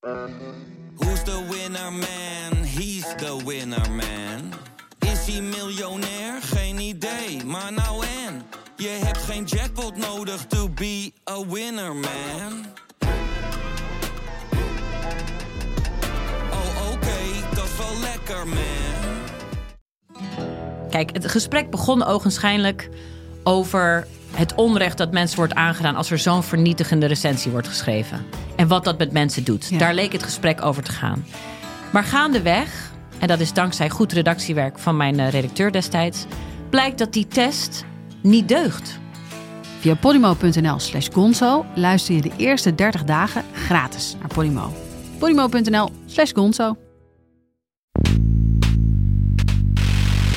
Who's the winner man? He's the winner man. Is hij miljonair? Geen idee, maar nou en. Je hebt geen jackpot nodig to be a winner man. Oh oké, dat is wel lekker man. Kijk, het gesprek begon ogenschijnlijk over het onrecht dat mensen wordt aangedaan als er zo'n vernietigende recensie wordt geschreven. En wat dat met mensen doet. Ja. Daar leek het gesprek over te gaan. Maar gaandeweg, en dat is dankzij goed redactiewerk van mijn eh, redacteur destijds, blijkt dat die test niet deugt. Via podimo.nl slash gonzo luister je de eerste 30 dagen gratis naar Podimo. podimo.nl slash gonzo.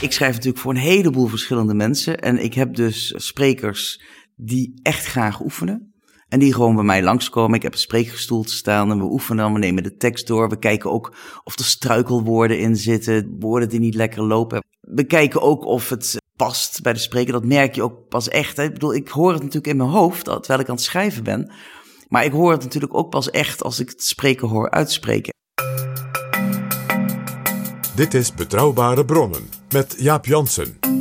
Ik schrijf natuurlijk voor een heleboel verschillende mensen. En ik heb dus sprekers die echt graag oefenen. En die gewoon bij mij langskomen. Ik heb een spreekgestoel te staan en we oefenen dan. We nemen de tekst door. We kijken ook of er struikelwoorden in zitten. Woorden die niet lekker lopen. We kijken ook of het past bij de spreker. Dat merk je ook pas echt. Hè. Ik bedoel, ik hoor het natuurlijk in mijn hoofd terwijl ik aan het schrijven ben. Maar ik hoor het natuurlijk ook pas echt als ik het spreken hoor uitspreken. Dit is Betrouwbare Bronnen met Jaap Jansen.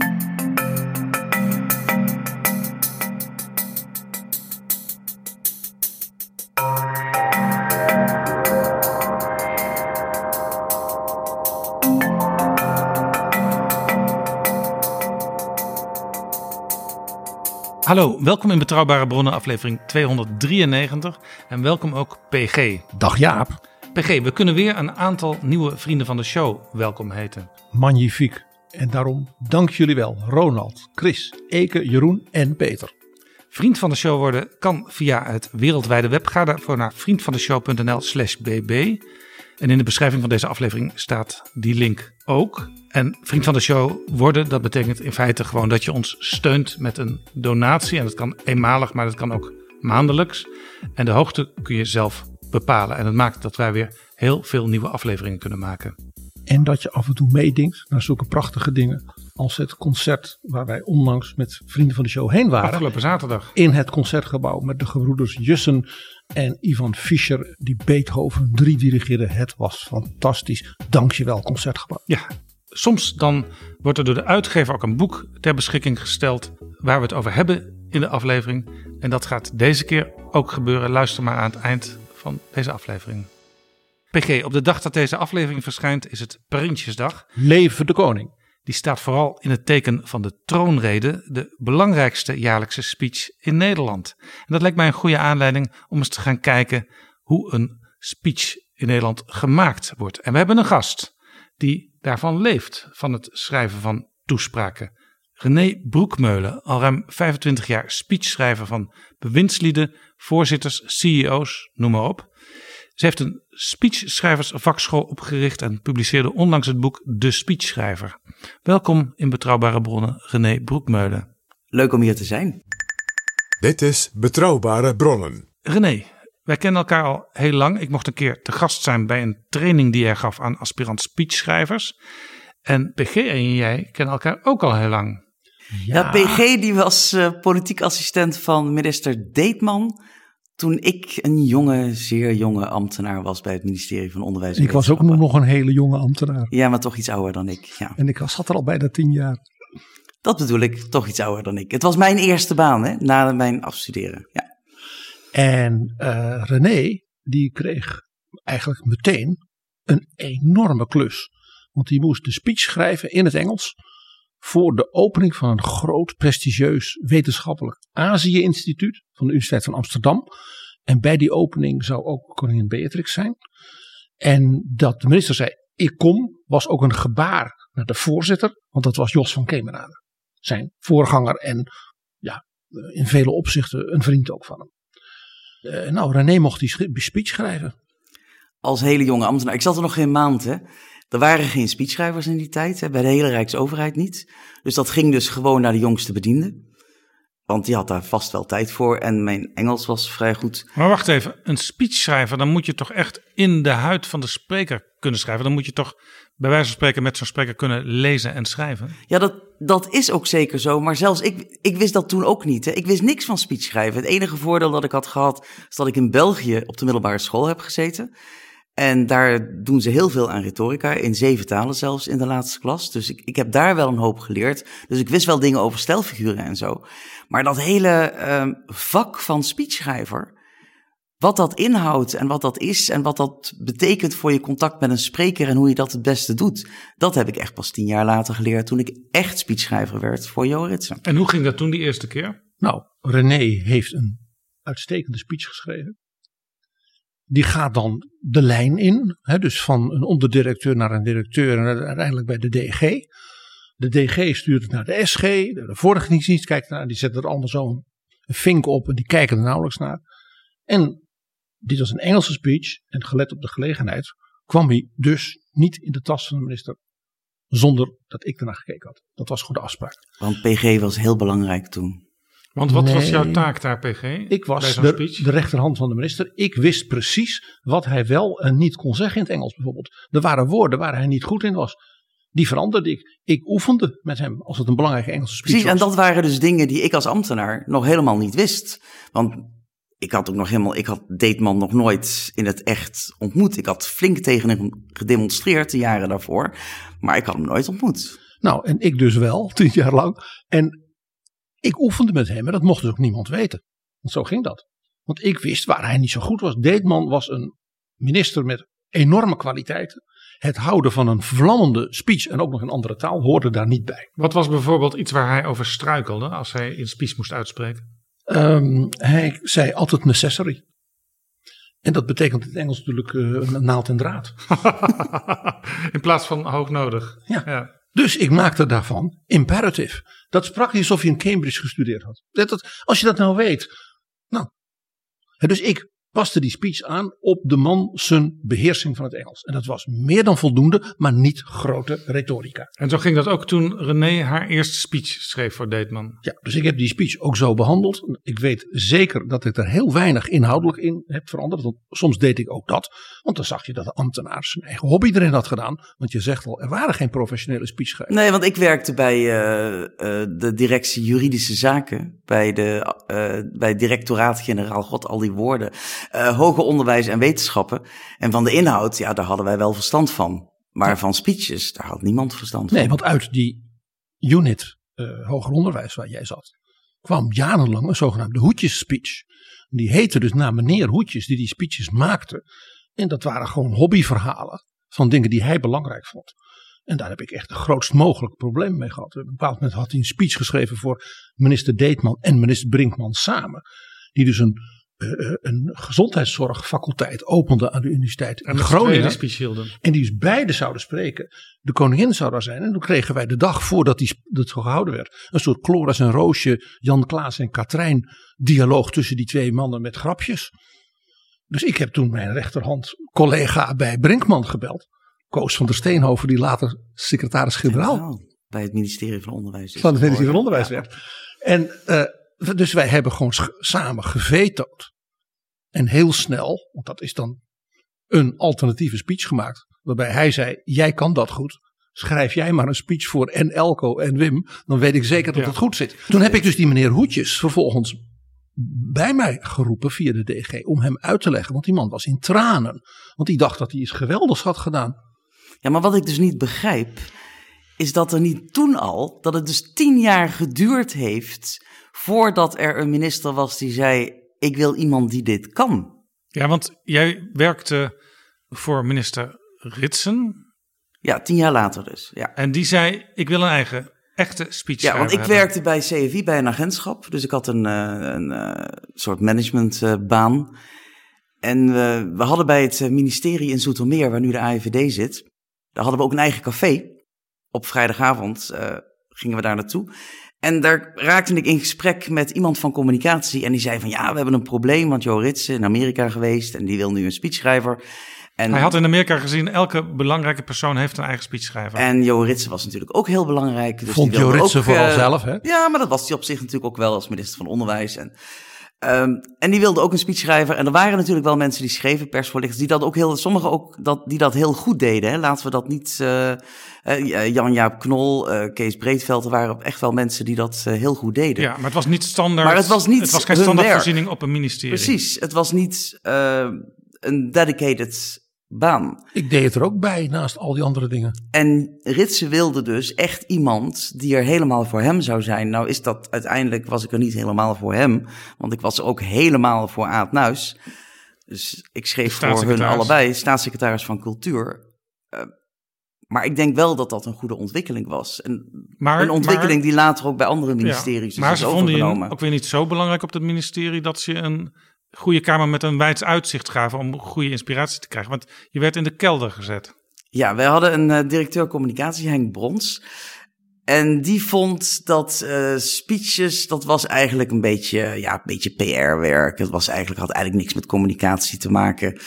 Hallo, welkom in Betrouwbare Bronnen, aflevering 293. En welkom ook PG. Dag Jaap, PG, we kunnen weer een aantal nieuwe vrienden van de show welkom heten. magnifiek. En daarom dank jullie wel, Ronald, Chris, Eke, Jeroen en Peter. Vriend van de show worden kan via het wereldwijde web. Ga daarvoor naar vriendvandeshow.nl slash bb. En in de beschrijving van deze aflevering staat die link ook. En vriend van de show worden, dat betekent in feite gewoon dat je ons steunt met een donatie. En dat kan eenmalig, maar dat kan ook maandelijks. En de hoogte kun je zelf bepalen. En dat maakt dat wij weer heel veel nieuwe afleveringen kunnen maken. En dat je af en toe meedenkt naar zulke prachtige dingen als het concert waar wij onlangs met vrienden van de show heen waren. Afgelopen zaterdag. In het concertgebouw met de gebroeders Jussen en Ivan Fischer die Beethoven drie dirigeerden. Het was fantastisch. Dankjewel concertgebouw. Ja, soms dan wordt er door de uitgever ook een boek ter beschikking gesteld waar we het over hebben in de aflevering. En dat gaat deze keer ook gebeuren. Luister maar aan het eind van deze aflevering. PG, op de dag dat deze aflevering verschijnt is het Prinsjesdag. Leven de koning. Die staat vooral in het teken van de troonrede, de belangrijkste jaarlijkse speech in Nederland. En dat lijkt mij een goede aanleiding om eens te gaan kijken hoe een speech in Nederland gemaakt wordt. En we hebben een gast die daarvan leeft, van het schrijven van toespraken. René Broekmeulen, al ruim 25 jaar speechschrijver van bewindslieden, voorzitters, CEO's, noem maar op. Ze heeft een speechschrijversvakschool opgericht en publiceerde onlangs het boek De Speechschrijver. Welkom in Betrouwbare Bronnen, René Broekmeulen. Leuk om hier te zijn. Dit is Betrouwbare Bronnen. René, wij kennen elkaar al heel lang. Ik mocht een keer te gast zijn bij een training die jij gaf aan aspirant speechschrijvers. En PG en jij kennen elkaar ook al heel lang. Ja, PG die was eh, politiek assistent van minister Deetman. Toen ik een jonge, zeer jonge ambtenaar was bij het ministerie van Onderwijs en Ik was ook nog een hele jonge ambtenaar. Ja, maar toch iets ouder dan ik. Ja. En ik was- zat er al bijna tien jaar. Dat bedoel ik, toch iets ouder dan ik. Het was mijn eerste baan, hè, na mijn afstuderen. Ja. En eh, René, die kreeg eigenlijk meteen een enorme klus. Want die moest de speech schrijven in het Engels voor de opening van een groot, prestigieus wetenschappelijk Azië-instituut van de Universiteit van Amsterdam. En bij die opening zou ook koningin Beatrix zijn. En dat de minister zei, ik kom, was ook een gebaar naar de voorzitter, want dat was Jos van Kemenade. Zijn voorganger en ja, in vele opzichten een vriend ook van hem. Eh, nou, René mocht die speech schrijven. Als hele jonge ambtenaar. Ik zat er nog geen maand, hè. Er waren geen speechschrijvers in die tijd, hè, bij de hele Rijksoverheid niet. Dus dat ging dus gewoon naar de jongste bediende. Want die had daar vast wel tijd voor en mijn Engels was vrij goed. Maar wacht even, een speechschrijver, dan moet je toch echt in de huid van de spreker kunnen schrijven. Dan moet je toch bij wijze van spreken met zo'n spreker kunnen lezen en schrijven. Ja, dat, dat is ook zeker zo. Maar zelfs ik, ik wist dat toen ook niet. Hè. Ik wist niks van speechschrijven. Het enige voordeel dat ik had gehad, is dat ik in België op de middelbare school heb gezeten. En daar doen ze heel veel aan retorica, in zeven talen zelfs in de laatste klas. Dus ik, ik heb daar wel een hoop geleerd. Dus ik wist wel dingen over stelfiguren en zo. Maar dat hele ehm, vak van speechschrijver, wat dat inhoudt en wat dat is en wat dat betekent voor je contact met een spreker en hoe je dat het beste doet, dat heb ik echt pas tien jaar later geleerd toen ik echt speechschrijver werd voor Jo Ritsen. En hoe ging dat toen die eerste keer? Nou, René heeft een uitstekende speech geschreven. Die gaat dan de lijn in, hè, dus van een onderdirecteur naar een directeur en uiteindelijk bij de DG. De DG stuurt het naar de SG, de vorderingsdienst kijkt naar, die zet er allemaal zo'n vink op en die kijken er nauwelijks naar. En dit was een Engelse speech en gelet op de gelegenheid kwam hij dus niet in de tas van de minister zonder dat ik ernaar gekeken had. Dat was gewoon de afspraak. Want PG was heel belangrijk toen. Want wat was jouw taak daar, PG? Ik was de, rechterhand van de minister. Ik wist precies wat hij wel en niet kon zeggen in het Engels bijvoorbeeld. Er waren woorden waar hij niet goed in was. Die veranderde ik. Ik oefende met hem als het een belangrijke Engelse speech Precies, en dat waren dus dingen die ik als ambtenaar nog helemaal niet wist. Want ik had ook nog helemaal, ik had Deetman nog nooit in het echt ontmoet. Ik had flink tegen hem gedemonstreerd de jaren daarvoor, maar ik had hem nooit ontmoet. Nou, en ik dus wel, tien jaar lang. En ik oefende met hem en dat mocht dus ook niemand weten. Want zo ging dat. Want ik wist waar hij niet zo goed was. Deetman was een minister met enorme kwaliteiten. Het houden van een vlammende speech en ook nog in andere taal hoorde daar niet bij. Wat was bijvoorbeeld iets waar hij over struikelde als hij in speech moest uitspreken? Ehm, hij zei altijd necessary. En dat betekent in het Engels natuurlijk een naald en draad. in plaats van hoog nodig. Ja. Dus ik maakte daarvan imperative. Dat sprak hij alsof hij in Cambridge gestudeerd had. Dat, als je dat nou weet. Nou. Dus ik paste die speech aan op de man zijn beheersing van het Engels. En dat was meer dan voldoende, maar niet grote retorica. En zo ging dat ook toen René haar eerste speech schreef voor Deetman. Ja, dus ik heb die speech ook zo behandeld. Ik weet zeker dat ik er heel weinig inhoudelijk in heb veranderd. Want soms deed ik ook dat. Want dan zag je dat de ambtenaar zijn eigen hobby erin had gedaan. Want je zegt al, er waren geen professionele speechschrijvers. Nee, want ik werkte bij eh, eh, de directie juridische zaken, bij, de, eh, bij directoraat-generaal, god, al die woorden, eh, hoger onderwijs en wetenschappen. En van de inhoud, ja, daar hadden wij wel verstand van. Maar van speeches, daar had niemand verstand van. Nee, want uit die unit eh, hoger onderwijs waar jij zat, kwam jarenlang een zogenaamde Hoedjes speech. Die heette dus naar meneer Hoedjes die die speeches maakte. En dat waren gewoon hobbyverhalen van dingen die hij belangrijk vond. En daar heb ik echt de grootst mogelijke probleem mee gehad. Op een bepaald moment had hij een speech geschreven voor minister Deetman en minister Brinkman samen. Die dus een, eh, een gezondheidszorgfaculteit opende aan de universiteit En Groningen. En die dus beide zouden spreken. De koningin zou daar zijn. En toen kregen wij de dag voordat die, dat gehouden werd. Een soort Floris en Roosje, Jan Klaas en Katrijn dialoog tussen die twee mannen met grapjes. Dus ik heb toen mijn rechterhand collega bij Brinkman gebeld. Koos van der Steenhoven, die later secretaris-generaal Nou, bij het ministerie van Onderwijs. is van het ministerie van. Onderwijs werd. En eh, dus wij hebben gewoon samen gevetood. En heel snel, want dat is dan een alternatieve speech gemaakt. Waarbij hij zei, jij kan dat goed. Schrijf jij maar een speech voor en Elko en Wim. Dan weet ik zeker dat Ja. het goed zit. Toen heb ik dus die meneer Hoetjes vervolgens bij mij geroepen via de DG. Om hem uit te leggen. Want die man was in tranen. Want die dacht dat hij iets geweldigs had gedaan. Ja, maar wat ik dus niet begrijp, is dat er niet toen al, dat het dus tien jaar geduurd heeft voordat er een minister was die zei, ik wil iemand die dit kan. Ja, want jij werkte voor minister Ritsen. Ja, tien jaar later dus, ja. En die zei, ik wil een eigen echte speech Ja, want ik hebben. werkte bij CFI, bij een agentschap. Dus ik had een, eh, een eh, soort managementbaan. en eh, we hadden bij het ministerie in Zoetermeer, waar nu de AIVD zit... daar hadden we ook een eigen café. Op vrijdagavond gingen we daar naartoe. En daar raakte ik in gesprek met iemand van communicatie. En die zei van, ja, we hebben een probleem, want Jo Ritsen in Amerika geweest... en die wil nu een speechschrijver. En, Hij had in Amerika gezien, elke belangrijke persoon heeft een eigen speechschrijver. en Jo Ritsen was natuurlijk ook heel belangrijk. Dus Vond Jo Ritsen ook, vooral eh, zelf, hè? Ja, maar dat was hij op zich natuurlijk ook wel als minister van Onderwijs. En, ehm, en die wilde ook een speechschrijver. En er waren natuurlijk wel mensen die schreven, persvoorlichters, die dat ook heel, sommigen ook dat, die dat heel goed deden. Hè. Laten we dat niet. eh, Jan-Jaap Knol, eh, Kees Breedveld, er waren echt wel mensen die dat heel goed deden. ja, maar het was niet standaard. Maar het was niet Het was geen hun standaard werk. voorziening op een ministerie. Precies. Het was niet een dedicated baan. Ik deed het er ook bij, naast al die andere dingen. En Ritsen wilde dus echt iemand die er helemaal voor hem zou zijn. Nou is dat uiteindelijk, was ik er niet helemaal voor hem. Want ik was ook helemaal voor Aad Nuis. Dus ik schreef voor hun allebei, staatssecretaris van Cultuur. Eh, maar ik denk wel dat dat een goede ontwikkeling was. En Maar, een ontwikkeling maar- die later ook bij andere Ja, ministeries maar is ze vonden je overgenomen. ook weer niet zo belangrijk op het ministerie dat ze een goede kamer met een wijds uitzicht gaven om goede inspiratie te krijgen. Want je werd in de kelder gezet. Ja, wij hadden een eh, directeur communicatie, Henk Brons. En die vond dat eh, speeches, dat was eigenlijk een beetje, ja, een beetje PR-werk. Het was eigenlijk, had eigenlijk niks met communicatie te maken.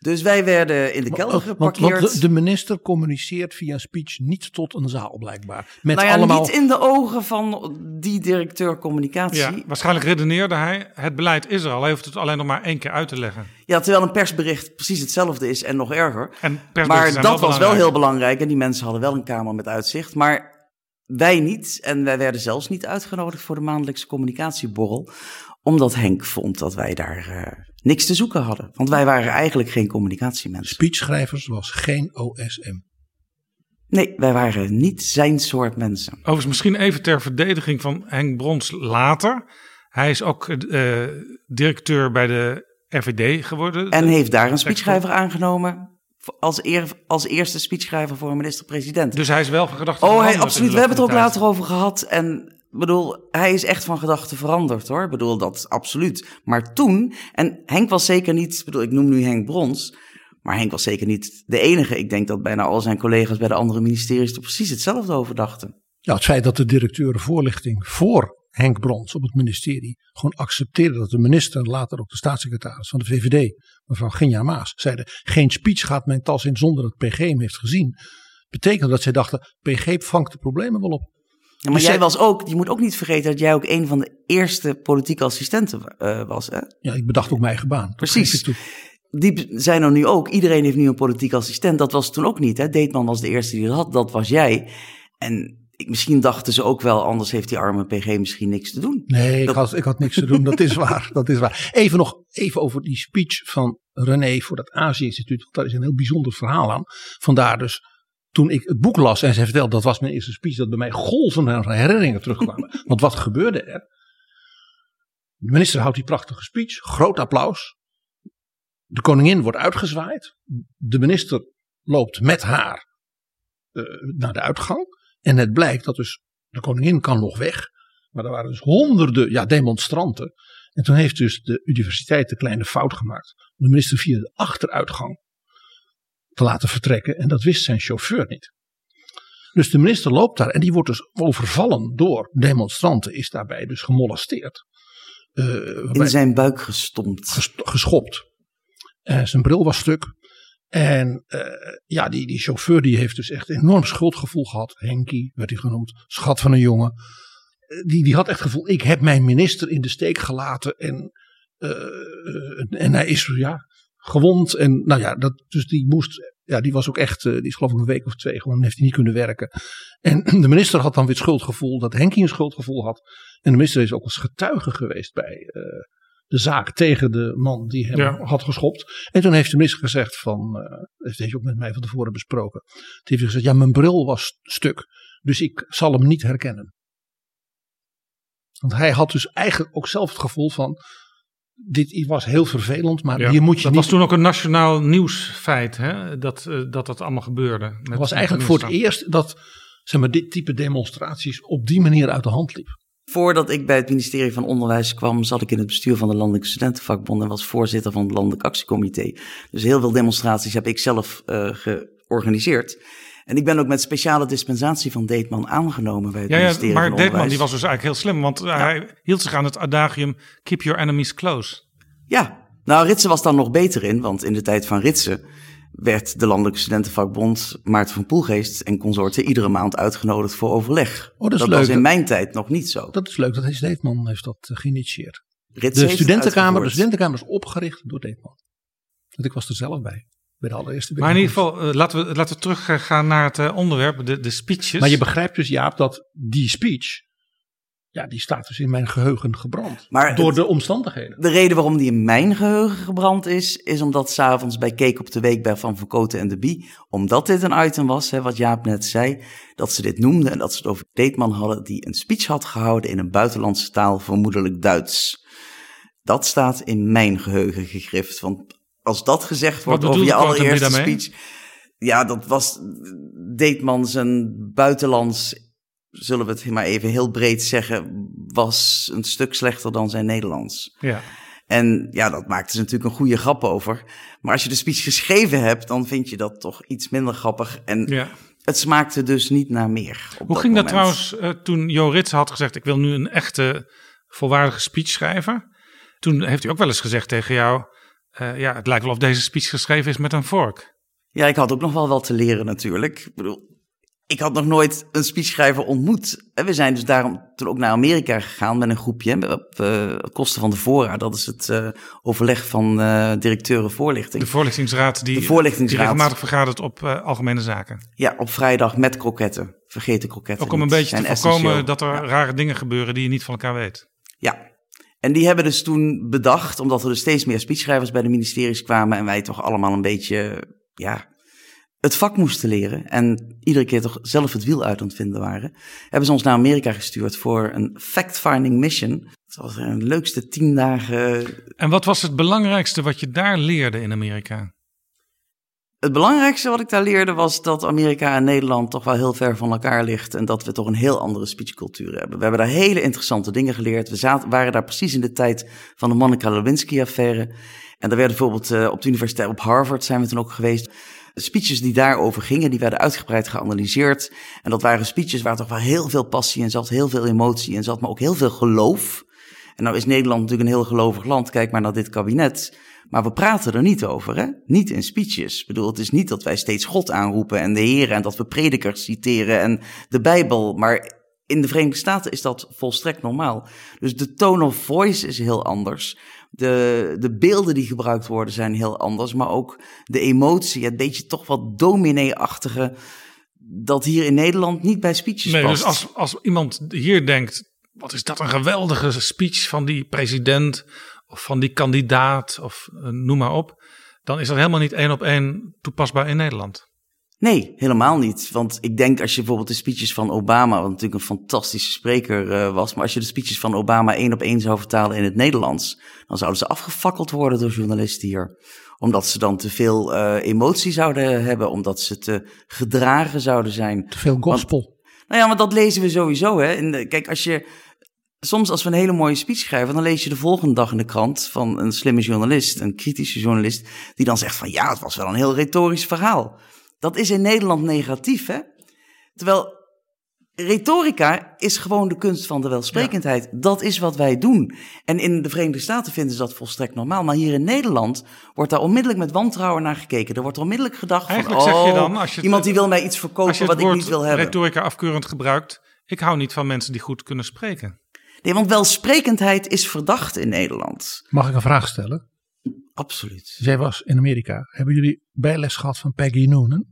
Dus wij werden in de kelder Want, want geparkeerd. de, de minister communiceert via speech niet tot een zaal blijkbaar. Met nou ja, allemaal... niet in de ogen van die directeur communicatie. Ja, waarschijnlijk redeneerde hij, het beleid is er al, hij hoeft het alleen nog maar één keer uit te leggen. Ja, terwijl een persbericht precies hetzelfde is en nog erger. En Maar dat was wel heel belangrijk en die mensen hadden wel een kamer met uitzicht. Maar wij niet en wij werden zelfs niet uitgenodigd voor de maandelijkse communicatieborrel. Omdat Henk vond dat wij daar eh, niks te zoeken hadden. Want wij waren eigenlijk geen communicatiemensen. Speechschrijvers was geen OSM. Nee, wij waren niet zijn soort mensen. Overigens, misschien even ter verdediging van Henk Brons later. Hij is ook eh, directeur bij de RVD geworden. En heeft daar een speechschrijver aangenomen als, eer, als eerste speechschrijver voor een minister-president. Dus hij is wel van gedachten Oh, hij, absoluut. We hebben het loop ook later over gehad. En ik bedoel, hij is echt van gedachten veranderd hoor. Ik bedoel, dat absoluut. Maar toen, en Henk was zeker niet, ik bedoel, ik noem nu Henk Brons. Maar Henk was zeker niet de enige. Ik denk dat bijna al zijn collega's bij de andere ministeries er precies hetzelfde over dachten. Ja, het feit dat de directeur voorlichting voor Henk Brons op het ministerie gewoon accepteerde dat de minister en later ook de staatssecretaris van de VVD, mevrouw Ginja Maas, zeiden: geen speech gaat mijn tas in zonder dat PG hem heeft gezien. Betekende dat zij dachten: PG vangt de problemen wel op. Ja, maar Dus jij zij- was ook, je moet ook niet vergeten dat jij ook een van de eerste politieke assistenten eh, was. Hè? Ja, ik bedacht ook mijn eigen baan. Dat Precies. Die zijn er nu ook. Iedereen heeft nu een politiek assistent. Dat was toen ook niet. Hè? Deetman was de eerste die dat had. Dat was jij. En misschien dachten ze ook wel, anders heeft die arme PG misschien niks te doen. Nee, ik had, ik had niks te doen. Dat is waar. Dat is waar. Even nog even over die speech van René voor dat Azië-instituut. Want daar is een heel bijzonder verhaal aan. Vandaar dus toen ik het boek las en zij vertelde dat was mijn eerste speech. Dat bij mij golven aan herinneringen terugkwamen. Want wat gebeurde er? De minister houdt die prachtige speech. Groot applaus. De koningin wordt uitgezwaaid. De minister loopt met haar eh, naar de uitgang. En het blijkt dat dus de koningin kan nog weg. Maar er waren dus honderden ja, demonstranten. En toen heeft dus de universiteit de kleine fout gemaakt. om De minister via de achteruitgang te laten vertrekken. En dat wist zijn chauffeur niet. Dus de minister loopt daar en die wordt dus overvallen door demonstranten. Is daarbij dus gemolesteerd. Eh, In zijn buik gestompt. ges- geschopt. Eh, zijn bril was stuk. En eh, ja, die, die chauffeur die heeft dus echt enorm schuldgevoel gehad. Henkie werd hij genoemd. Schat van een jongen. Eh, die, die had echt het gevoel, ik heb mijn minister in de steek gelaten. En, eh, en hij is ja, gewond. En nou ja, dat, dus die moest, ja, die was ook echt, die is geloof ik een week of twee gewoon, heeft hij niet kunnen werken. En de minister had dan weer schuldgevoel dat Henkie een schuldgevoel had. En de minister is ook als getuige geweest bij de zaak tegen de man die hem Ja. had geschopt. En toen heeft de minister gezegd van, dat heeft hij ook met mij van tevoren besproken. Toen heeft hij gezegd, ja mijn bril was stuk, dus ik zal hem niet herkennen. Want hij had dus eigenlijk ook zelf het gevoel van, dit was heel vervelend, maar Ja, hier moet je dat niet... was toen ook een nationaal nieuwsfeit, hè? Dat, eh, dat dat allemaal gebeurde. Het was eigenlijk voor het eerst dat zeg maar, dit type demonstraties op die manier uit de hand liep. Voordat ik bij het ministerie van Onderwijs kwam, zat ik in het bestuur van de Landelijke Studentenvakbond en was voorzitter van het Landelijk Actiecomité. Dus heel veel demonstraties heb ik zelf eh, georganiseerd. En ik ben ook met speciale dispensatie van Deetman aangenomen bij het Ja, ja, ministerie maar van Deetman Onderwijs. die was dus eigenlijk heel slim, want hij hield zich aan het adagium keep your enemies close. Ja, nou Ritsen was dan nog beter in, want in de tijd van Ritsen werd de Landelijke Studentenvakbond Maarten van Poelgeest en consorten iedere maand uitgenodigd voor overleg. Oh, dat is was leuk. in mijn tijd nog niet zo. Dat is leuk, dat is Deetman heeft dat eh, geïnitieerd. De heeft studentenkamer, de studentenkamer is opgericht door Deetman. Want ik was er zelf bij, bij de allereerste Maar in ieder geval, eh, laten, we, laten we teruggaan naar het eh, onderwerp, de, de speeches. Maar je begrijpt dus Jaap dat die speech, ja, die staat dus in mijn geheugen gebrand. Maar door het- de omstandigheden. De reden waarom die in mijn geheugen gebrand is, is omdat s'avonds bij Cake op de Week bij Van Verkoten en de Bie, omdat dit een item was, hè, wat Jaap net zei, dat ze dit noemden en dat ze het over Deetman hadden die een speech had gehouden in een buitenlandse taal, vermoedelijk Duits. Dat staat in mijn geheugen gegrift, want als dat gezegd wordt over je allereerste speech, ja, dat was Deetman zijn buitenlands, zullen we het maar even heel breed zeggen, was een stuk slechter dan zijn Nederlands. Ja. En ja, dat maakte ze natuurlijk een goede grap over. Maar als je de speech geschreven hebt, dan vind je dat toch iets minder grappig. En ja. het smaakte dus niet naar meer. Hoe ging dat trouwens eh, toen Jo Ritsen had gezegd: Ik wil nu een echte, volwaardige speech schrijven? Toen heeft hij ook wel eens gezegd tegen jou: eh, Ja, het lijkt wel of deze speech geschreven is met een vork. Ja, ik had ook nog wel wat te leren natuurlijk. Ik bedoel, ik had nog nooit een speechschrijver ontmoet. En we zijn dus daarom toen ook naar Amerika gegaan met een groepje. Op kosten van de VORA. Dat is het eh, overleg van eh, directeuren voorlichting. De voorlichtingsraad die, De voorlichtingsraad. die regelmatig vergadert op eh, algemene zaken. Ja, op vrijdag met kroketten. Vergeet de kroketten Ook om een beetje te voorkomen dat er rare dingen gebeuren die je niet van elkaar weet. Ja, en die hebben dus toen bedacht, omdat er dus steeds meer speechschrijvers bij de ministeries kwamen en wij toch allemaal een beetje, ja, het vak moesten leren en iedere keer toch zelf het wiel uit aan het vinden waren, hebben ze ons naar Amerika gestuurd voor een fact-finding mission. Het was een leukste tien dagen. En wat was het belangrijkste wat je daar leerde in Amerika? Het belangrijkste wat ik daar leerde was dat Amerika en Nederland toch wel heel ver van elkaar ligt en dat we toch een heel andere speechcultuur hebben. We hebben daar hele interessante dingen geleerd. We zaten, waren daar precies in de tijd van de Monica Lewinsky-affaire. En daar werden bijvoorbeeld eh, op de universiteit op Harvard zijn we toen ook geweest. Speeches die daarover gingen, die werden uitgebreid geanalyseerd. En dat waren speeches waar toch wel heel veel passie in zat, heel veel emotie in zat, maar ook heel veel geloof. En nou is Nederland natuurlijk een heel gelovig land. Kijk maar naar dit kabinet. Maar we praten er niet over, hè? Niet in speeches. Ik bedoel, het is niet dat wij steeds God aanroepen en de Heer en dat we predikers citeren en de Bijbel. Maar in de Verenigde Staten is dat volstrekt normaal. Dus de tone of voice is heel anders. De, de beelden die gebruikt worden zijn heel anders. Maar ook de emotie, het beetje toch wat dominee-achtige. Dat hier in Nederland niet bij speeches Nee, past. dus als, als iemand hier denkt: wat is dat een geweldige speech van die president of van die kandidaat of eh, noem maar op, dan is dat helemaal niet één op één toepasbaar in Nederland. Nee, helemaal niet. Want ik denk als je bijvoorbeeld de speeches van Obama, wat natuurlijk een fantastische spreker eh, was, maar als je de speeches van Obama één op één zou vertalen in het Nederlands, dan zouden ze afgefakkeld worden door journalisten hier. Omdat ze dan te veel eh, emotie zouden hebben, omdat ze te gedragen zouden zijn. Te veel gospel. Nou ja, maar dat lezen we sowieso. Hè. Kijk, als je. Soms als we een hele mooie speech schrijven, dan lees je de volgende dag in de krant van een slimme journalist, een kritische journalist, die dan zegt van ja, het was wel een heel retorisch verhaal. Dat is in Nederland negatief, hè? Terwijl retorica is gewoon de kunst van de welsprekendheid. Dat is wat wij doen. En in de Verenigde Staten vinden ze dat volstrekt normaal. Maar hier in Nederland wordt daar onmiddellijk met wantrouwen naar gekeken. Er wordt onmiddellijk gedacht Eigenlijk van, zeg je oh, dan, als je het- iemand die wil mij iets verkopen wat ik niet wil hebben. retorica afkeurend gebruikt, ik hou niet van mensen die goed kunnen spreken. Nee, want welsprekendheid is verdacht in Nederland. Mag ik een vraag stellen? Absoluut. Zij was in Amerika. Hebben jullie bijles gehad van Peggy Noonan?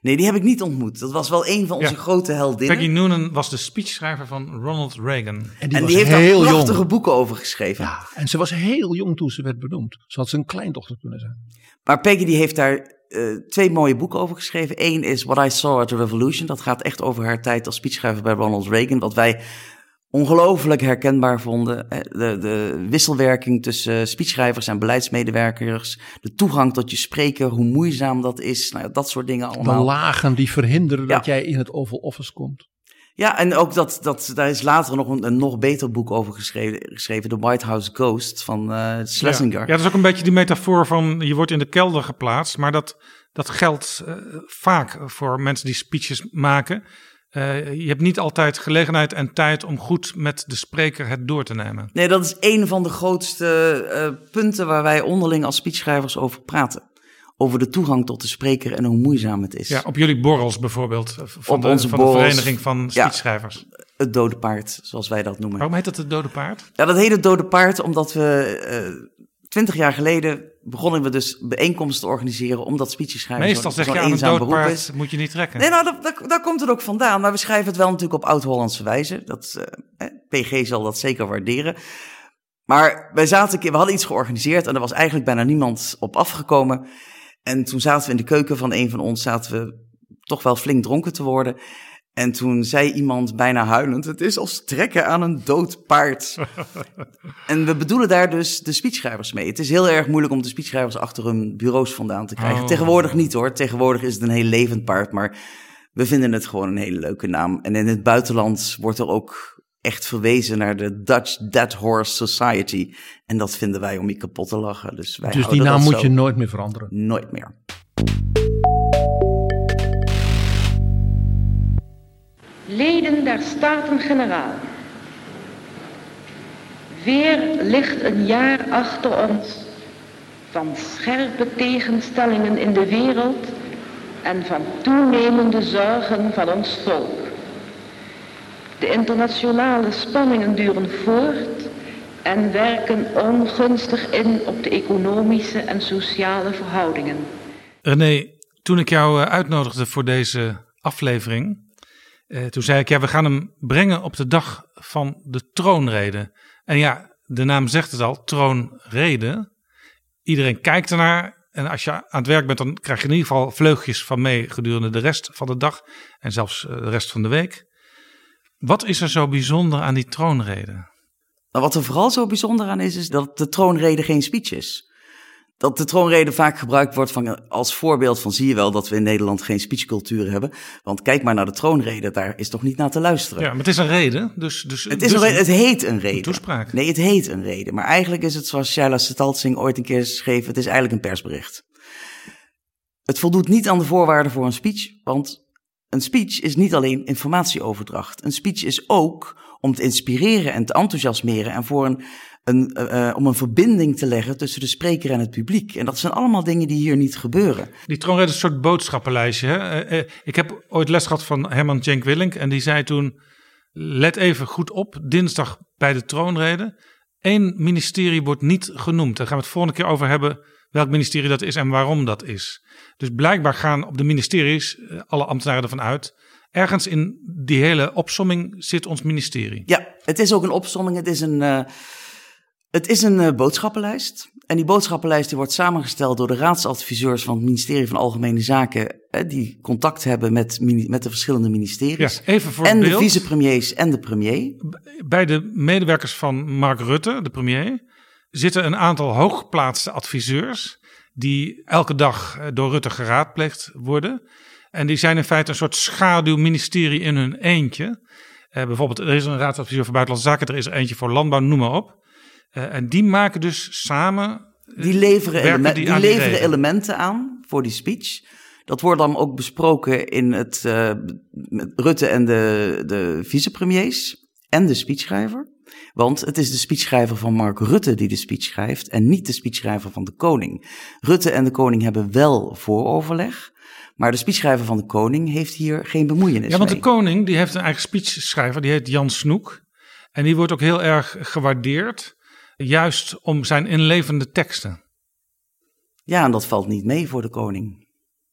Nee, die heb ik niet ontmoet. Dat was wel een van onze Ja. grote heldinnen. Peggy Noonan was de speechschrijver van Ronald Reagan. En die en was die heeft daar heel prachtige jong. boeken over geschreven. Ja, en ze was heel jong toen ze werd benoemd. Ze had zijn kleindochter kunnen zijn. Maar Peggy die heeft daar eh, twee mooie boeken over geschreven. Eén is What I Saw at the Revolution. Dat gaat echt over haar tijd als speechschrijver bij Ronald Reagan. Wat wij ongelooflijk herkenbaar vonden. Eh, De, de wisselwerking tussen speechschrijvers en beleidsmedewerkers. De toegang tot je spreker, hoe moeizaam dat is. Nou, ja, dat soort dingen De allemaal. lagen die verhinderen Ja. dat jij in het Oval Office komt. Ja, en ook dat, dat daar is later nog een, een nog beter boek over geschreven, geschreven The White House Ghost van eh Schlesinger. Ja, ja, dat is ook een beetje die metafoor van je wordt in de kelder geplaatst. Maar dat, dat geldt eh, vaak voor mensen die speeches maken. Eh, je hebt niet altijd gelegenheid en tijd om goed met de spreker het door te nemen. Nee, dat is een van de grootste eh, punten waar wij onderling als speechschrijvers over praten. Over de toegang tot de spreker en hoe moeizaam het is. Ja, op jullie borrels bijvoorbeeld. eh, Van, Op de, onze van borrels. de Vereniging van Ja. Speechschrijvers. Het dode paard, zoals wij dat noemen. Waarom heet dat het dode paard? Ja, dat heet het dode paard omdat we twintig jaar geleden begonnen we dus bijeenkomsten te organiseren omdat speeches schrijven Meestal zeg je aan een eenzaam dood beroep paard is. moet je niet trekken. Nee, nou, dat, dat- daar komt het ook vandaan. Maar we schrijven het wel natuurlijk op oud-Hollandse wijze. Dat, eh, PG zal dat zeker waarderen. Maar wij zaten, we hadden iets georganiseerd en er was eigenlijk bijna niemand op afgekomen. En toen zaten we in de keuken van een van ons, zaten we toch wel flink dronken te worden. En toen zei iemand bijna huilend: Het is als trekken aan een dood paard. en we bedoelen daar dus de speechschrijvers mee. Het is heel erg moeilijk om de speechschrijvers achter hun bureaus vandaan te krijgen. Oh. Tegenwoordig niet hoor. Tegenwoordig is het een heel levend paard. Maar we vinden het gewoon een hele leuke naam. En in het buitenland wordt er ook echt verwezen naar de Dutch Dead Horse Society. En dat vinden wij om je kapot te lachen. Dus, wij Dus die naam moet zo. je nooit meer veranderen. Nooit meer. Leden der Staten-Generaal. Weer ligt een jaar achter ons van scherpe tegenstellingen in de wereld en van toenemende zorgen van ons volk. De internationale spanningen duren voort en werken ongunstig in op de economische en sociale verhoudingen. René, toen ik jou eh, uitnodigde voor deze aflevering, eh, toen zei ik ja, we gaan hem brengen op de dag van de troonrede. En ja, de naam zegt het al, troonrede. Iedereen kijkt ernaar en als je aan het werk bent, dan krijg je in ieder geval vleugjes van mee gedurende de rest van de dag en zelfs eh, de rest van de week. Wat is er zo bijzonder aan die troonrede? Maar wat er vooral zo bijzonder aan is, is dat de troonrede geen speech is. Dat de troonrede vaak gebruikt wordt van, als voorbeeld van zie je wel dat we in Nederland geen speechcultuur hebben. Want kijk maar naar de troonrede, daar is toch niet naar te luisteren. Ja, maar het is een rede. Dus, dus, Het, is dus een het heet een rede. toespraak. Nee, het heet een rede. Maar eigenlijk is het zoals Shaila Stalsing ooit een keer schreef, het is eigenlijk een persbericht. Het voldoet niet aan de voorwaarden voor een speech, want een speech is niet alleen informatieoverdracht. Een speech is ook om te inspireren en te enthousiasmeren en voor een, een, eh, eh, om een verbinding te leggen tussen de spreker en het publiek. En dat zijn allemaal dingen die hier niet gebeuren. Die troonrede is een soort boodschappenlijstje. Hè? Eh, ik heb ooit les gehad van Herman Cenk Willink. En die zei toen, let even goed op, dinsdag bij de troonrede. Eén ministerie wordt niet genoemd. Daar gaan we het volgende keer over hebben welk ministerie dat is en waarom dat is. Dus blijkbaar gaan op de ministeries alle ambtenaren ervan uit. Ergens in die hele opsomming zit ons ministerie. Ja, het is ook een opsomming. Het is een, het is een eh, boodschappenlijst. En die boodschappenlijst die wordt samengesteld door de raadsadviseurs van het ministerie van Algemene Zaken. eh, die contact hebben met, met de verschillende ministeries. Ja, even voor en de vicepremiers en de premier. Bij de medewerkers van Mark Rutte, de premier, zitten een aantal hooggeplaatste adviseurs. die elke dag eh, door Rutte geraadpleegd worden. En die zijn in feite een soort schaduwministerie in hun eentje. Eh, bijvoorbeeld, er is een raadsadviseur voor Buitenlandse Zaken, er is er eentje voor Landbouw, noem maar op. Eh, en die maken dus samen. Die leveren, die die aan die leveren elementen aan voor die speech. Dat wordt dan ook besproken in het eh, met Rutte en de, de vicepremiers en de speechschrijver. Want het is de speechschrijver van Mark Rutte die de speech schrijft en niet de speechschrijver van de koning. Rutte en de koning hebben wel vooroverleg, maar de speechschrijver van de koning heeft hier geen bemoeienis Ja, want de koning die heeft een eigen speechschrijver, die heet Jan Snoek. En die wordt ook heel erg gewaardeerd, juist om zijn inlevende teksten. Ja, en dat valt niet mee voor de koning.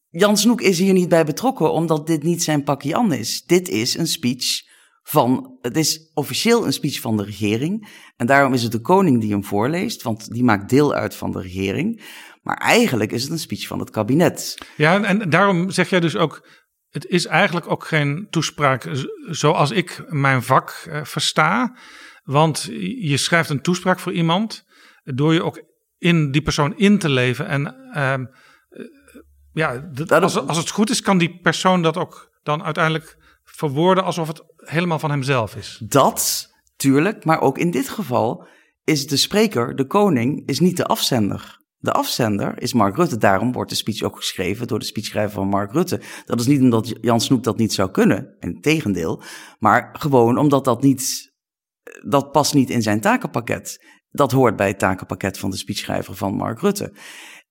Jan Snoek is hier niet bij betrokken, omdat dit niet zijn pakje an is. Dit is een speech van, het is officieel een speech van de regering. En daarom is het de koning die hem voorleest, want die maakt deel uit van de regering. Maar eigenlijk is het een speech van het kabinet. Ja, en daarom zeg jij dus ook, het is eigenlijk ook geen toespraak zoals ik mijn vak eh, versta. Want je schrijft een toespraak voor iemand door je ook in die persoon in te leven. En ehm, eh, ja, als, als het goed is, kan die persoon dat ook dan uiteindelijk verwoorden alsof het helemaal van hemzelf is. Dat, tuurlijk, maar ook in dit geval is de spreker, de koning, is niet de afzender. De afzender is Mark Rutte. Daarom wordt de speech ook geschreven door de speechschrijver van Mark Rutte. Dat is niet omdat Jan Snoek dat niet zou kunnen, in tegendeel. Maar gewoon omdat dat niet, dat past niet in zijn takenpakket. Dat hoort bij het takenpakket van de speechschrijver van Mark Rutte.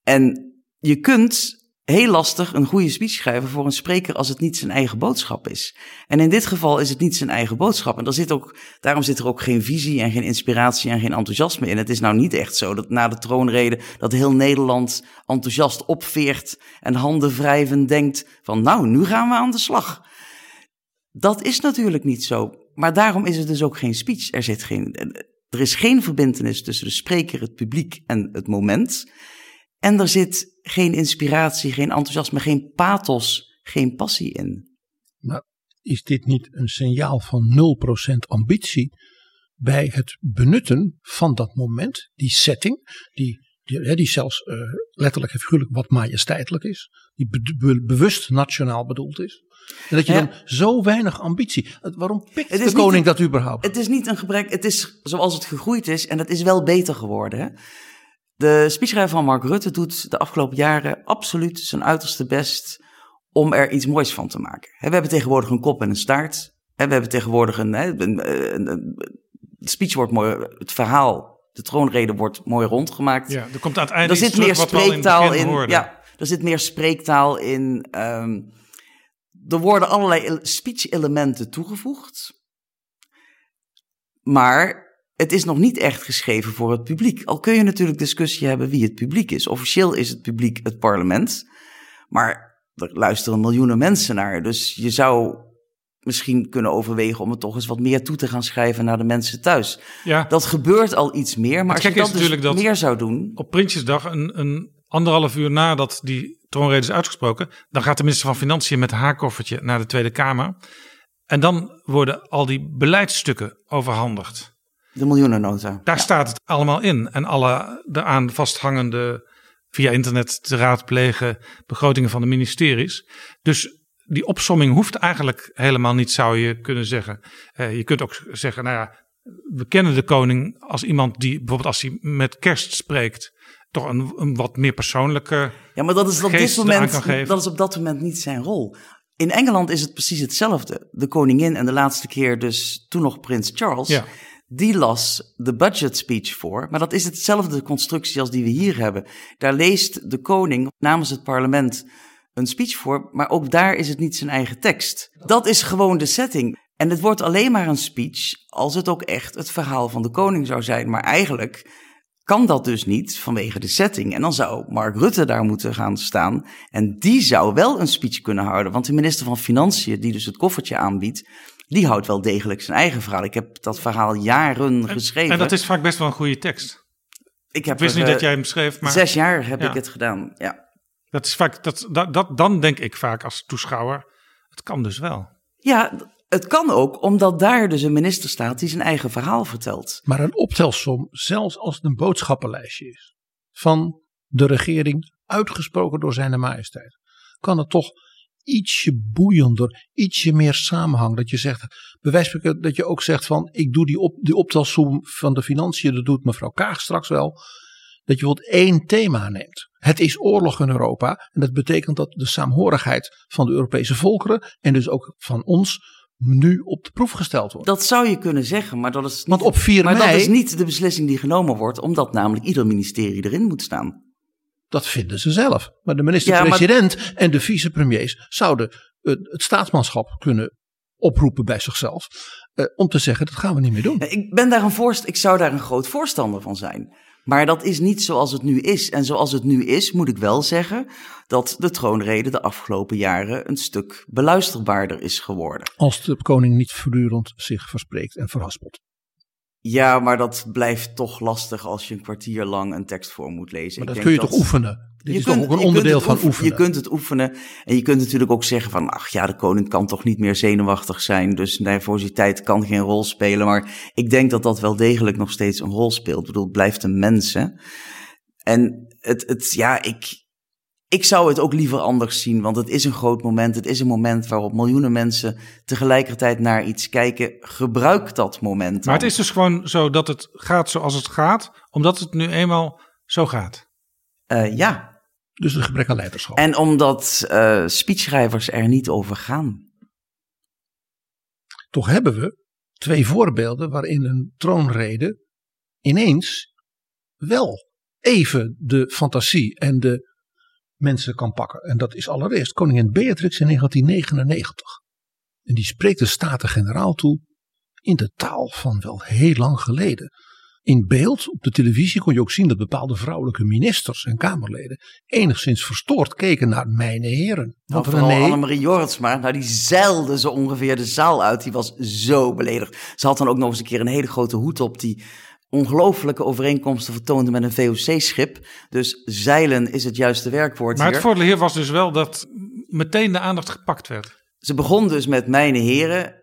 En je kunt heel lastig een goede speech schrijven voor een spreker als het niet zijn eigen boodschap is. En in dit geval is het niet zijn eigen boodschap. En daar zit ook, daarom zit er ook geen visie en geen inspiratie en geen enthousiasme in. Het is nou niet echt zo dat na de troonrede dat heel Nederland enthousiast opveert en handen wrijven denkt van nou, nu gaan we aan de slag. Dat is natuurlijk niet zo. Maar daarom is het dus ook geen speech. Er, zit geen, er is geen verbindenis tussen de spreker, het publiek en het moment. En er zit geen inspiratie, geen enthousiasme, geen pathos, geen passie in. Maar is dit niet een signaal van 0% ambitie bij het benutten van dat moment, die setting, die, die, die zelfs uh, letterlijk en figuurlijk wat majesteitelijk is, die be be bewust nationaal bedoeld is? En dat je Ja. dan zo weinig ambitie. Waarom pikt Het de is niet koning een- dat überhaupt? Het is niet een gebrek, het is zoals het gegroeid is en het is wel beter geworden. Hè? De speechschrijver van Mark Rutte doet de afgelopen jaren absoluut zijn uiterste best om er iets moois van te maken. Hè, We hebben tegenwoordig een kop en een staart. Hè, We hebben tegenwoordig een, de speech wordt mooi, het verhaal, de troonrede wordt mooi rondgemaakt. Ja, er komt aan het einde Er iets zit meer terug wat we al in het spreektaal in. Ja, er zit meer spreektaal in. ehm, er worden allerlei ele- speech-elementen toegevoegd. Maar het is nog niet echt geschreven voor het publiek. Al kun je natuurlijk discussie hebben wie het publiek is. Officieel is het publiek het parlement. Maar er luisteren miljoenen mensen naar. Dus je zou misschien kunnen overwegen om het toch eens wat meer toe te gaan schrijven naar de mensen thuis. Ja. Dat gebeurt al iets meer. Maar Het als je dat dus dat- meer zou doen. op Prinsjesdag, een, een anderhalf uur nadat die troonrede is uitgesproken, dan gaat de minister van Financiën met haar koffertje naar de Tweede Kamer. En dan worden al die beleidsstukken overhandigd. De miljoenennota. Daar staat het allemaal in. En alle daaraan vasthangende, via internet te raadplegen, begrotingen van de ministeries. Dus die opsomming hoeft eigenlijk helemaal niet, zou je kunnen zeggen. Eh, je kunt ook zeggen, nou ja, we kennen de koning als iemand die bijvoorbeeld als hij met kerst spreekt, toch een, een wat meer persoonlijke. Ja, maar dat is op dit moment, dat is op dat moment niet zijn rol. In Engeland is het precies hetzelfde. De koningin en de laatste keer dus toen nog prins Charles, Ja. die las de budget speech voor. Maar dat is hetzelfde constructie als die we hier hebben. Daar leest de koning namens het parlement een speech voor, maar ook daar is het niet zijn eigen tekst. Dat is gewoon de setting. En het wordt alleen maar een speech als het ook echt het verhaal van de koning zou zijn. Maar eigenlijk kan dat dus niet vanwege de setting. En dan zou Mark Rutte daar moeten gaan staan. En die zou wel een speech kunnen houden. Want de minister van Financiën, die dus het koffertje aanbiedt, die houdt wel degelijk zijn eigen verhaal. Ik heb dat verhaal jaren geschreven. En dat is vaak best wel een goede tekst. ik heb Ik wist er, niet dat eh, jij hem schreef, maar Zes jaar heb Ja. ik het gedaan, ja. dat is vaak, dat, dat, dat, dan denk ik vaak als toeschouwer, het kan dus wel. Ja, het kan ook, omdat daar dus een minister staat die zijn eigen verhaal vertelt. Maar een optelsom, zelfs als het een boodschappenlijstje is van de regering, uitgesproken door zijn majesteit, kan het toch ietsje boeiender, ietsje meer samenhang. Dat je zegt, spreken, dat je ook zegt van, ik doe die, op, die optelsom van de financiën, dat doet mevrouw Kaag straks wel. Dat je bijvoorbeeld één thema neemt. Het is oorlog in Europa. En dat betekent dat de saamhorigheid van de Europese volkeren en dus ook van ons nu op de proef gesteld wordt. Dat zou je kunnen zeggen, maar dat is niet, Want op 4 maar mei, dat is niet de beslissing die genomen wordt, omdat namelijk ieder ministerie erin moet staan. Dat vinden ze zelf. Maar de minister-president en de vicepremiers zouden eh, het staatsmanschap kunnen oproepen bij zichzelf. eh, om te zeggen, dat gaan we niet meer doen. Ik, ben daar een voorst ik zou daar een groot voorstander van zijn. Maar dat is niet zoals het nu is. En zoals het nu is, moet ik wel zeggen dat de troonrede de afgelopen jaren een stuk beluisterbaarder is geworden. Als de koning niet voortdurend zich verspreekt en verhaspelt. Ja, maar dat blijft toch lastig als je een kwartier lang een tekst voor moet lezen. Maar Ik dat denk kun je toch oefenen? Dit Je is kunt- toch ook een onderdeel van oefen- oefenen? Je kunt het oefenen. En je kunt natuurlijk ook zeggen van, ach ja, de koning kan toch niet meer zenuwachtig zijn. Dus nervositeit kan geen rol spelen. Maar ik denk dat dat wel degelijk nog steeds een rol speelt. Ik bedoel, het blijft een mens, hè. En het, het ja, ik, ik zou het ook liever anders zien. Want het is een groot moment. Het is een moment waarop miljoenen mensen tegelijkertijd naar iets kijken. Gebruik dat moment Maar het dan. is dus gewoon zo dat het gaat zoals het gaat, omdat het nu eenmaal zo gaat. Eh, ja, Dus een gebrek aan leiderschap. en omdat eh speechschrijvers er niet over gaan. Toch hebben we twee voorbeelden waarin een troonrede ineens wel even de fantasie en de mensen kan pakken. En dat is allereerst koningin Beatrix in 1999. En die spreekt de Staten-Generaal toe in de taal van wel heel lang geleden. In beeld op de televisie kon je ook zien dat bepaalde vrouwelijke ministers en Kamerleden enigszins verstoord keken naar mijn heren. Want Want vooral René, Annemarie Jorritsma, nou die zeilde zo ongeveer de zaal uit. Die was zo beledigd. Ze had dan ook nog eens een keer een hele grote hoed op die ongelooflijke overeenkomsten vertoonde met een VOC-schip. Dus zeilen is het juiste werkwoord Maar hier. het voordeel hier was dus wel dat meteen de aandacht gepakt werd. Ze begon dus met mijn heren.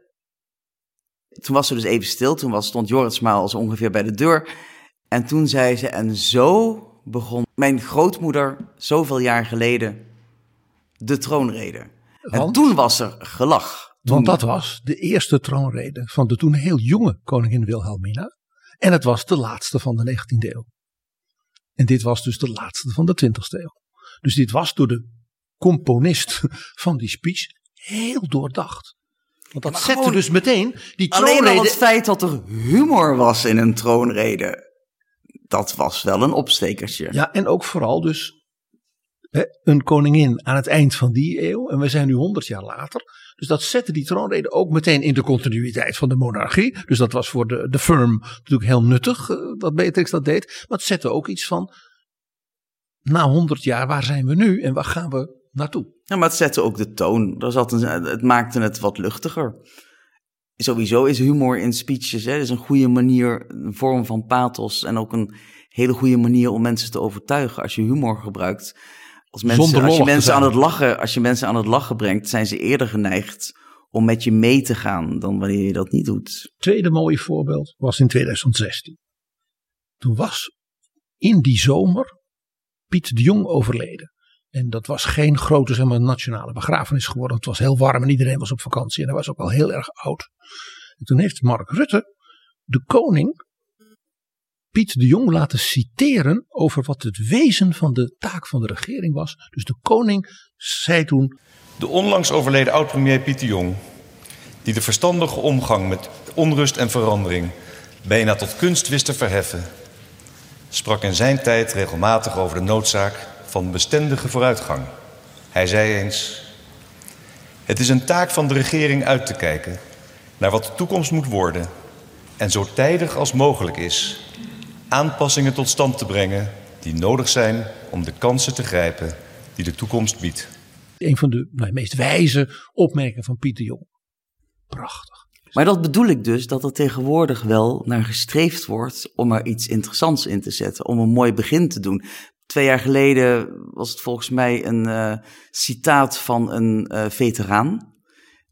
Toen was ze dus even stil. Toen was, stond Jorritsma al zo ongeveer bij de deur. En toen zei ze, en zo begon mijn grootmoeder zoveel jaar geleden de troonrede. En toen was er gelach. Toen- want dat was de eerste troonrede van de toen heel jonge koningin Wilhelmina. En het was de laatste van de 19e eeuw. En dit was dus de laatste van de 20e eeuw. Dus dit was door de componist van die speech heel doordacht. Want dat zette gewoon dus meteen die Alleen al troonrede... het feit dat er humor was in een troonrede. Dat was wel een opstekertje. Ja, en ook vooral dus hè, een koningin aan het eind van die eeuw. En we zijn nu 100 jaar later. Dus dat zette die troonrede ook meteen in de continuïteit van de monarchie. Dus dat was voor de, de firm natuurlijk heel nuttig eh, dat Beatrix dat deed. Maar het zette ook iets van, na 100 jaar, waar zijn we nu en waar gaan we naartoe? Ja, maar het zette ook de toon. Er zat een, het maakte het wat luchtiger. Sowieso is humor in speeches hè, is een goede manier, een vorm van pathos en ook een hele goede manier om mensen te overtuigen. Als je humor gebruikt, als, mensen, Zonder als je mensen aan het lachen, als je mensen aan het lachen brengt, zijn ze eerder geneigd om met je mee te gaan dan wanneer je dat niet doet. tweede mooie voorbeeld was in 2016. Toen was in die zomer Piet de Jong overleden. En dat was geen grote zeg maar, nationale begrafenis geworden. Het was heel warm en iedereen was op vakantie. En hij was ook al heel erg oud. En toen heeft Mark Rutte de koning Piet de Jong laten citeren over wat het wezen van de taak van de regering was. Dus de koning zei toen De onlangs overleden oud-premier Piet de Jong, die de verstandige omgang met onrust en verandering bijna tot kunst wist te verheffen, sprak in zijn tijd regelmatig over de noodzaak van bestendige vooruitgang. Hij zei eens: Het is een taak van de regering uit te kijken naar wat de toekomst moet worden en zo tijdig als mogelijk is aanpassingen tot stand te brengen die nodig zijn om de kansen te grijpen die de toekomst biedt. een van de nou, meest wijze opmerkingen van Piet de Jong. Prachtig. Maar dat bedoel ik dus, dat er tegenwoordig wel naar gestreefd wordt om er iets interessants in te zetten, om een mooi begin te doen. Twee jaar geleden was het volgens mij een eh, citaat van een eh, veteraan,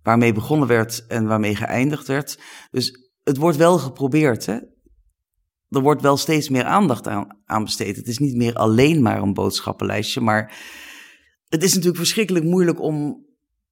waarmee begonnen werd en waarmee geëindigd werd. Dus het wordt wel geprobeerd, hè. Er wordt wel steeds meer aandacht aan, aan besteed. Het is niet meer alleen maar een boodschappenlijstje, maar het is natuurlijk verschrikkelijk moeilijk om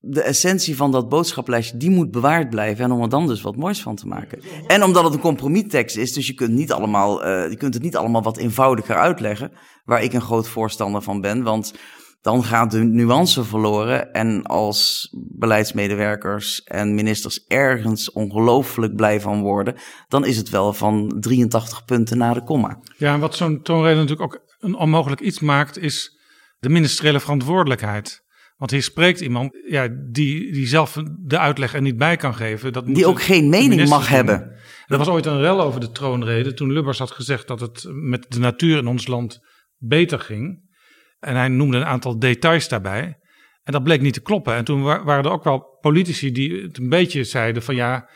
de essentie van dat boodschappenlijstje, die moet bewaard blijven. En om er dan dus wat moois van te maken. En omdat het een compromistekst is, dus je kunt, niet allemaal, eh, je kunt het niet allemaal wat eenvoudiger uitleggen. Waar ik een groot voorstander van ben. Want dan gaat de nuance verloren. En als beleidsmedewerkers en ministers ergens ongelooflijk blij van worden, dan is het wel van 83 punten na de komma. Ja, en wat zo'n troonrede natuurlijk ook een onmogelijk iets maakt, is de ministeriële verantwoordelijkheid. Want hier spreekt iemand ja, die, die zelf de uitleg er niet bij kan geven. Dat Die ook geen mening mag doen. hebben. Er was ooit een rel over de troonrede toen Lubbers had gezegd dat het met de natuur in ons land beter ging. En hij noemde een aantal details daarbij. En dat bleek niet te kloppen. En toen wa- waren er ook wel politici die het een beetje zeiden van ja,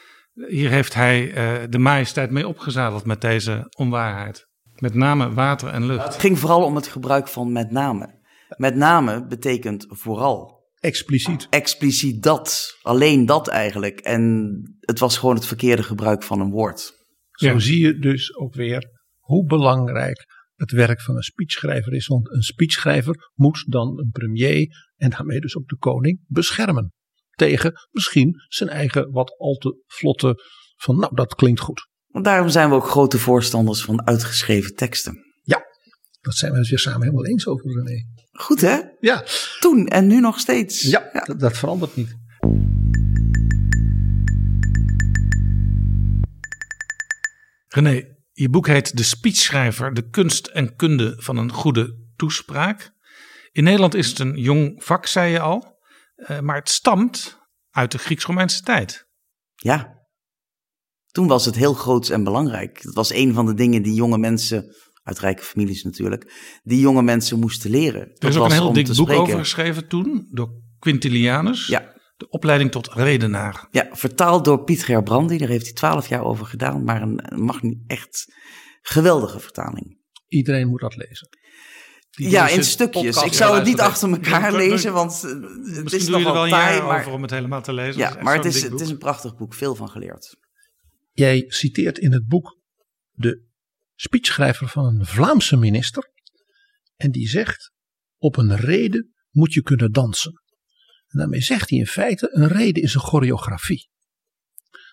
hier heeft hij eh, de majesteit mee opgezadeld met deze onwaarheid. Met name water en lucht. Het ging vooral om het gebruik van met name. Met name betekent vooral. Expliciet. Expliciet dat. Alleen dat eigenlijk. En het was gewoon het verkeerde gebruik van een woord. Zo Ja. zie je dus ook weer hoe belangrijk het werk van een speechschrijver is. Want een speechschrijver moet dan een premier en daarmee dus ook de koning beschermen. Tegen misschien zijn eigen wat al te vlotte van nou dat klinkt goed. Want daarom zijn we ook grote voorstanders van uitgeschreven teksten. Dat zijn we het weer samen helemaal eens over René. Goed hè? Ja, Toen en nu nog steeds. ja, Dat, dat verandert niet. René, je boek heet De Speechschrijver, de kunst en kunde van een goede toespraak. In Nederland is het een jong vak, zei je al. eh, maar het stamt uit de Grieks-Romeinse tijd. Ja. Toen was het heel groot en belangrijk. Dat was een van de dingen die jonge mensen, uit rijke families natuurlijk, die jonge mensen moesten leren. Er Dat is ook een was heel dik boek spreken. over geschreven toen door Quintilianus. Ja. De opleiding tot redenaar. Ja, vertaald door Piet Gerbrandi. Daar heeft hij twaalf jaar over gedaan. Maar een, een mag niet echt geweldige vertaling. Iedereen moet dat lezen. Die ja, in stukjes. Ik zou het niet achter elkaar lezen, want eh, het is er nogal wel taai. jaar Maar, over om het helemaal te lezen. Ja, maar het is, het is een prachtig boek. Veel van geleerd. Jij citeert in het boek de speechschrijver van een Vlaamse minister. En die zegt: Op een reden moet je kunnen dansen. En daarmee zegt hij in feite: een reden is een choreografie.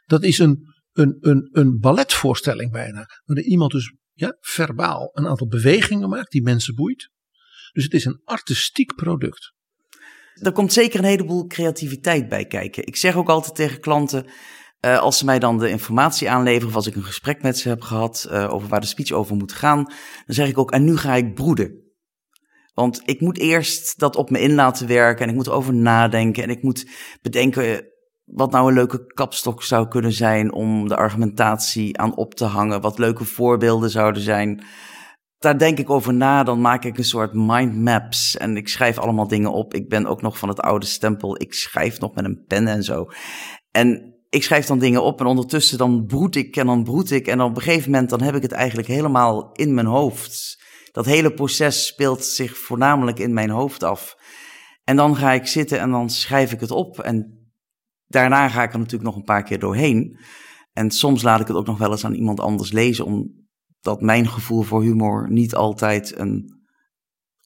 Dat is een, een, een, een balletvoorstelling bijna. Waarin iemand dus ja, verbaal een aantal bewegingen maakt die mensen boeit. Dus het is een artistiek product. Er komt zeker een heleboel creativiteit bij kijken. Ik zeg ook altijd tegen klanten, eh, als ze mij dan de informatie aanleveren, of als ik een gesprek met ze heb gehad eh, over waar de speech over moet gaan, dan zeg ik ook, en nu ga ik broeden. Want ik moet eerst dat op me in laten werken en ik moet erover nadenken en ik moet bedenken wat nou een leuke kapstok zou kunnen zijn om de argumentatie aan op te hangen, wat leuke voorbeelden zouden zijn. Daar denk ik over na, dan maak ik een soort mindmaps en ik schrijf allemaal dingen op. Ik ben ook nog van het oude stempel, ik schrijf nog met een pen en zo. En ik schrijf dan dingen op en ondertussen dan broed ik en dan broed ik en op een gegeven moment dan heb ik het eigenlijk helemaal in mijn hoofd. Dat hele proces speelt zich voornamelijk in mijn hoofd af. En dan ga ik zitten en dan schrijf ik het op en daarna ga ik er natuurlijk nog een paar keer doorheen. En soms laat ik het ook nog wel eens aan iemand anders lezen, omdat mijn gevoel voor humor niet altijd een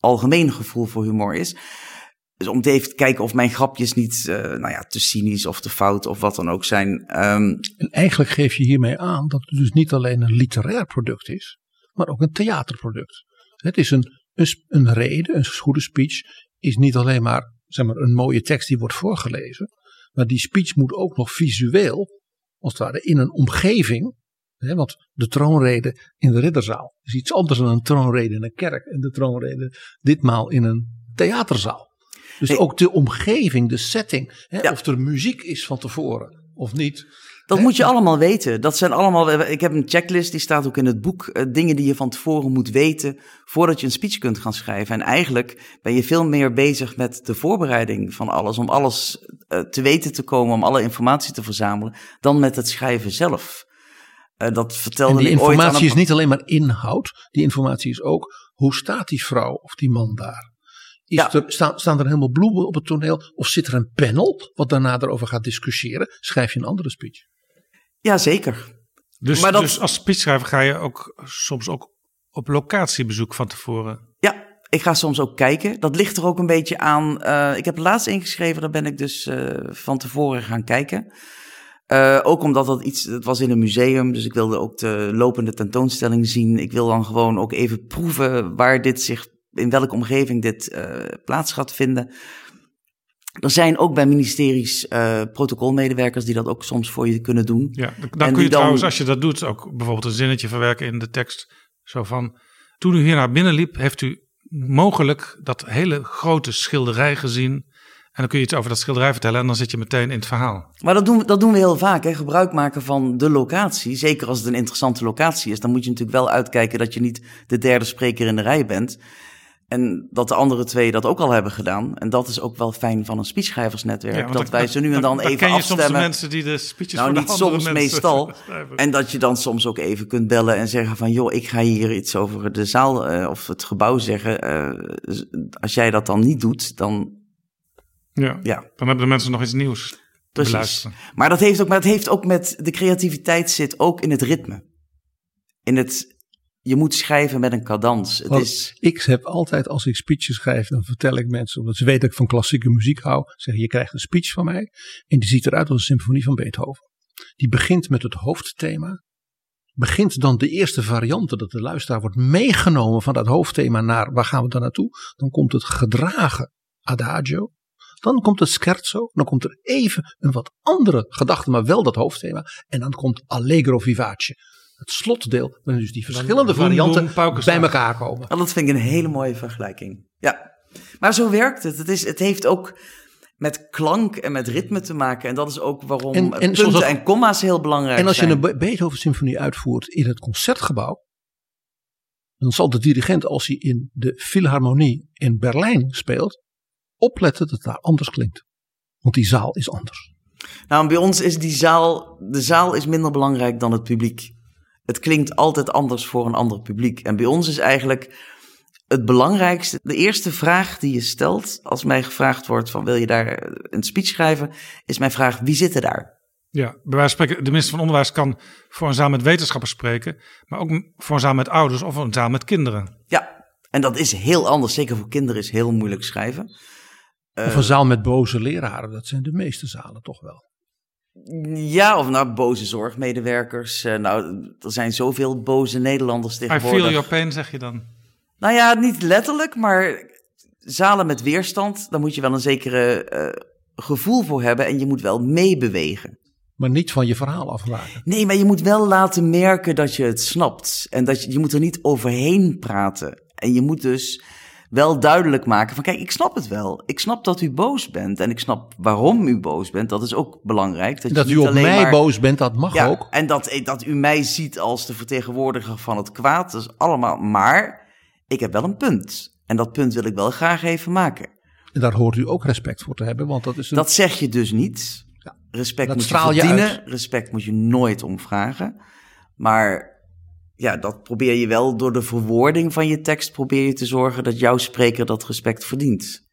algemeen gevoel voor humor is. Dus om te even te kijken of mijn grapjes niet eh, nou ja, te cynisch of te fout of wat dan ook zijn. Ehm, En eigenlijk geef je hiermee aan dat het dus niet alleen een literair product is, maar ook een theaterproduct. Het is een, een, een reden, een goede speech, is niet alleen maar, zeg maar een mooie tekst die wordt voorgelezen, maar die speech moet ook nog visueel, als het ware, in een omgeving. Hè, want de troonrede in de ridderzaal is iets anders dan een troonrede in een kerk. En de troonrede ditmaal in een theaterzaal. Dus Nee. ook de omgeving, de setting. Hè, Ja. Of er muziek is van tevoren of niet. Dat Hè? moet je allemaal weten. Dat zijn allemaal. Ik heb een checklist, die staat ook in het boek. eh, dingen die je van tevoren moet weten voordat je een speech kunt gaan schrijven. En eigenlijk ben je veel meer bezig met de voorbereiding van alles. Om alles eh, te weten te komen, om alle informatie te verzamelen. Dan met het schrijven zelf. Eh, dat vertelde En die ik ooit aan informatie een- is niet alleen maar inhoud. Die informatie is ook hoe staat die vrouw of die man daar. Is Ja. er, staan, staan er helemaal bloemen op het toneel? Of zit er een panel wat daarna erover gaat discussiëren? Schrijf je een andere speech. Ja, zeker. Dus, Maar dat- dus als speechschrijver ga je ook soms ook op locatiebezoek van tevoren. Ja, ik ga soms ook kijken. Dat ligt er ook een beetje aan. eh, ik heb laatst ingeschreven, daar ben ik dus eh, van tevoren gaan kijken. Eh, ook omdat dat iets, het was in een museum, dus ik wilde ook de lopende tentoonstelling zien. Ik wil dan gewoon ook even proeven waar dit zich, in welke omgeving dit eh, plaats gaat vinden. Er zijn ook bij ministeries eh, protocolmedewerkers die dat ook soms voor je kunnen doen. Ja, dan En kun je dan- trouwens, als je dat doet, ook bijvoorbeeld een zinnetje verwerken in de tekst. Zo van, toen u hier naar binnen liep, heeft u mogelijk dat hele grote schilderij gezien. En dan kun je iets over dat schilderij vertellen en dan zit je meteen in het verhaal. Maar dat doen, we- dat doen we heel vaak, hè? gebruik maken van de locatie. Zeker als het een interessante locatie is, dan moet je natuurlijk wel uitkijken dat je niet de derde spreker in de rij bent. En dat de andere twee dat ook al hebben gedaan. En dat is ook wel fijn van een speechschrijversnetwerk. Ja, dat wij ze nu en dan, even ken je soms de afstemmen. mensen die de speeches nou, niet soms, meestal. En dat je dan soms ook even kunt bellen en zeggen van... joh, ik ga hier iets over de zaal eh, of het gebouw zeggen. Eh, als jij dat dan niet doet, dan ja, ja, dan hebben de mensen nog iets nieuws te Precies. beluisteren. Maar dat heeft ook, maar het heeft ook met de creativiteit zit ook in het ritme. In het, je moet schrijven met een cadans. Het Want is, Ik heb altijd, als ik speeches schrijf, dan vertel ik mensen, omdat ze weten dat ik van klassieke muziek hou, zeg je krijgt een speech van mij. En die ziet eruit als een symfonie van Beethoven. Die begint met het hoofdthema. Begint dan de eerste variante, dat de luisteraar wordt meegenomen van dat hoofdthema naar waar gaan we dan naartoe. Dan komt het gedragen adagio. Dan komt het scherzo. Dan komt er even een wat andere gedachte, maar wel dat hoofdthema. En dan komt allegro vivace. Het slotdeel, waarin dus die verschillende varianten bij elkaar komen. nou, dat vind ik een hele mooie vergelijking. Ja, maar zo werkt het. Het, is, het heeft ook met klank en met ritme te maken. En dat is ook waarom En- en, en punten dat- en comma's heel belangrijk En als je zijn. een Be- Beethoven-symfonie uitvoert in het concertgebouw, dan zal de dirigent, als hij in de Philharmonie in Berlijn speelt, opletten dat het daar anders klinkt. Want die zaal is anders. Nou, bij ons is die zaal, de zaal is minder belangrijk dan het publiek. Het klinkt altijd anders voor een ander publiek. En bij ons is eigenlijk het belangrijkste, de eerste vraag die je stelt als mij gevraagd wordt van wil je daar een speech schrijven, is mijn vraag wie zit er daar? Ja, bij wijze van spreken, de minister van Onderwijs kan voor een zaal met wetenschappers spreken, maar ook voor een zaal met ouders of een zaal met kinderen. Ja, en dat is heel anders. Zeker voor kinderen is heel moeilijk schrijven. Eh, Of een zaal met boze leraren, dat zijn de meeste zalen toch wel. Ja, of nou, boze zorgmedewerkers. Eh, nou, er zijn zoveel boze Nederlanders I tegenwoordig. feel your pain, zeg je dan. Nou ja, niet letterlijk, maar zalen met weerstand, daar moet je wel een zekere eh, gevoel voor hebben en je moet wel meebewegen. Maar niet van je verhaal afraken. Nee, maar je moet wel laten merken dat je het snapt. En dat je, je moet er niet overheen praten. En je moet dus wel duidelijk maken van kijk, ik snap het wel. Ik snap dat u boos bent en ik snap waarom u boos bent. Dat is ook belangrijk. Dat, je Dat u op mij maar- boos bent, dat mag ja, ook. En dat, dat u mij ziet als de vertegenwoordiger van het kwaad. Dat is allemaal. Maar ik heb wel een punt. En dat punt wil ik wel graag even maken. En daar hoort u ook respect voor te hebben, want dat is een... Dat zeg je dus niet. Respect dat moet je je verdienen. uit. Respect moet je nooit omvragen. Maar ja, dat probeer je wel door de verwoording van je tekst probeer je te zorgen dat jouw spreker dat respect verdient.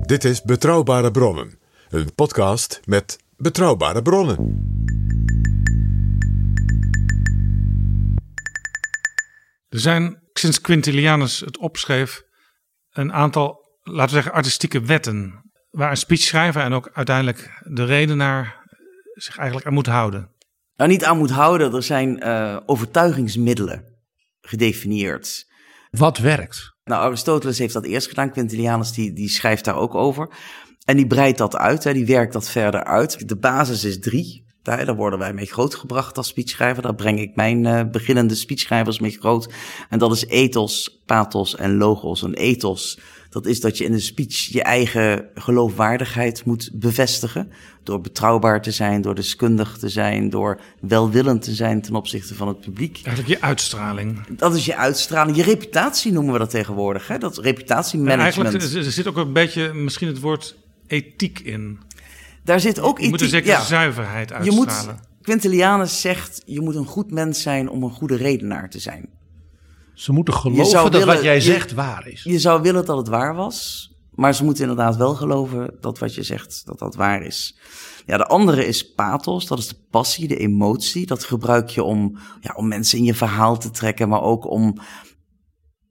Dit is Betrouwbare Bronnen, een podcast met betrouwbare bronnen. Er zijn sinds Quintilianus het opschreef een aantal, laten we zeggen, artistieke wetten. Waar een speechschrijver en ook uiteindelijk de redenaar zich eigenlijk aan moet houden. Nou, niet aan moet houden, er zijn eh, overtuigingsmiddelen gedefinieerd. Wat werkt? Nou, Aristoteles heeft dat eerst gedaan. Quintilianus die, die schrijft daar ook over. En die breidt dat uit, hè, die werkt dat verder uit. De basis is drie. Daar, daar worden wij mee grootgebracht als speechschrijver. Daar breng ik mijn eh, beginnende speechschrijvers mee groot. En dat is ethos, pathos en logos. Een ethos, dat is dat je in een speech je eigen geloofwaardigheid moet bevestigen. Door betrouwbaar te zijn, door deskundig te zijn, door welwillend te zijn ten opzichte van het publiek. Eigenlijk je uitstraling. Dat is je uitstraling, je reputatie noemen we dat tegenwoordig. Hè? Dat En reputatiemanagement. eigenlijk er zit ook een beetje misschien het woord ethiek in. Daar zit ook Je moet een ethiek- zekere ja. zuiverheid Je uitstralen. moet, Quintilianus zegt, je moet een goed mens zijn om een goede redenaar te zijn. Ze moeten geloven dat willen- wat jij je- zegt waar is. Je zou willen dat het waar was, maar ze moeten inderdaad wel geloven dat wat je zegt, dat dat waar is. Ja, de andere is pathos, dat is de passie, de emotie. Dat gebruik je om, ja, om mensen in je verhaal te trekken, maar ook om,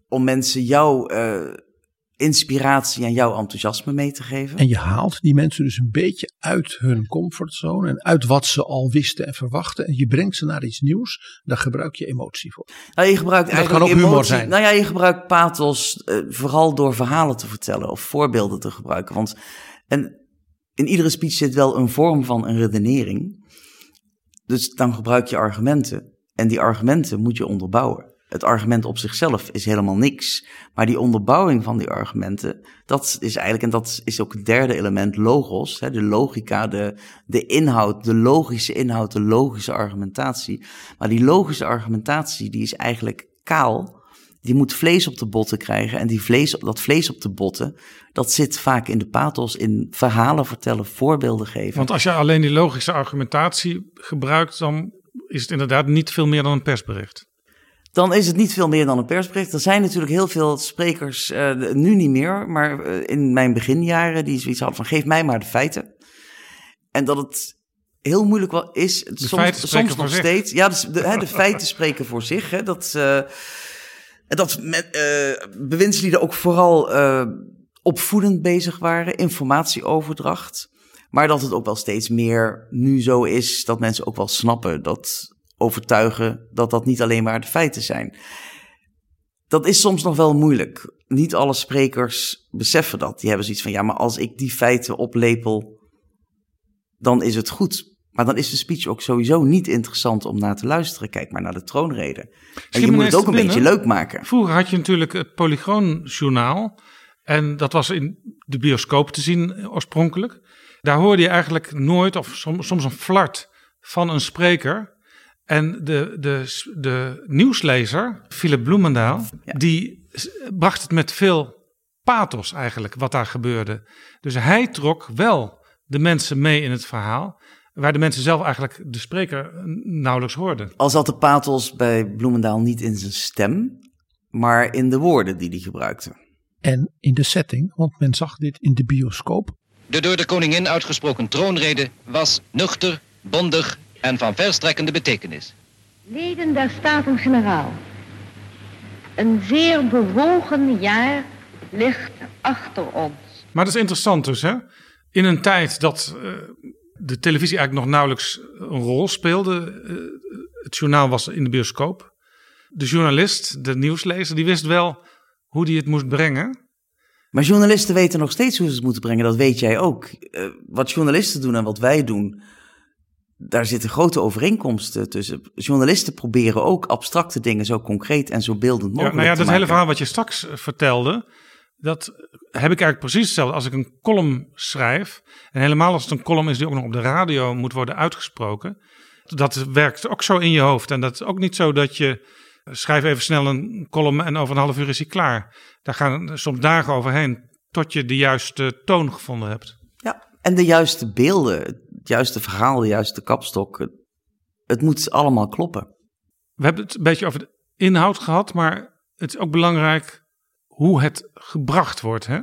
om mensen jouw eh, inspiratie en jouw enthousiasme mee te geven. En je haalt die mensen dus een beetje uit hun comfortzone en uit wat ze al wisten en verwachten. En je brengt ze naar iets nieuws. Daar gebruik je emotie voor. Nou, je gebruikt Dat kan ook humor emotie- zijn. Nou ja, je gebruikt pathos eh, vooral door verhalen te vertellen of voorbeelden te gebruiken. Want en in iedere speech zit wel een vorm van een redenering. Dus dan gebruik je argumenten. En die argumenten moet je onderbouwen. Het argument op zichzelf is helemaal niks. Maar die onderbouwing van die argumenten, dat is eigenlijk, en dat is ook het derde element, logos. Hè, de logica, de, de inhoud, de logische inhoud, de logische argumentatie. Maar die logische argumentatie, die is eigenlijk kaal. Die moet vlees op de botten krijgen. En die vlees, dat vlees op de botten, dat zit vaak in de pathos, in verhalen vertellen, voorbeelden geven. Want als je alleen die logische argumentatie gebruikt, dan is het inderdaad niet veel meer dan een persbericht. Dan is het niet veel meer dan een persbericht. Er zijn natuurlijk heel veel sprekers, eh, nu niet meer, maar eh, in mijn beginjaren, die zoiets hadden van geef mij maar de feiten. En dat het heel moeilijk wel is, het soms, feiten spreken soms voor nog zich. steeds. Ja, dus de, hè, de feiten spreken voor zich. Hè, dat, en dat met, eh bewindslieden ook vooral opvoedend bezig waren, informatieoverdracht. Maar dat het ook wel steeds meer nu zo is dat mensen ook wel snappen dat overtuigen dat dat niet alleen maar de feiten zijn. Dat is soms nog wel moeilijk. Niet alle sprekers beseffen dat. Die hebben zoiets van ja, maar als ik die feiten oplepel, dan is het goed. Maar dan is de speech ook sowieso niet interessant om naar te luisteren. Kijk maar naar de troonrede. En je moet het ook een beetje leuk maken. Vroeger had je natuurlijk het Polygoonjournaal. En dat was in de bioscoop te zien oorspronkelijk. Daar hoorde je eigenlijk nooit, of soms, soms een flart van een spreker. En de, de, de nieuwslezer, Philip Bloemendaal, Ja. die bracht het met veel pathos eigenlijk, wat daar gebeurde. Dus hij trok wel de mensen mee in het verhaal, waar de mensen zelf eigenlijk de spreker nauwelijks hoorden. Al zat de pathos bij Bloemendaal niet in zijn stem, maar in de woorden die hij gebruikte. En in de setting, want men zag dit in de bioscoop. De door de koningin uitgesproken troonrede was nuchter, bondig en van verstrekkende betekenis. Leden der Staten-Generaal. Een zeer bewogen jaar ligt achter ons. Maar dat is interessant dus, hè? In een tijd dat eh, de televisie eigenlijk nog nauwelijks een rol speelde. eh, het journaal was in de bioscoop. De journalist, de nieuwslezer, die wist wel hoe die het moest brengen. Maar journalisten weten nog steeds hoe ze het moeten brengen, dat weet jij ook. Eh, wat journalisten doen en wat wij doen, daar zitten grote overeenkomsten tussen. Journalisten proberen ook abstracte dingen zo concreet en zo beeldend Ja, mogelijk nou ja, te dat hele verhaal wat je straks eh, vertelde, dat heb ik eigenlijk precies hetzelfde. Als ik een column schrijf, en helemaal als het een column is die ook nog op de radio moet worden uitgesproken, dat werkt ook zo in je hoofd. En dat is ook niet zo dat je eh, schrijf even snel een column en over een half uur is hij klaar. Daar gaan soms dagen overheen tot je de juiste toon gevonden hebt. Ja, en de juiste beelden, juiste verhaal, de juiste kapstok. Het, moet allemaal kloppen. We hebben het een beetje over de inhoud gehad, maar het is ook belangrijk hoe het gebracht wordt. Hè?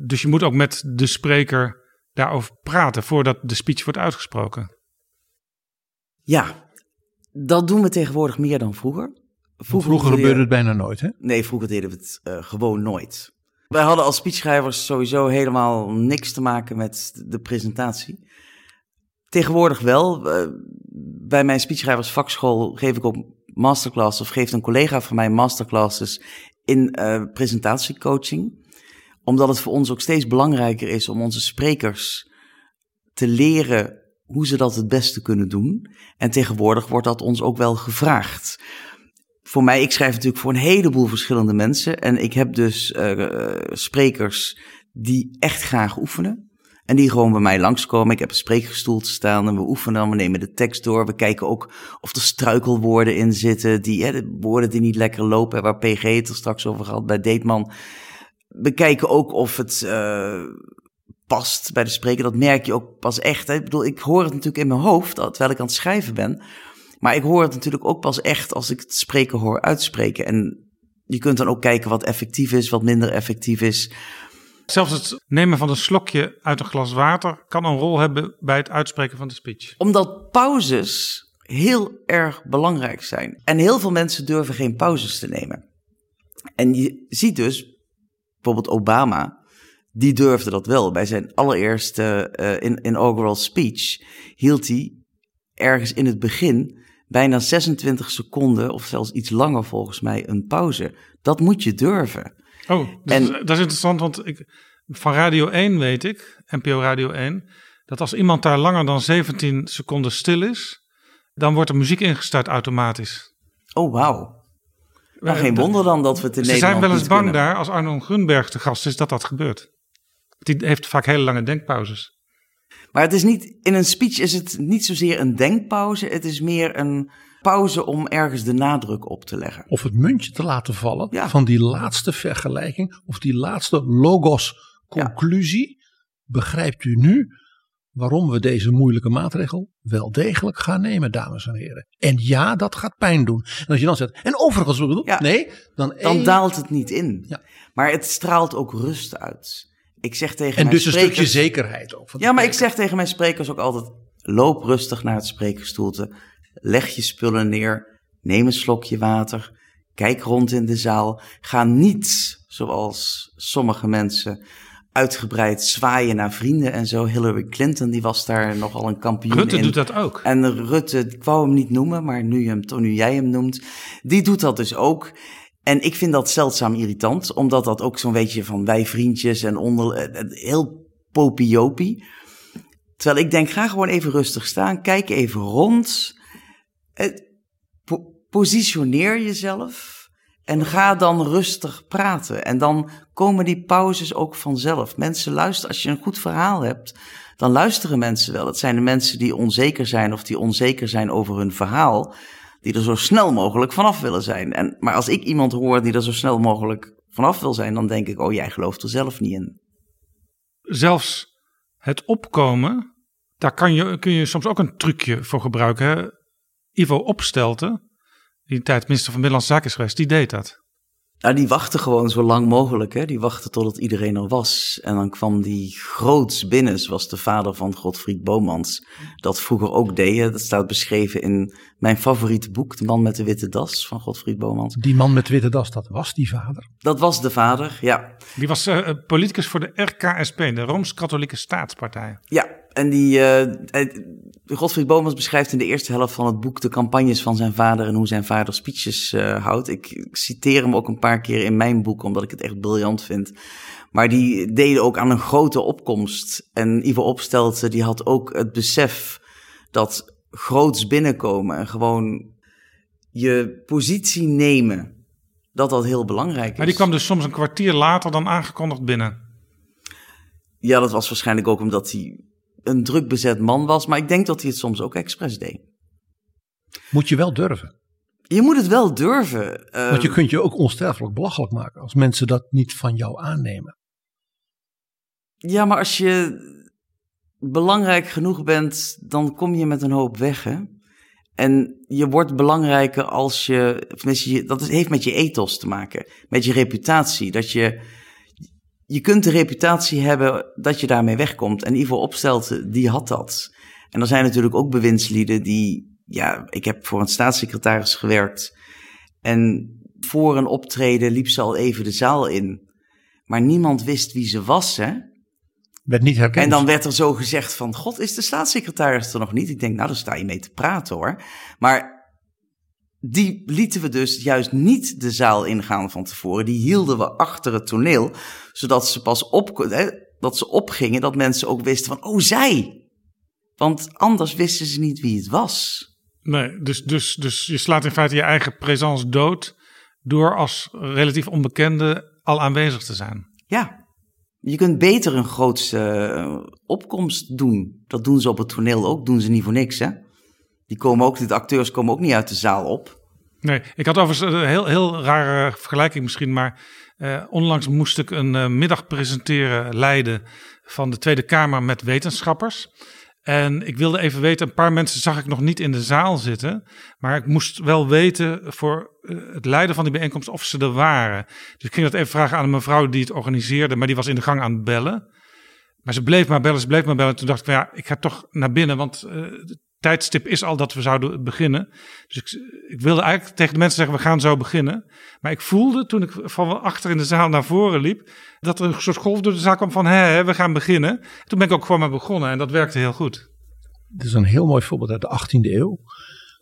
Dus je moet ook met de spreker daarover praten voordat de speech wordt uitgesproken. Ja, dat doen we tegenwoordig meer dan vroeger. Vroeger, gebeurde het bijna nooit, hè? Nee, vroeger deden we het eh, gewoon nooit. Wij hadden als speechschrijvers sowieso helemaal niks te maken met de presentatie. Tegenwoordig wel. Eh, bij mijn speechschrijversvakschool geef ik ook masterclasses of geeft een collega van mij masterclasses in eh, presentatiecoaching. Omdat het voor ons ook steeds belangrijker is om onze sprekers te leren hoe ze dat het beste kunnen doen. En tegenwoordig wordt dat ons ook wel gevraagd voor mij, ik schrijf natuurlijk voor een heleboel verschillende mensen. En ik heb dus eh, sprekers die echt graag oefenen. En die gewoon bij mij langskomen. Ik heb een spreekgestoel te staan en we oefenen. We nemen de tekst door. We kijken ook of er struikelwoorden in zitten. Die, woorden die niet lekker lopen. Waar PG het er straks over had bij Deetman. We kijken ook of het eh, past bij de spreker. Dat merk je ook pas echt. Hè. Ik bedoel, ik hoor het natuurlijk in mijn hoofd terwijl ik aan het schrijven ben. Maar ik hoor het natuurlijk ook pas echt als ik het spreken hoor uitspreken. En je kunt dan ook kijken wat effectief is, wat minder effectief is. Zelfs het nemen van een slokje uit een glas water kan een rol hebben bij het uitspreken van de speech. Omdat pauzes heel erg belangrijk zijn. En heel veel mensen durven geen pauzes te nemen. En je ziet dus, bijvoorbeeld Obama, die durfde dat wel. Bij zijn allereerste uh, in, inaugural speech hield hij ergens in het begin bijna 26 seconden, of zelfs iets langer volgens mij, een pauze. Dat moet je durven. Oh, dus en, dat is interessant, want ik, van Radio 1 weet ik, NPO Radio 1, dat als iemand daar langer dan 17 seconden stil is, dan wordt er muziek ingestart automatisch. Oh, wauw. Nou, geen wonder dan dat we het in Ze Nederland zijn wel eens bang kunnen. daar, als Arno Grunberg te gast is, dat dat gebeurt. Die heeft vaak hele lange denkpauzes. Maar het is niet, in een speech is het niet zozeer een denkpauze, het is meer een pauze om ergens de nadruk op te leggen. Of het muntje te laten vallen Ja. van die laatste vergelijking of die laatste logos-conclusie. Begrijpt u nu waarom we deze moeilijke maatregel wel degelijk gaan nemen, dames en heren? En ja, dat gaat pijn doen. En als je dan zegt, en overigens, bedoel, Ja. nee, dan, Dan daalt het niet in. Maar het straalt ook rust uit. Ik zeg tegen En mijn dus een stukje zekerheid ook. van Ja, maar ik zeg tegen mijn sprekers ook altijd: loop rustig naar het spreekgestoelte, leg je spullen neer, neem een slokje water, kijk rond in de zaal. Ga niet, zoals sommige mensen, uitgebreid zwaaien naar vrienden en zo. Hillary Clinton, die was daar nogal een kampioen Rutte in. doet dat ook. En Rutte, ik wou hem niet noemen, maar nu, hem, nu jij hem noemt, die doet dat dus ook. En ik vind dat zeldzaam irritant, omdat dat ook zo'n beetje van wij vriendjes en onder, eh, eh, heel popiopie. Terwijl ik denk, ga gewoon even rustig staan, kijk even rond, po- positioneer jezelf en ga dan rustig praten. En dan komen die pauzes ook vanzelf. Mensen luisteren, als je een goed verhaal hebt, dan luisteren mensen wel. Het zijn de mensen die onzeker zijn of die onzeker zijn over hun verhaal, die er zo snel mogelijk vanaf willen zijn. En, maar als ik iemand hoor die er zo snel mogelijk vanaf wil zijn, dan denk ik, oh jij gelooft er zelf niet in. Zelfs het opkomen, daar kan je, kun je soms ook een trucje voor gebruiken. Ivo Opstelten, die een tijd minister van Binnenlandse Zaken is geweest, die deed dat. Nou, die wachten gewoon zo lang mogelijk. Hè? Die wachten totdat iedereen er was. En dan kwam die groots binnen, zoals de vader van Godfried Bomans dat vroeger ook deed. hè. Dat staat beschreven in mijn favoriete boek, De man met de witte das van Godfried Bomans. Die man met witte das, dat was die vader. Dat was de vader, ja. Die was eh, politicus voor de RKSP, de Rooms-Katholieke Staatspartij. Ja, en die eh, hij- Godfried Bomans beschrijft in de eerste helft van het boek de campagnes van zijn vader en hoe zijn vader speeches eh, houdt. Ik, ik citeer hem ook een paar keer in mijn boek, omdat ik het echt briljant vind. Maar die deden ook aan een grote opkomst. En Ivo Opstelten, die had ook het besef dat groots binnenkomen en gewoon je positie nemen, dat dat heel belangrijk is. Maar die kwam dus soms een kwartier later dan aangekondigd binnen. Ja, dat was waarschijnlijk ook omdat hij een druk bezet man was. Maar ik denk dat hij het soms ook expres deed. Moet je wel durven. Je moet het wel durven. eh, Want je kunt je ook onsterfelijk belachelijk maken als mensen dat niet van jou aannemen. Ja, maar als je belangrijk genoeg bent, dan kom je met een hoop weg, hè? En je wordt belangrijker als je, of tenminste, je- dat heeft met je ethos te maken, met je reputatie. Dat je, je kunt de reputatie hebben dat je daarmee wegkomt. En Ivo Opstelten, die had dat. En er zijn natuurlijk ook bewindslieden die, ja, ik heb voor een staatssecretaris gewerkt. En voor een optreden liep ze al even de zaal in. Maar niemand wist wie ze was, hè? Werd niet herkend. En dan werd er zo gezegd van, god, is de staatssecretaris er nog niet? Ik denk, nou, daar sta je mee te praten hoor. Maar die lieten we dus juist niet de zaal ingaan van tevoren. Die hielden we achter het toneel, zodat ze pas op, hè, dat ze opgingen, dat mensen ook wisten van, oh, zij. Want anders wisten ze niet wie het was. Nee, dus, dus, dus je slaat in feite je eigen présence dood door als relatief onbekende al aanwezig te zijn. Ja, je kunt beter een grootste eh, opkomst doen. Dat doen ze op het toneel ook, doen ze niet voor niks, hè? Die komen ook, de acteurs komen ook niet uit de zaal op. Nee, ik had overigens een heel, heel rare vergelijking misschien, maar eh, onlangs moest ik een eh, middag presenteren, leiden van de Tweede Kamer met wetenschappers. En ik wilde even weten, een paar mensen zag ik nog niet in de zaal zitten, maar ik moest wel weten voor eh, het leiden van die bijeenkomst of ze er waren. Dus ik ging dat even vragen aan een mevrouw die het organiseerde, maar die was in de gang aan het bellen. Maar ze bleef maar bellen, ze bleef maar bellen. Toen dacht ik, van, ja, ik ga toch naar binnen, want het tijdstip is al dat we zouden beginnen. Dus ik, ik wilde eigenlijk tegen de mensen zeggen, we gaan zo beginnen. Maar ik voelde toen ik van achter in de zaal naar voren liep, dat er een soort golf door de zaal kwam van, hé, we gaan beginnen. Toen ben ik ook gewoon maar begonnen en dat werkte heel goed. Dit is een heel mooi voorbeeld uit de 18e eeuw.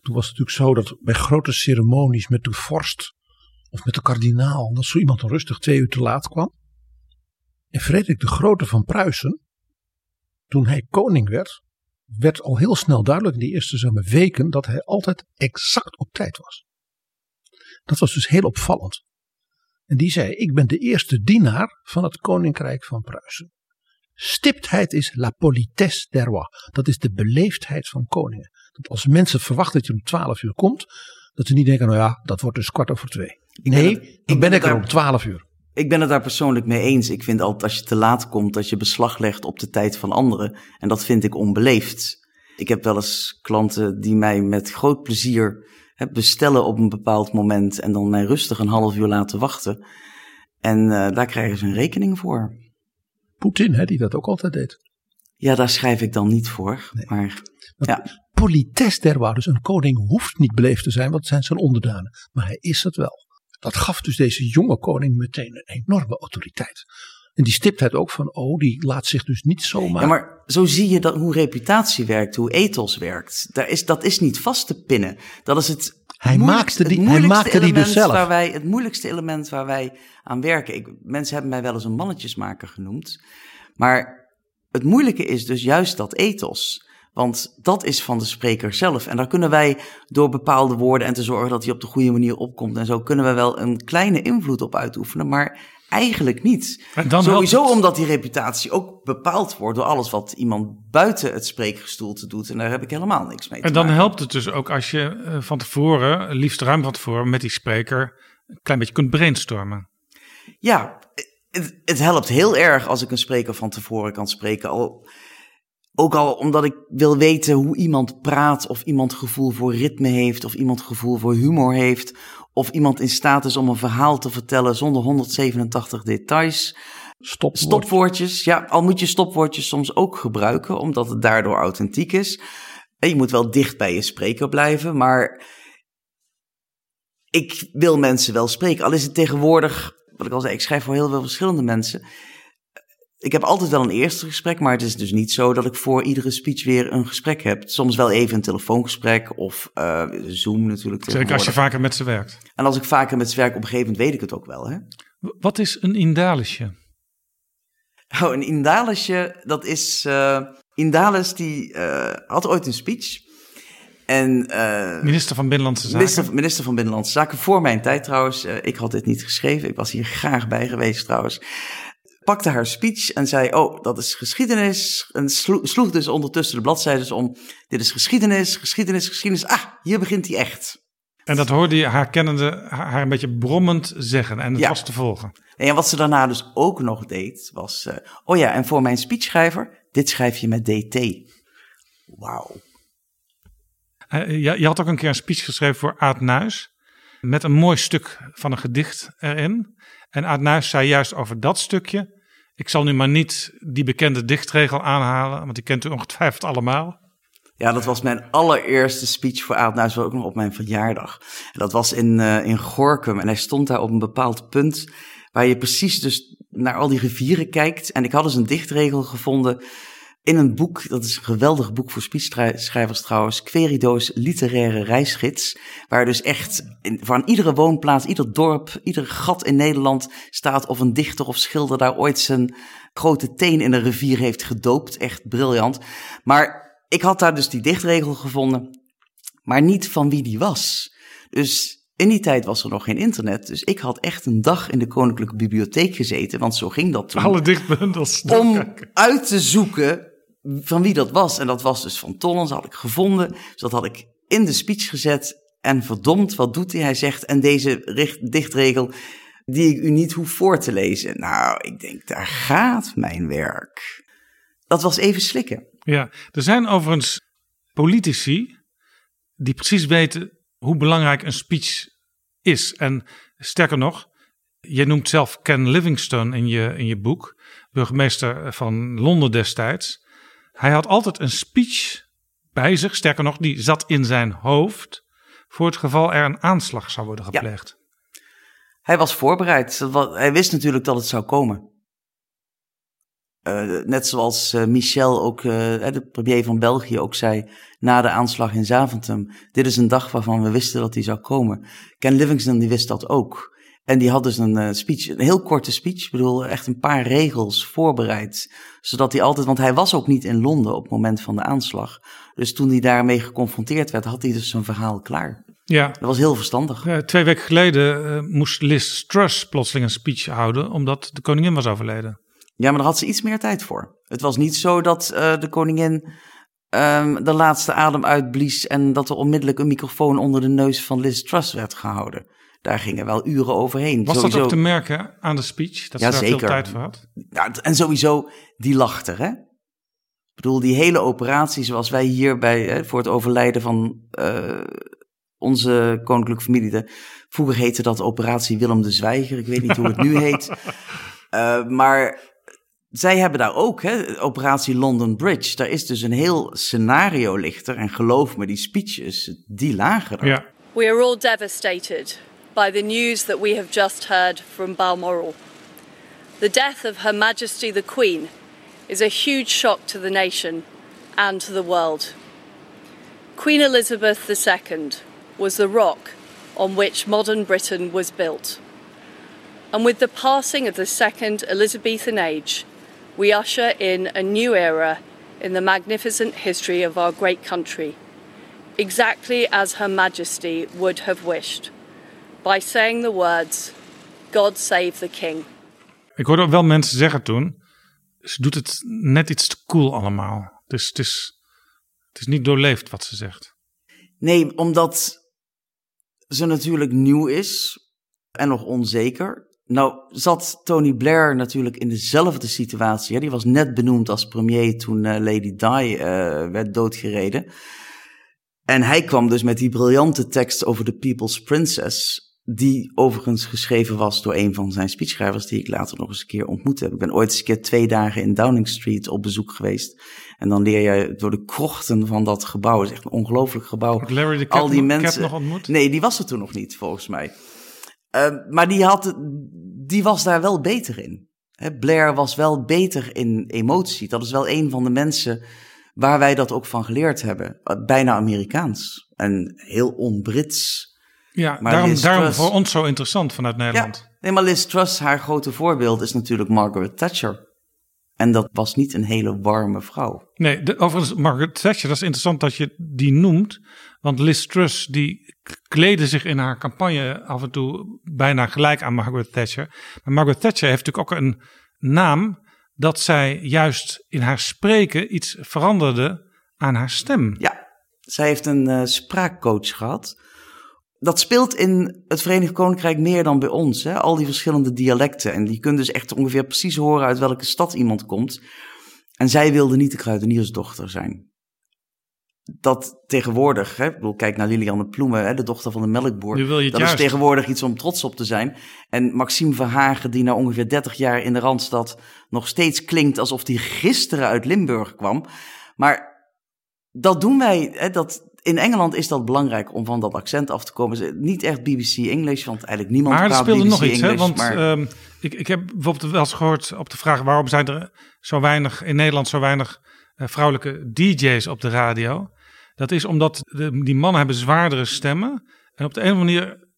Toen was het natuurlijk zo dat bij grote ceremonies met de vorst of met de kardinaal, dat zo iemand rustig twee uur te laat kwam. En Frederik de Grote van Pruisen, toen hij koning werd, werd al heel snel duidelijk in die eerste zeg maar, weken dat hij altijd exact op tijd was. Dat was dus heel opvallend. En die zei: Ik ben de eerste dienaar van het koninkrijk van Pruisen. Stiptheid is la politesse des rois. Dat is de beleefdheid van koningen. Dat als mensen verwachten dat je om 12 uur komt, dat ze niet denken: nou ja, dat wordt dus kwart over twee. Nee, ben ik er daar- om 12 uur. Ik ben het daar persoonlijk mee eens. Ik vind altijd als je te laat komt, dat je beslag legt op de tijd van anderen. En dat vind ik onbeleefd. Ik heb wel eens klanten die mij met groot plezier hè, bestellen op een bepaald moment en dan mij rustig een half uur laten wachten. En eh, daar krijgen ze een rekening voor. Poetin, hè, die dat ook altijd deed. Ja, daar schrijf ik dan niet voor. Maar ja, Politesse. Dus een koning hoeft niet beleefd te zijn, want het zijn zijn onderdanen. Maar hij is het wel. Dat gaf dus deze jonge koning meteen een enorme autoriteit. En die stiptheid ook van, oh, die laat zich dus niet zomaar. Ja, maar zo zie je dat, hoe reputatie werkt, hoe ethos werkt. Daar is, dat is niet vast te pinnen. Dat is het Hij maakte die- hij maakte die dus zelf. Waar wij, het moeilijkste element waar wij aan werken. Ik, mensen hebben mij wel eens een mannetjesmaker genoemd. Maar Het moeilijke is dus juist dat ethos. Want dat is van de spreker zelf. En daar kunnen wij door bepaalde woorden en te zorgen dat hij op de goede manier opkomt en zo, kunnen we wel een kleine invloed op uitoefenen. Maar eigenlijk niet. En dan Sowieso omdat die reputatie ook bepaald wordt door alles wat iemand buiten het spreekgestoelte doet. En daar heb ik helemaal niks mee te En dan maken. helpt het dus ook als je eh, van tevoren, liefst ruim van tevoren, met die spreker een klein beetje kunt brainstormen. Ja, het, het helpt heel erg als ik een spreker van tevoren kan spreken. Al, ook al omdat ik wil weten hoe iemand praat, of iemand gevoel voor ritme heeft, of iemand gevoel voor humor heeft, of iemand in staat is om een verhaal te vertellen zonder 187 details. Stopwoord. Stopwoordjes, ja, al moet je stopwoordjes soms ook gebruiken, omdat het daardoor authentiek is. En je moet wel dicht bij je spreker blijven, maar ik wil mensen wel spreken. Al is het tegenwoordig, wat ik al zei, ik schrijf voor heel veel verschillende mensen. Ik heb altijd wel een eerste gesprek, maar het is dus niet zo dat ik voor iedere speech weer een gesprek heb. Soms wel even een telefoongesprek of eh, Zoom natuurlijk. Zeker als je vaker met ze werkt. En als ik vaker met ze werk, op een gegeven moment weet ik het ook wel. Hè? Wat is een indalisje? Oh, een Indalisje, dat is... eh Indalis, die eh, had ooit een speech. En... Minister van Binnenlandse Zaken. Minister, minister van Binnenlandse Zaken, voor mijn tijd trouwens. Ik had dit niet geschreven, ik was hier graag bij geweest trouwens. Pakte haar speech en zei, oh, dat is geschiedenis. En slo- sloeg dus ondertussen de bladzijden om. Dit is geschiedenis, geschiedenis, geschiedenis. Ah, hier begint hij echt. En dat hoorde je haar kennende haar een beetje brommend zeggen. En het Ja. was te volgen. En wat ze daarna dus ook nog deed, was... eh, oh ja, en voor mijn speechschrijver, dit schrijf je met DT. Wauw. Eh, je, je had ook een keer een speech geschreven voor Aad Nuis. Met een mooi stuk van een gedicht erin. En Aad Nuis zei juist over dat stukje. Ik zal nu maar niet die bekende dichtregel aanhalen. Want die kent u ongetwijfeld allemaal. Ja, dat was mijn allereerste speech voor Aad ook nog op mijn verjaardag. En dat was in, eh, in Gorkum en hij stond daar op een bepaald punt waar je precies dus naar al die rivieren kijkt. En ik had dus een dichtregel gevonden in een boek, dat is een geweldig boek voor speechschrijvers trouwens, Querido's literaire reisgids, waar dus echt van iedere woonplaats, ieder dorp, ieder gat in Nederland staat of een dichter of schilder daar ooit zijn grote teen in een rivier heeft gedoopt. Echt briljant. Maar ik had daar dus die dichtregel gevonden, maar niet van wie die was. Dus in die tijd was er nog geen internet, dus ik had echt een dag in de Koninklijke Bibliotheek gezeten, want zo ging dat toen Alle dichtbundels. om uit te zoeken van wie dat was. En dat was dus van Tollens, had ik gevonden. Dus dat had ik in de speech gezet. En verdomd, wat doet hij? Hij zegt, en deze dichtregel die ik u niet hoef voor te lezen. Nou, ik denk, daar gaat mijn werk. Dat was even slikken. Ja, er zijn overigens politici die precies weten hoe belangrijk een speech is. En sterker nog, je noemt zelf Ken Livingstone in je, in je boek, burgemeester van Londen destijds. Hij had altijd een speech bij zich, sterker nog, die zat in zijn hoofd voor het geval er een aanslag zou worden Ja. gepleegd. Hij was voorbereid. Hij wist natuurlijk dat het zou komen. Eh, net zoals eh, Michel, ook, eh, de premier van België, ook zei na de aanslag in Zaventem. Dit is een dag waarvan we wisten dat die zou komen. Ken Livingstone die wist dat ook. En die had dus een eh, speech, een heel korte speech, ik bedoel echt een paar regels voorbereid. Zodat hij altijd, want hij was ook niet in Londen op het moment van de aanslag. Dus toen hij daarmee geconfronteerd werd, had hij dus zijn verhaal klaar. Ja, Dat was heel verstandig. eh, twee weken geleden eh, moest Liz Truss plotseling een speech houden omdat de koningin was overleden. Ja, maar daar had ze iets meer tijd voor. Het was niet zo dat de koningin ehm, de laatste adem uitblies en dat er onmiddellijk een microfoon onder de neus van Liz Truss werd gehouden. Daar gingen wel uren overheen. Was sowieso, dat ook te merken aan de speech? Dat Ja, ze daar zeker. veel tijd voor had? Ja, en sowieso, die lacht er, hè? Ik bedoel, die hele operatie zoals wij hier bij, hè, voor het overlijden van eh, onze koninklijke familie. De, vroeger heette dat operatie Willem de Zwijger. Ik weet niet hoe het nu heet. Eh, maar zij hebben daar ook, hè, operatie London Bridge. Daar is dus een heel scenario lichter. En geloof me, die speeches, die lagen er. Ja. We are all devastated by the news that we have just heard from Balmoral. The death of Her Majesty the Queen is a huge shock to the nation and to the world. Queen Elizabeth II was the rock on which modern Britain was built. And with the passing of the second Elizabethan age, we usher in a new era in the magnificent history of our great country, exactly as Her Majesty would have wished, by saying the words, God save the King. Ik hoorde ook wel mensen zeggen toen, ze doet het net iets te cool allemaal. Dus het is, het is niet doorleefd wat ze zegt. Nee, omdat ze natuurlijk nieuw is en nog onzeker. Nou zat Tony Blair natuurlijk in dezelfde situatie. Hè? Die was net benoemd als premier toen uh, Lady Di uh, werd doodgereden. En hij kwam dus met die briljante tekst over de People's Princess. Die overigens geschreven was door een van zijn speechschrijvers, die ik later nog eens een keer ontmoet heb. Ik ben ooit eens een keer twee dagen in Downing Street op bezoek geweest. En dan leer je door de krochten van dat gebouw. Het is echt een ongelooflijk gebouw. Had Larry de Cap, Al die mensen. Nog ontmoet? Nee, die was er toen nog niet, volgens mij. Uh, maar die, had, die was daar wel beter in. Hè, Blair was wel beter in emotie. Dat is wel een van de mensen waar wij dat ook van geleerd hebben. Uh, bijna Amerikaans en heel on-Brits. Ja, Maar daarom, Liz daarom Truss- voor ons zo interessant vanuit Nederland. Ja, nee, maar Liz Truss, haar grote voorbeeld is natuurlijk Margaret Thatcher. En dat was niet een hele warme vrouw. Nee, de, overigens, Margaret Thatcher, dat is interessant dat je die noemt. Want Liz Truss, die kleedde zich in haar campagne af en toe bijna gelijk aan Margaret Thatcher. Maar Margaret Thatcher heeft natuurlijk ook een naam dat zij juist in haar spreken iets veranderde aan haar stem. Ja, zij heeft een uh, spraakcoach gehad. Dat speelt in het Verenigd Koninkrijk meer dan bij ons. Hè? Al die verschillende dialecten. En die kunnen dus echt ongeveer precies horen uit welke stad iemand komt. En zij wilde niet de kruideniersdochter zijn. Dat tegenwoordig, hè, ik bedoel, kijk naar Lilianne Ploemen, hè, de dochter van de melkboer. Nu wil je dat juist. is tegenwoordig iets om trots op te zijn. En Maxime Verhagen, die na ongeveer 30 jaar in de Randstad nog steeds klinkt alsof hij gisteren uit Limburg kwam. Maar dat doen wij, hè, dat, in Engeland is dat belangrijk om van dat accent af te komen. Ze- Niet echt BBC English, want eigenlijk niemand Maar er praat speelde BBC nog iets, hè? Want maar, ehm, ik, ik heb bijvoorbeeld wel eens gehoord op de vraag waarom zijn er zo weinig in Nederland zo weinig eh, vrouwelijke DJ's op de radio. Dat is omdat de, die mannen hebben zwaardere stemmen. En op de andere manier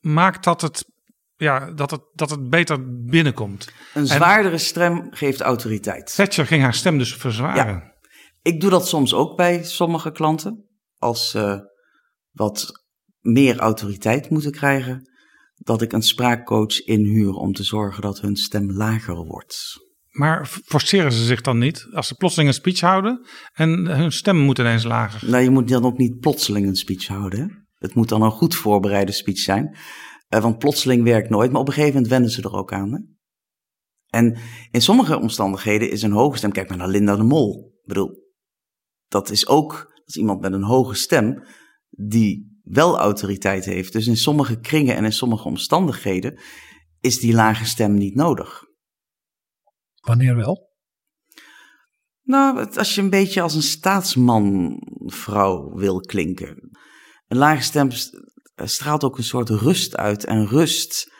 maakt dat het, ja, dat het, dat het beter binnenkomt. een zwaardere stem geeft autoriteit. Thatcher ging haar stem dus verzwaren. Ik doe dat soms ook bij sommige klanten. Als ze wat meer autoriteit moeten krijgen, dat ik een spraakcoach inhuur om te zorgen dat hun stem lager wordt. Maar forceren ze zich dan niet als ze plotseling een speech houden en hun stem moet ineens lager? Nou, je moet dan ook niet plotseling een speech houden. Hè? Het moet dan een goed voorbereide speech zijn. Eh, want plotseling werkt nooit, maar op een gegeven moment wennen ze er ook aan. Hè? En in sommige omstandigheden is een hoge stem, kijk maar naar Linda de Mol. Ik bedoel, dat is ook is iemand met een hoge stem die wel autoriteit heeft. Dus in sommige kringen en in sommige omstandigheden is die lage stem niet nodig. Wanneer wel? Nou, als je een beetje als een staatsman-vrouw wil klinken. Een lage stem st- straalt ook een soort rust uit. En rust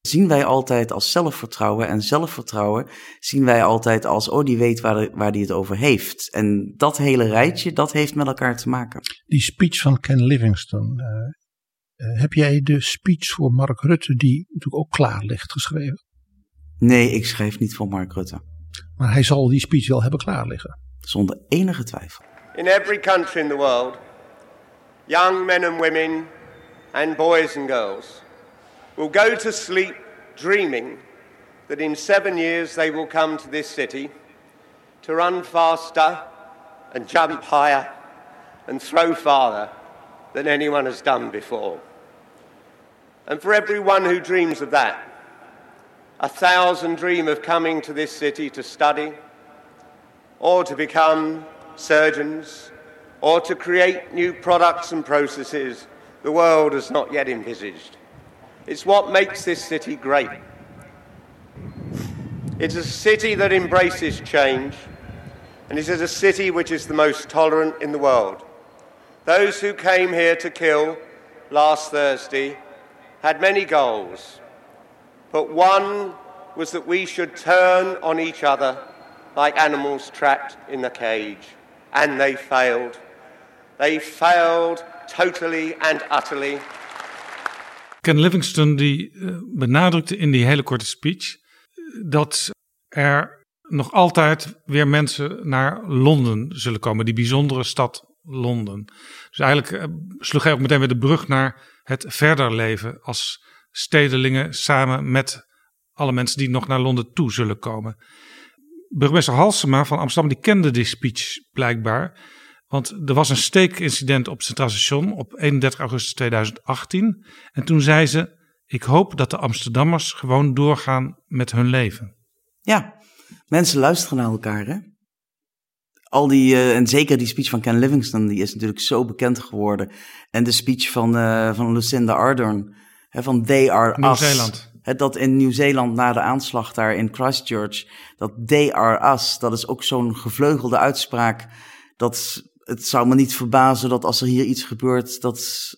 zien wij altijd als zelfvertrouwen. En zelfvertrouwen zien wij altijd als, oh, die weet waar, de- waar die het over heeft. En dat hele rijtje, dat heeft met elkaar te maken. Die speech van Ken Livingstone. eh, eh, heb jij de speech voor Mark Rutte, die natuurlijk ook klaar ligt, geschreven? Nee, ik schrijf niet voor Mark Rutte. Maar hij zal die speech wel hebben klaar liggen. Zonder enige twijfel. In every country in the world, young men and women, and boys and girls will go to sleep dreaming that in seven years they will come to this city to run faster and jump higher and throw farther than anyone has done before. And for everyone who dreams of that, a thousand dream of coming to this city to study or to become surgeons, or to create new products and processes the world has not yet envisaged. It's what makes this city great. It's a city that embraces change, and it is a city which is the most tolerant in the world. Those who came here to kill last Thursday had many goals, but one was that we should turn on each other like animals trapped in a cage. And they failed. They failed totally and utterly. Ken Livingstone die eh, benadrukte in die hele korte speech eh, dat er nog altijd weer mensen naar Londen zullen komen. Die bijzondere stad Londen. Dus eigenlijk eh, sloeg hij ook meteen weer de brug naar het verder leven als stedelingen samen met alle mensen die nog naar Londen toe zullen komen. Burgemeester Halsema van Amsterdam die kende die speech blijkbaar. Want er was een steekincident op het Centraal Station op 31 augustus 2018. En toen zei ze: Ik hoop dat de Amsterdammers gewoon doorgaan met hun leven. Ja, mensen luisteren naar elkaar, hè? Al die, uh, en zeker die speech van Ken Livingston, die is natuurlijk zo bekend geworden. En de speech van, uh, van Lucinda Ardern, hè, van They Are. Nieuw-Zeeland. Dat in Nieuw-Zeeland na de aanslag daar in Christchurch, dat They Are Us, dat is ook zo'n gevleugelde uitspraak. Dat het zou me niet verbazen dat als er hier iets gebeurt, dat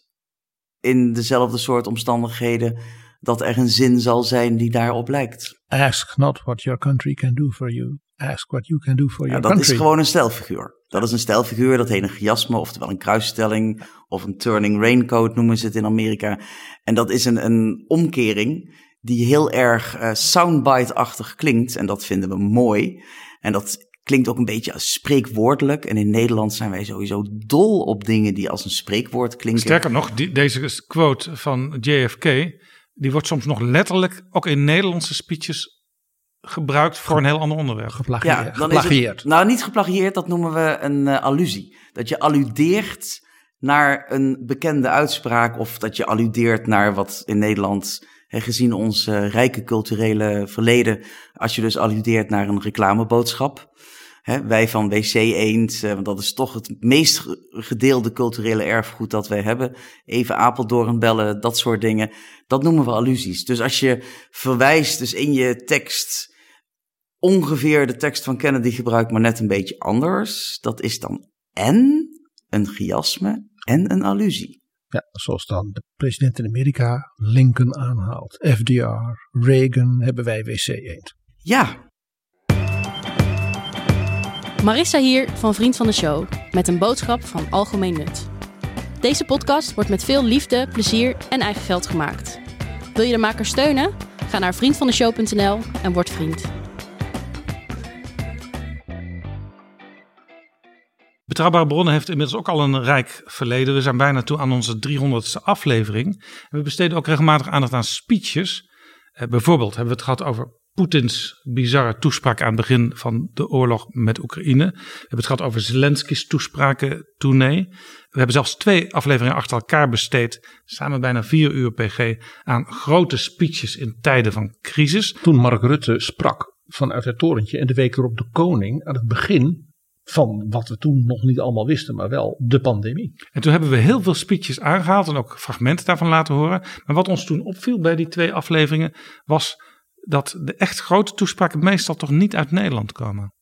in dezelfde soort omstandigheden, dat er een zin zal zijn die daarop lijkt. Ask not what your country can do for you. Ask what you can do for Ja, your dat country. is gewoon een stijlfiguur. Dat is een stijlfiguur, dat heet een chiasme, oftewel een kruisstelling, of een turning raincoat noemen ze het in Amerika. En dat is een, een omkering die heel erg eh, soundbite-achtig klinkt, en dat vinden we mooi. En dat klinkt ook een beetje als spreekwoordelijk. En in Nederland zijn wij sowieso dol op dingen die als een spreekwoord klinken. Sterker nog, die, deze quote van JFK, die wordt soms nog letterlijk ook in Nederlandse speeches gebruikt voor een heel ander onderwerp. Geplagieerd. Ja, dan is het, nou, niet geplagieerd, dat noemen we een eh, allusie. Dat je alludeert naar een bekende uitspraak of dat je alludeert naar wat in Nederland, hè, gezien ons eh, rijke culturele verleden, als je dus alludeert naar een reclameboodschap. Hè, wij van WC Eend, eh, want dat is toch het meest ge- gedeelde culturele erfgoed dat wij hebben. Even Apeldoorn bellen, dat soort dingen. Dat noemen we allusies. Dus als je verwijst dus in je tekst ongeveer de tekst van Kennedy gebruikt, maar net een beetje anders. Dat is dan en een chiasme en een allusie. Ja, zoals dan de president in Amerika Lincoln aanhaalt. FDR, Reagan, hebben wij WC eend. Ja, Marissa hier van Vriend van de Show met een boodschap van algemeen nut. Deze podcast wordt met veel liefde, plezier en eigen geld gemaakt. Wil je de maker steunen? Ga naar vriendvandeshow.nl en word vriend. Betrouwbare bronnen heeft inmiddels ook al een rijk verleden. We zijn bijna toe aan onze 300ste aflevering. We besteden ook regelmatig aandacht aan speeches. Eh, bijvoorbeeld hebben we het gehad over Poetins bizarre toespraak aan het begin van de oorlog met Oekraïne. We hebben het gehad over Zelensky's toespraken tournee. We hebben zelfs twee afleveringen achter elkaar besteed, samen bijna vier uur pg, aan grote speeches in tijden van crisis. Toen Mark Rutte sprak vanuit het torentje en de week erop de koning aan het begin van wat we toen nog niet allemaal wisten, maar wel de pandemie. En toen hebben we heel veel speeches aangehaald en ook fragmenten daarvan laten horen. Maar wat ons toen opviel bij die twee afleveringen was dat de echt grote toespraken meestal toch niet uit Nederland komen.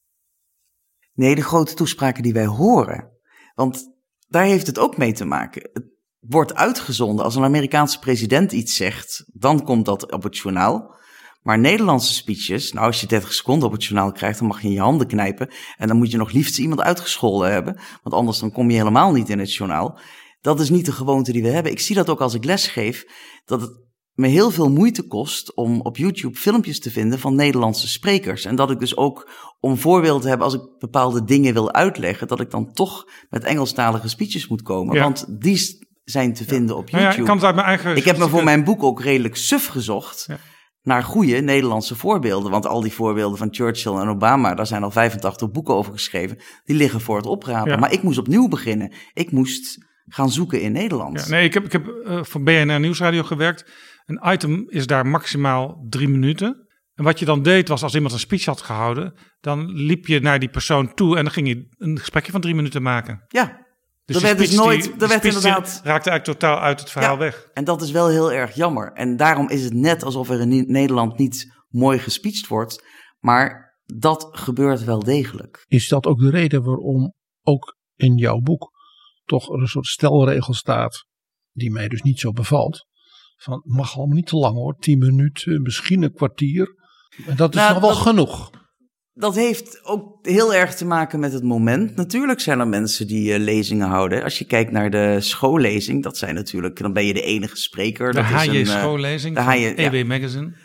nee, de grote toespraken die wij horen. Want daar heeft het ook mee te maken. Het wordt uitgezonden als een Amerikaanse president iets zegt, dan komt dat op het journaal. Maar Nederlandse speeches, nou als je 30 seconden op het journaal krijgt, dan mag je in je handen knijpen. En dan moet je nog liefst iemand uitgescholden hebben, want anders dan kom je helemaal niet in het journaal. Dat is niet de gewoonte die we hebben. Ik zie dat ook als ik lesgeef, dat het me heel veel moeite kost om op YouTube filmpjes te vinden van Nederlandse sprekers. En dat ik dus ook om voorbeeld te hebben als ik bepaalde dingen wil uitleggen, dat ik dan toch met Engelstalige speeches moet komen. Ja. Want die zijn te vinden op Nou ja, YouTube. ik kan het uit mijn eigen. Ik heb me voor mijn boek ook redelijk suf gezocht naar goede Nederlandse voorbeelden. Want al die voorbeelden van Churchill en Obama, daar zijn al 85 boeken over geschreven. Die liggen voor het oprapen. Maar ik moest opnieuw beginnen. Ik moest gaan zoeken in Nederland. Ja, nee, ik heb, ik heb eh, voor BNR Nieuwsradio gewerkt. Een item is daar maximaal drie minuten. En wat je dan deed was, als iemand een speech had gehouden, dan liep je naar die persoon toe en dan ging je een gesprekje van drie minuten maken. Ja, Dus er werd dus speech nooit, die- er werd inderdaad... raakte eigenlijk totaal uit het verhaal Ja. weg. En dat is wel heel erg jammer. En daarom is het net alsof er in Nederland niet mooi gespeecht wordt. Maar dat gebeurt wel degelijk. Is dat ook de reden waarom ook in jouw boek toch er een soort stelregel staat, die mij dus niet zo bevalt, van mag allemaal niet te lang hoor, tien minuten, misschien een kwartier. En dat is Nou, nog wel dat- genoeg. Dat heeft ook heel erg te maken met het moment. Natuurlijk zijn er mensen die eh, lezingen houden. Als je kijkt naar de schoollezing, dat zijn natuurlijk, dan ben je de enige spreker. De dat is HJ een, eh, schoollezing de HJ, ja. EW Magazine.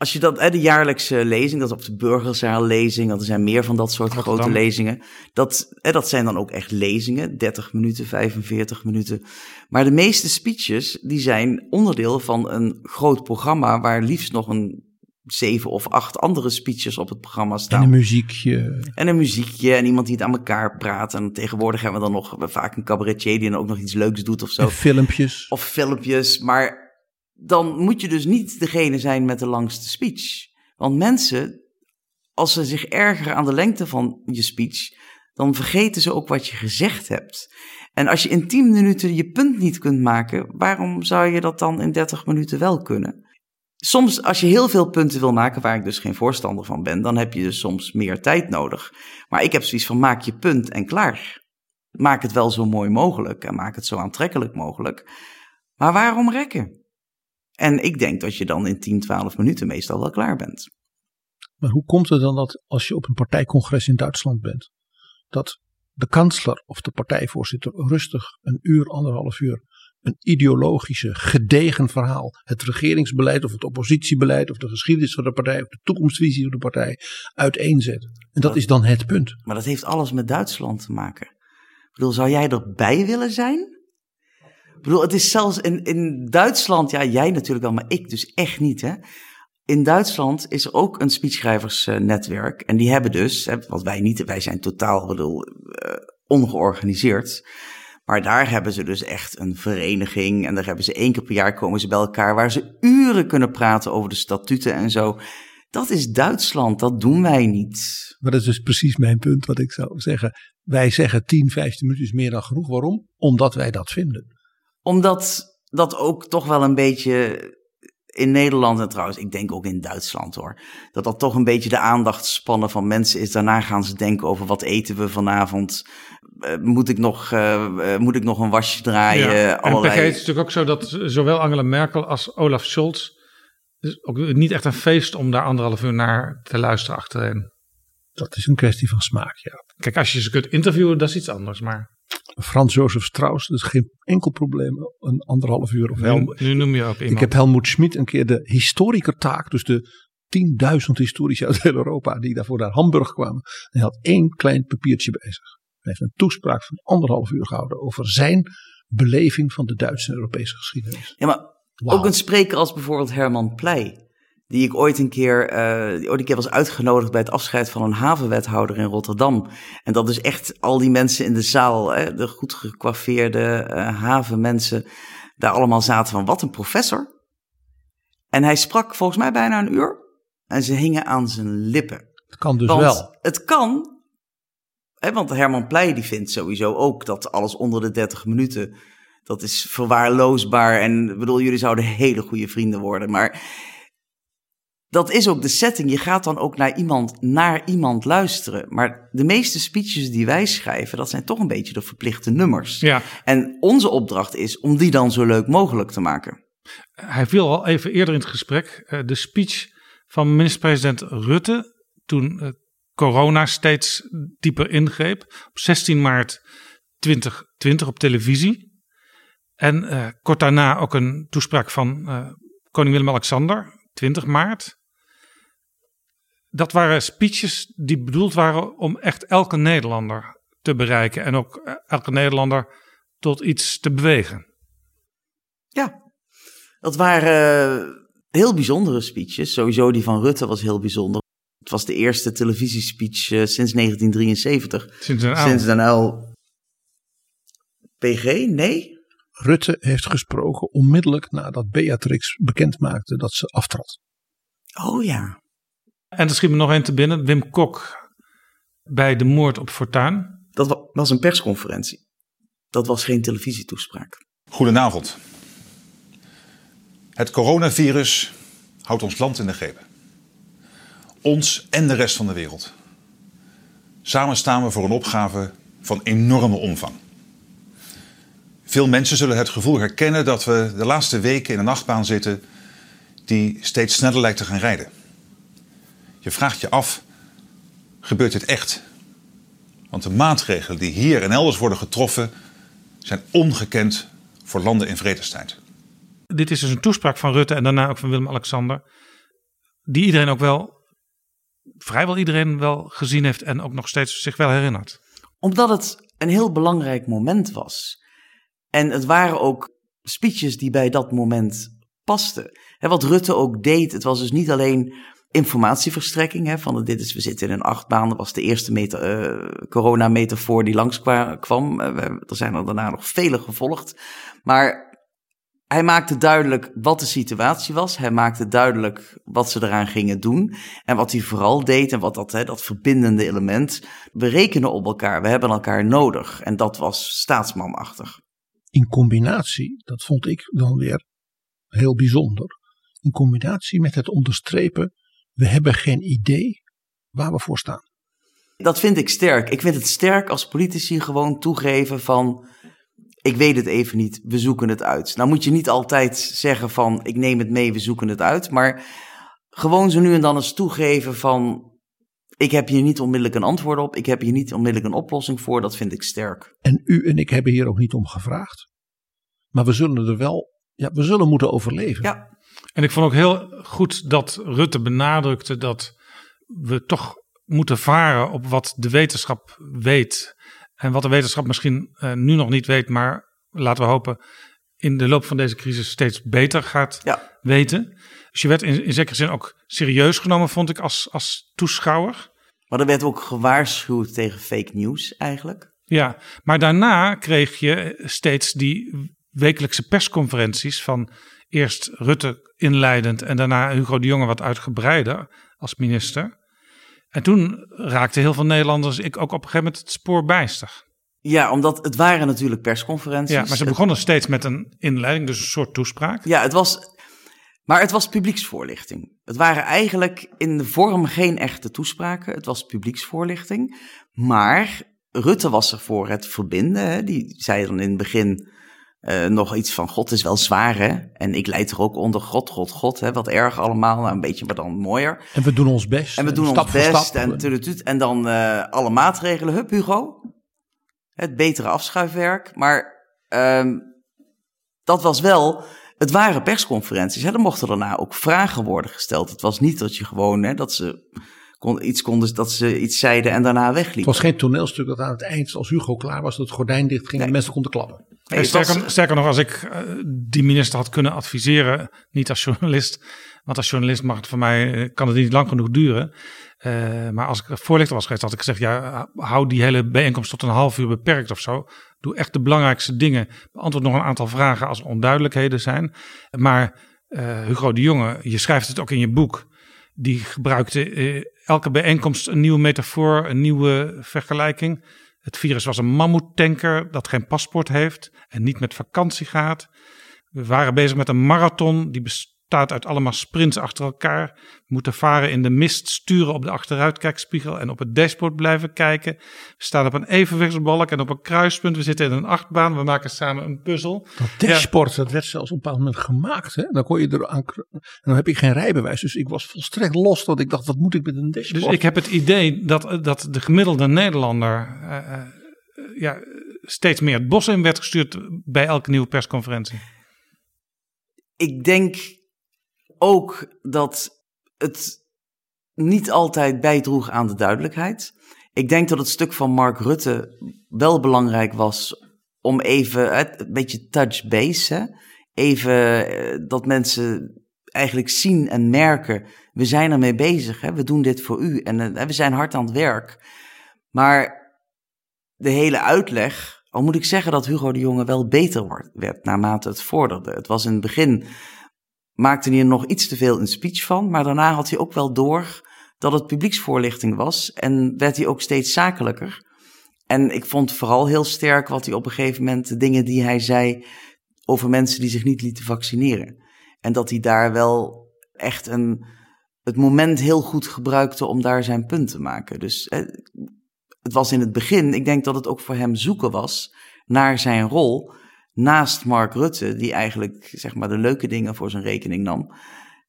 Als je dat, hè, de jaarlijkse lezing, dat is op de burgerzaallezing, dat er zijn meer van dat soort Rotterdam. grote lezingen. Dat, hè, dat zijn dan ook echt lezingen, 30 minuten, 45 minuten. Maar de meeste speeches, die zijn onderdeel van een groot programma waar liefst nog een zeven of acht andere speeches op het programma staan. En een muziekje. En een muziekje en iemand die het aan elkaar praat. En tegenwoordig hebben we dan nog vaak een cabaretier die dan ook nog iets leuks doet of zo. En filmpjes. Of filmpjes. Maar dan moet je dus niet degene zijn met de langste speech. Want mensen, als ze zich ergeren aan de lengte van je speech, dan vergeten ze ook wat je gezegd hebt. En als je in 10 minuten je punt niet kunt maken, waarom zou je dat dan in 30 minuten wel kunnen? Soms, als je heel veel punten wil maken, waar ik dus geen voorstander van ben, dan heb je dus soms meer tijd nodig. Maar ik heb zoiets van: maak je punt en klaar. Maak het wel zo mooi mogelijk en maak het zo aantrekkelijk mogelijk. Maar waarom rekken? En ik denk dat je dan in 10, 12 minuten meestal wel klaar bent. Maar hoe komt het dan dat als je op een partijcongres in Duitsland bent, dat de kansler of de partijvoorzitter rustig een uur, anderhalf uur een ideologische, gedegen verhaal, het regeringsbeleid of het oppositiebeleid of de geschiedenis van de partij of de toekomstvisie van de partij uiteenzet. En dat is dan het punt. Maar dat heeft alles met Duitsland te maken. Ik bedoel, zou jij erbij willen zijn? Ik bedoel, het is zelfs in, in Duitsland, ja, jij natuurlijk wel, maar ik dus echt niet, hè. In Duitsland is er ook een speechschrijversnetwerk. En die hebben dus, hè, wat wij niet, wij zijn totaal, bedoel, uh, ongeorganiseerd. Maar daar hebben ze dus echt een vereniging. En daar hebben ze één keer per jaar komen ze bij elkaar. Waar ze uren kunnen praten over de statuten en zo. Dat is Duitsland, dat doen wij niet. Maar dat is dus precies mijn punt wat ik zou zeggen. Wij zeggen 10, 15 minuten is meer dan genoeg. Waarom? Omdat wij dat vinden. Omdat dat ook toch wel een beetje in Nederland en trouwens, ik denk ook in Duitsland hoor. Dat dat toch een beetje de aandachtspannen van mensen is. Daarna gaan ze denken over wat eten we vanavond. Uh, moet, ik nog, uh, uh, moet ik nog een wasje draaien? Ja. allerlei... En vergeet het natuurlijk ook zo dat zowel Angela Merkel als Olaf Scholz... is ook niet echt een feest om daar anderhalf uur naar te luisteren achterin. Dat is een kwestie van smaak, ja. Kijk, als je ze kunt interviewen, dat is iets anders, maar... Frans Jozef Strauss, dat is geen enkel probleem. Een anderhalf uur. Of nu, Helm... nu noem je ook iemand. Ik heb Helmoet Schmid een keer de historikertaak, dus de 10.000 historici uit heel Europa die daarvoor naar Hamburg kwamen. Hij had één klein papiertje bij zich. Hij heeft een toespraak van anderhalf uur gehouden over zijn beleving van de Duitse en Europese geschiedenis. Ja, maar wow. ook een spreker als bijvoorbeeld Herman Pleij. Die ik ooit een keer, uh, die ooit een keer was uitgenodigd bij het afscheid van een havenwethouder in Rotterdam. En dat dus echt al die mensen in de zaal, hè, de goed gekwaffeerde uh, havenmensen, daar allemaal zaten van wat een professor. En hij sprak volgens mij bijna een uur. En ze hingen aan zijn lippen. Het kan dus want wel. Het kan. Hè, want Herman Pleij die vindt sowieso ook dat alles onder de 30 minuten. Dat is verwaarloosbaar. En bedoel, jullie zouden hele goede vrienden worden. Maar dat is ook de setting. Je gaat dan ook naar iemand, naar iemand luisteren. Maar de meeste speeches die wij schrijven, dat zijn toch een beetje de verplichte nummers. Ja. En onze opdracht is om die dan zo leuk mogelijk te maken. Hij viel al even eerder in het gesprek. Uh, de speech van minister-president Rutte. Toen uh, corona steeds dieper ingreep. Op 16 maart 2020 op televisie. En uh, kort daarna ook een toespraak van koning Willem-Alexander. 20 maart dat waren speeches die bedoeld waren om echt elke Nederlander te bereiken. En ook elke Nederlander tot iets te bewegen. Ja, dat waren uh, heel bijzondere speeches. Sowieso die van Rutte was heel bijzonder. Het was de eerste televisiespeech uh, sinds 1973. Sinds een Sinds Den L. PG? Nee? Rutte heeft gesproken onmiddellijk nadat Beatrix bekend maakte dat ze aftrad. Oh ja. En er schiet me nog één te binnen. Wim Kok bij de moord op Fortuin. Dat was een persconferentie. Dat was geen televisietoespraak. Goedenavond. Het coronavirus houdt ons land in de greep. Ons en de rest van de wereld. Samen staan we voor een opgave van enorme omvang. Veel mensen zullen het gevoel herkennen dat we de laatste weken in een nachtbaan zitten die steeds sneller lijkt te gaan rijden. Je vraagt je af, gebeurt dit echt? Want de maatregelen die hier en elders worden getroffen zijn ongekend voor landen in vredestijd. Dit is dus een toespraak van Rutte en daarna ook van Willem-Alexander. die iedereen ook wel, vrijwel iedereen wel gezien heeft en ook nog steeds zich wel herinnert. Omdat het een heel belangrijk moment was. En het waren ook speeches die bij dat moment pasten. Hè, wat Rutte ook deed, het was dus niet alleen informatieverstrekking. Hè, van dit is, we zitten in een achtbaan. Dat was de eerste meta, uh, coronametafoor die langskwam. Uh, er zijn er daarna nog vele gevolgd. Maar hij maakte duidelijk wat de situatie was. Hij maakte duidelijk wat ze eraan gingen doen. En wat hij vooral deed en wat dat, hè, dat verbindende element. We rekenen op elkaar, we hebben elkaar nodig. En dat was staatsmanachtig. In combinatie, dat vond ik dan weer heel bijzonder. In combinatie met het onderstrepen, we hebben geen idee waar we voor staan. Dat vind ik sterk. Ik vind het sterk als politici gewoon toegeven van ik weet het even niet, we zoeken het uit. Nou moet je niet altijd zeggen van ik neem het mee, we zoeken het uit. Maar gewoon zo nu en dan eens toegeven van ik heb hier niet onmiddellijk een antwoord op, ik heb hier niet onmiddellijk een oplossing voor, dat vind ik sterk. En u en ik hebben hier ook niet om gevraagd. Maar we zullen er wel, ja, we zullen moeten overleven. Ja. En ik vond ook heel goed dat Rutte benadrukte dat we toch moeten varen op wat de wetenschap weet. En wat de wetenschap misschien uh, nu nog niet weet, maar laten we hopen in de loop van deze crisis steeds beter gaat ja. weten. Dus je werd in, in zekere zin ook serieus genomen, vond ik, als, als toeschouwer. Maar er werd ook gewaarschuwd tegen fake news eigenlijk. Ja, maar daarna kreeg je steeds die wekelijkse persconferenties van eerst Rutte inleidend en daarna Hugo de Jonge wat uitgebreider als minister. En toen raakte heel veel Nederlanders, ik ook op een gegeven moment het spoor bijster. Ja, omdat het waren natuurlijk persconferenties. Ja, maar ze begonnen steeds met een inleiding, dus een soort toespraak. Ja, het was, maar het was publieksvoorlichting. Het waren eigenlijk in de vorm geen echte toespraken. Het was publieksvoorlichting. Maar Rutte was er voor het verbinden. Hè. Die zei dan in het begin uh, nog iets van God is wel zwaar hè. En ik leid er ook onder God, God, God. Hè. Wat erg allemaal, nou, een beetje maar dan mooier. En we doen ons best. En we doen stap ons best. Stap. En, en dan uh, alle maatregelen. Hup Hugo. Het betere afschuifwerk. Maar um, dat was wel... Het waren persconferenties. Hè. Er mochten daarna ook vragen worden gesteld. Het was niet dat je gewoon... Hè, dat ze kon, iets konden, dat ze iets zeiden en daarna wegliepen. Het was geen toneelstuk dat aan het eind, als Hugo klaar was, dat het gordijn dicht ging nee. en mensen konden klappen. Nee, sterker, was, sterker, nog, als ik uh, die minister had kunnen adviseren, niet als journalist, want als journalist mag het voor mij, kan het niet lang genoeg duren. Uh, maar als ik voorlichter was geweest, had ik gezegd, ja, hou die hele bijeenkomst tot een half uur beperkt of zo. Doe echt de belangrijkste dingen. Beantwoord nog een aantal vragen als er onduidelijkheden zijn. Maar uh, Hugo de Jonge, je schrijft het ook in je boek, die gebruikte elke bijeenkomst een nieuwe metafoor, een nieuwe vergelijking. Het virus was een mammoetanker dat geen paspoort heeft en niet met vakantie gaat. We waren bezig met een marathon die bestaat uit allemaal sprints achter elkaar. We moeten varen in de mist, sturen op de achteruitkijkspiegel en op het dashboard blijven kijken. We staan op een evenwichtsbalk en op een kruispunt. We zitten in een achtbaan. We maken samen een puzzel. Dat dashboard, ja. dat werd zelfs op een bepaald moment gemaakt. Hè? Dan kon je er aan. En dan heb ik geen rijbewijs. Dus ik was volstrekt los. Dat ik dacht, wat moet ik met een dashboard? Dus ik heb het idee dat, dat de gemiddelde Nederlander. Uh, uh, ja, steeds meer het bos in werd gestuurd bij elke nieuwe persconferentie. Ik denk ook dat het niet altijd bijdroeg aan de duidelijkheid. Ik denk dat het stuk van Mark Rutte wel belangrijk was om even een beetje touch base, hè? even dat mensen eigenlijk zien en merken, we zijn ermee bezig, hè? we doen dit voor u en we zijn hard aan het werk. Maar de hele uitleg, al moet ik zeggen dat Hugo de Jonge wel beter werd naarmate het vorderde. Het was in het begin maakte hij er nog iets te veel een speech van. Maar daarna had hij ook wel door dat het publieksvoorlichting was. En werd hij ook steeds zakelijker. En ik vond vooral heel sterk wat hij op een gegeven moment, de dingen die hij zei over mensen die zich niet lieten vaccineren. En dat hij daar wel echt een, het moment heel goed gebruikte om daar zijn punt te maken. Dus het was in het begin, ik denk dat het ook voor hem zoeken was naar zijn rol naast Mark Rutte, die eigenlijk zeg maar de leuke dingen voor zijn rekening nam.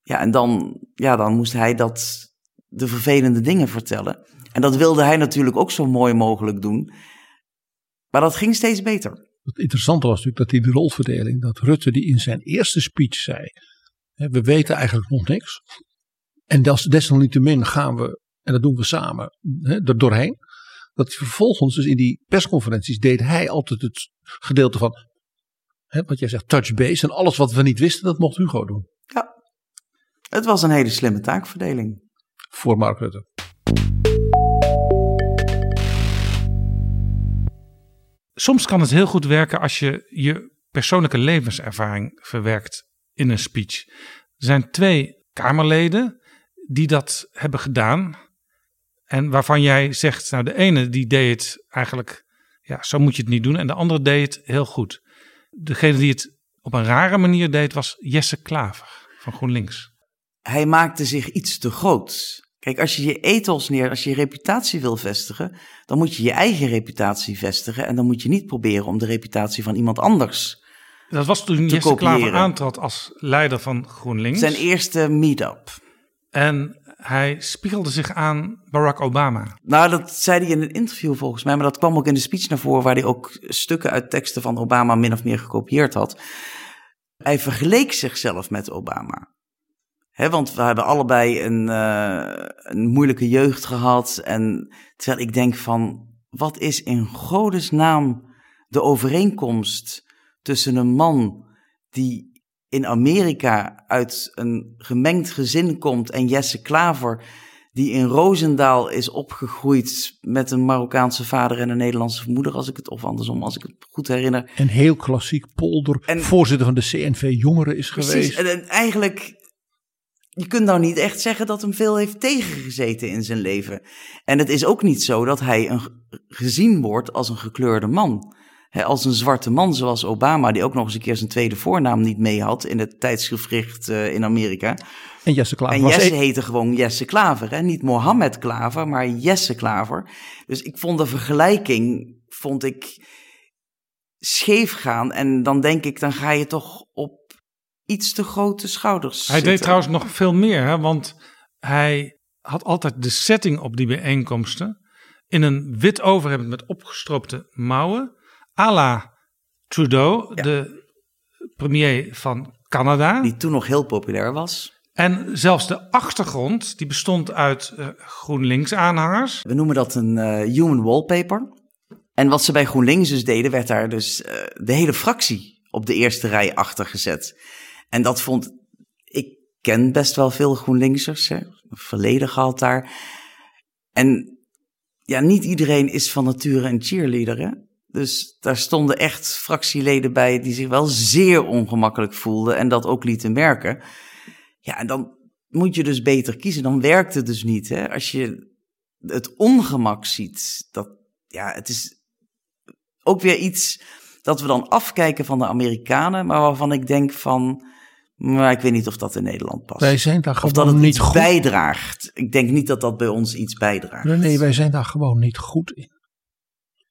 Ja, en dan, ja, dan moest hij dat, de vervelende dingen vertellen. En dat wilde hij natuurlijk ook zo mooi mogelijk doen. Maar dat ging steeds beter. Het interessante was natuurlijk dat die de rolverdeling, dat Rutte die in zijn eerste speech zei, we weten eigenlijk nog niks. En des, desalniettemin gaan we, en dat doen we samen, er doorheen. Dat vervolgens, dus in die persconferenties, deed hij altijd het gedeelte van, hè, wat jij zegt, touch base. En alles wat we niet wisten, dat mocht Hugo doen. Het was een hele slimme taakverdeling. Voor Mark Rutte. Soms kan het heel goed werken als je je persoonlijke levenservaring verwerkt in een speech. Er zijn twee Kamerleden die dat hebben gedaan. En waarvan jij zegt, nou de ene die deed het eigenlijk, ja, zo moet je het niet doen. En de andere deed het heel goed. Degene die het op een rare manier deed was Jesse Klaver van GroenLinks. Hij maakte zich iets te groot. Kijk, als je je ethos neer, als je je reputatie wil vestigen, dan moet je je eigen reputatie vestigen. En dan moet je niet proberen om de reputatie van iemand anders Dat was toen Jesse Klaver aantrad als leider van GroenLinks. Zijn eerste meet-up. En hij spiegelde zich aan Barack Obama. Nou, dat zei hij in een interview volgens mij, maar dat kwam ook in de speech naar voren, waar hij ook stukken uit teksten van Obama min of meer gekopieerd had. Hij vergeleek zichzelf met Obama. Hè, want we hebben allebei een, eh, een moeilijke jeugd gehad. En terwijl ik denk van, wat is in godesnaam de overeenkomst tussen een man die in Amerika uit een gemengd gezin komt en Jesse Klaver die in Roosendaal is opgegroeid met een Marokkaanse vader en een Nederlandse moeder, als ik het of andersom, als ik het goed herinner. En heel klassiek Polder, voorzitter van de CNV Jongeren is Precies. geweest. En, en eigenlijk, je kunt nou niet echt zeggen dat hem veel heeft tegengezeten in zijn leven. En het is ook niet zo dat hij een, gezien wordt als een gekleurde man. Hè, als een zwarte man zoals Obama, die ook nog eens een keer zijn tweede voornaam niet mee had in het tijdsgevricht eh, in Amerika. En Jesse Klaver En Jesse heette gewoon Jesse Klaver, hè? niet Mohammed Klaver, maar Jesse Klaver. Dus ik vond de vergelijking, vond ik scheef gaan. En dan denk ik, dan ga je toch op iets te grote schouders Hij deed trouwens nog veel meer, hè, want hij had altijd de setting op die bijeenkomsten in een wit overhemd met opgestroopte mouwen, à la Trudeau, de premier van Canada. Die toen nog heel populair was. En zelfs de achtergrond, die bestond uit eh, GroenLinks-aanhangers. We noemen dat een eh, human wallpaper. En wat ze bij GroenLinks dus deden, werd daar dus eh, de hele fractie op de eerste rij achter gezet. En dat vond ik ken best wel veel GroenLinksers, hè, een verleden gehad daar. En ja, niet iedereen is van nature een cheerleader, hè. Dus daar stonden echt fractieleden bij die zich wel zeer ongemakkelijk voelden en dat ook lieten merken. Ja, en dan moet je dus beter kiezen. Dan werkt het dus niet. Hè? Als je het ongemak ziet, dat, ja, het is ook weer iets dat we dan afkijken van de Amerikanen, maar waarvan ik denk van, maar ik weet niet of dat in Nederland past. Wij zijn daar of gewoon dat het niet goed. bijdraagt. Ik denk niet dat dat bij ons iets bijdraagt. Nee, nee, wij zijn daar gewoon niet goed in.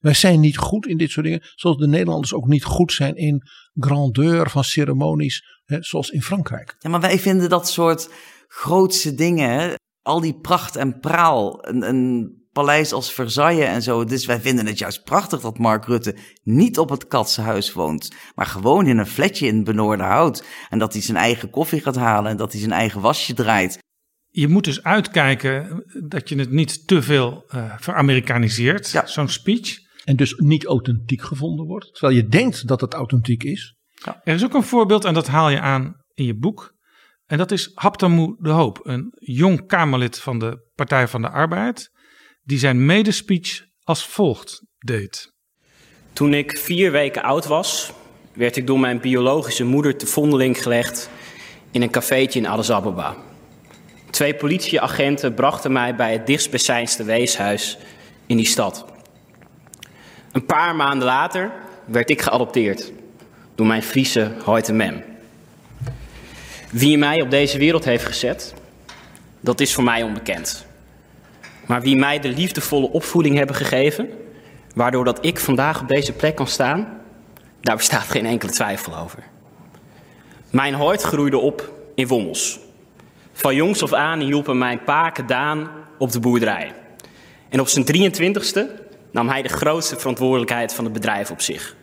Wij zijn niet goed in dit soort dingen. Zoals de Nederlanders ook niet goed zijn in grandeur van ceremonies. Hè, zoals in Frankrijk. Ja, maar wij vinden dat soort grootse dingen, al die pracht en praal, een, een paleis als Versailles en zo. Dus wij vinden het juist prachtig dat Mark Rutte niet op het Katsenhuis woont, maar gewoon in een flatje in Benoordenhout. En dat hij zijn eigen koffie gaat halen en dat hij zijn eigen wasje draait. Je moet dus uitkijken dat je het niet te veel eh veramerikaniseert, zo'n speech. En dus niet authentiek gevonden wordt. Terwijl je denkt dat het authentiek is. Er is ook een voorbeeld en dat haal je aan in je boek. En dat is Haptamu de Hoop, een jong Kamerlid van de Partij van de Arbeid, die zijn medespeech als volgt deed. Toen ik vier weken oud was, werd ik door mijn biologische moeder te vondeling gelegd in een cafeetje in Addis Ababa. Twee politieagenten brachten mij bij het dichtstbijzijnde weeshuis in die stad. Een paar maanden later werd ik geadopteerd door mijn Friese Hoyte Mem. Wie mij op deze wereld heeft gezet, dat is voor mij onbekend. Maar wie mij de liefdevolle opvoeding hebben gegeven, waardoor dat ik vandaag op deze plek kan staan, daar bestaat geen enkele twijfel over. Mijn hart groeide op in Wommels. Van jongs af aan hielpen mijn paken Daan op de boerderij. En op zijn 23ste nam hij de grootste verantwoordelijkheid van het bedrijf op zich.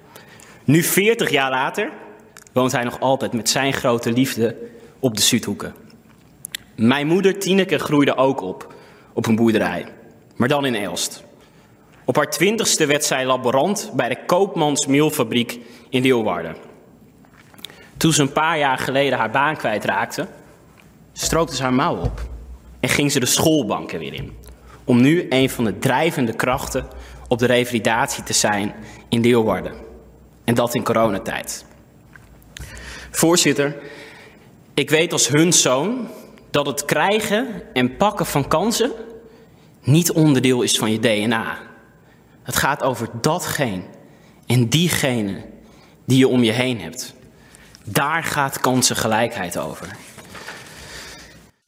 Nu 40 jaar later woont hij nog altijd met zijn grote liefde op de Zuidhoeken. Mijn moeder Tineke groeide ook op, op een boerderij, maar dan in Elst. Op haar twintigste werd zij laborant bij de Koopmansmeelfabriek in Leeuwarden. Toen ze een paar jaar geleden haar baan kwijtraakte, strookte ze haar mouw op en ging ze de schoolbanken weer in. Om nu een van de drijvende krachten op de revalidatie te zijn in Leeuwarden. En dat in coronatijd. Voorzitter, ik weet als hun zoon dat het krijgen en pakken van kansen niet onderdeel is van je DNA. Het gaat over datgene en diegene die je om je heen hebt. Daar gaat kansengelijkheid over.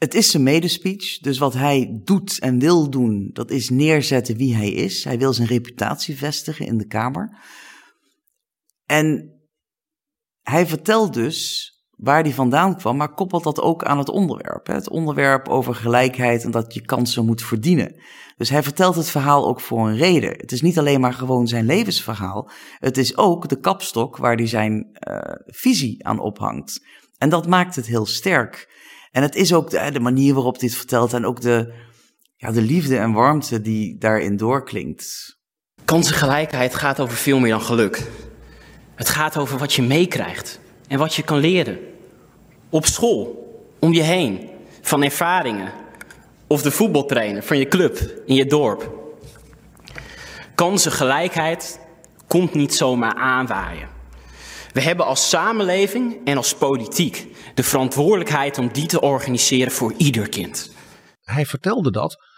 Het is zijn medespeech, dus wat hij doet en wil doen, dat is neerzetten wie hij is. Hij wil zijn reputatie vestigen in de Kamer. En hij vertelt dus waar die vandaan kwam, maar koppelt dat ook aan het onderwerp. Het onderwerp over gelijkheid en dat je kansen moet verdienen. Dus hij vertelt het verhaal ook voor een reden. Het is niet alleen maar gewoon zijn levensverhaal. Het is ook de kapstok waar hij zijn uh, visie aan ophangt. En dat maakt het heel sterk. En het is ook de, manier waarop dit vertelt en ook de, ja, de liefde en warmte die daarin doorklinkt. Kansengelijkheid gaat over veel meer dan geluk. Het gaat over wat je meekrijgt en wat je kan leren. Op school, om je heen, van ervaringen. Of de voetbaltrainer van je club in je dorp. Kansengelijkheid komt niet zomaar aanwaaien. We hebben als samenleving en als politiek de verantwoordelijkheid om die te organiseren voor ieder kind. Hij vertelde dat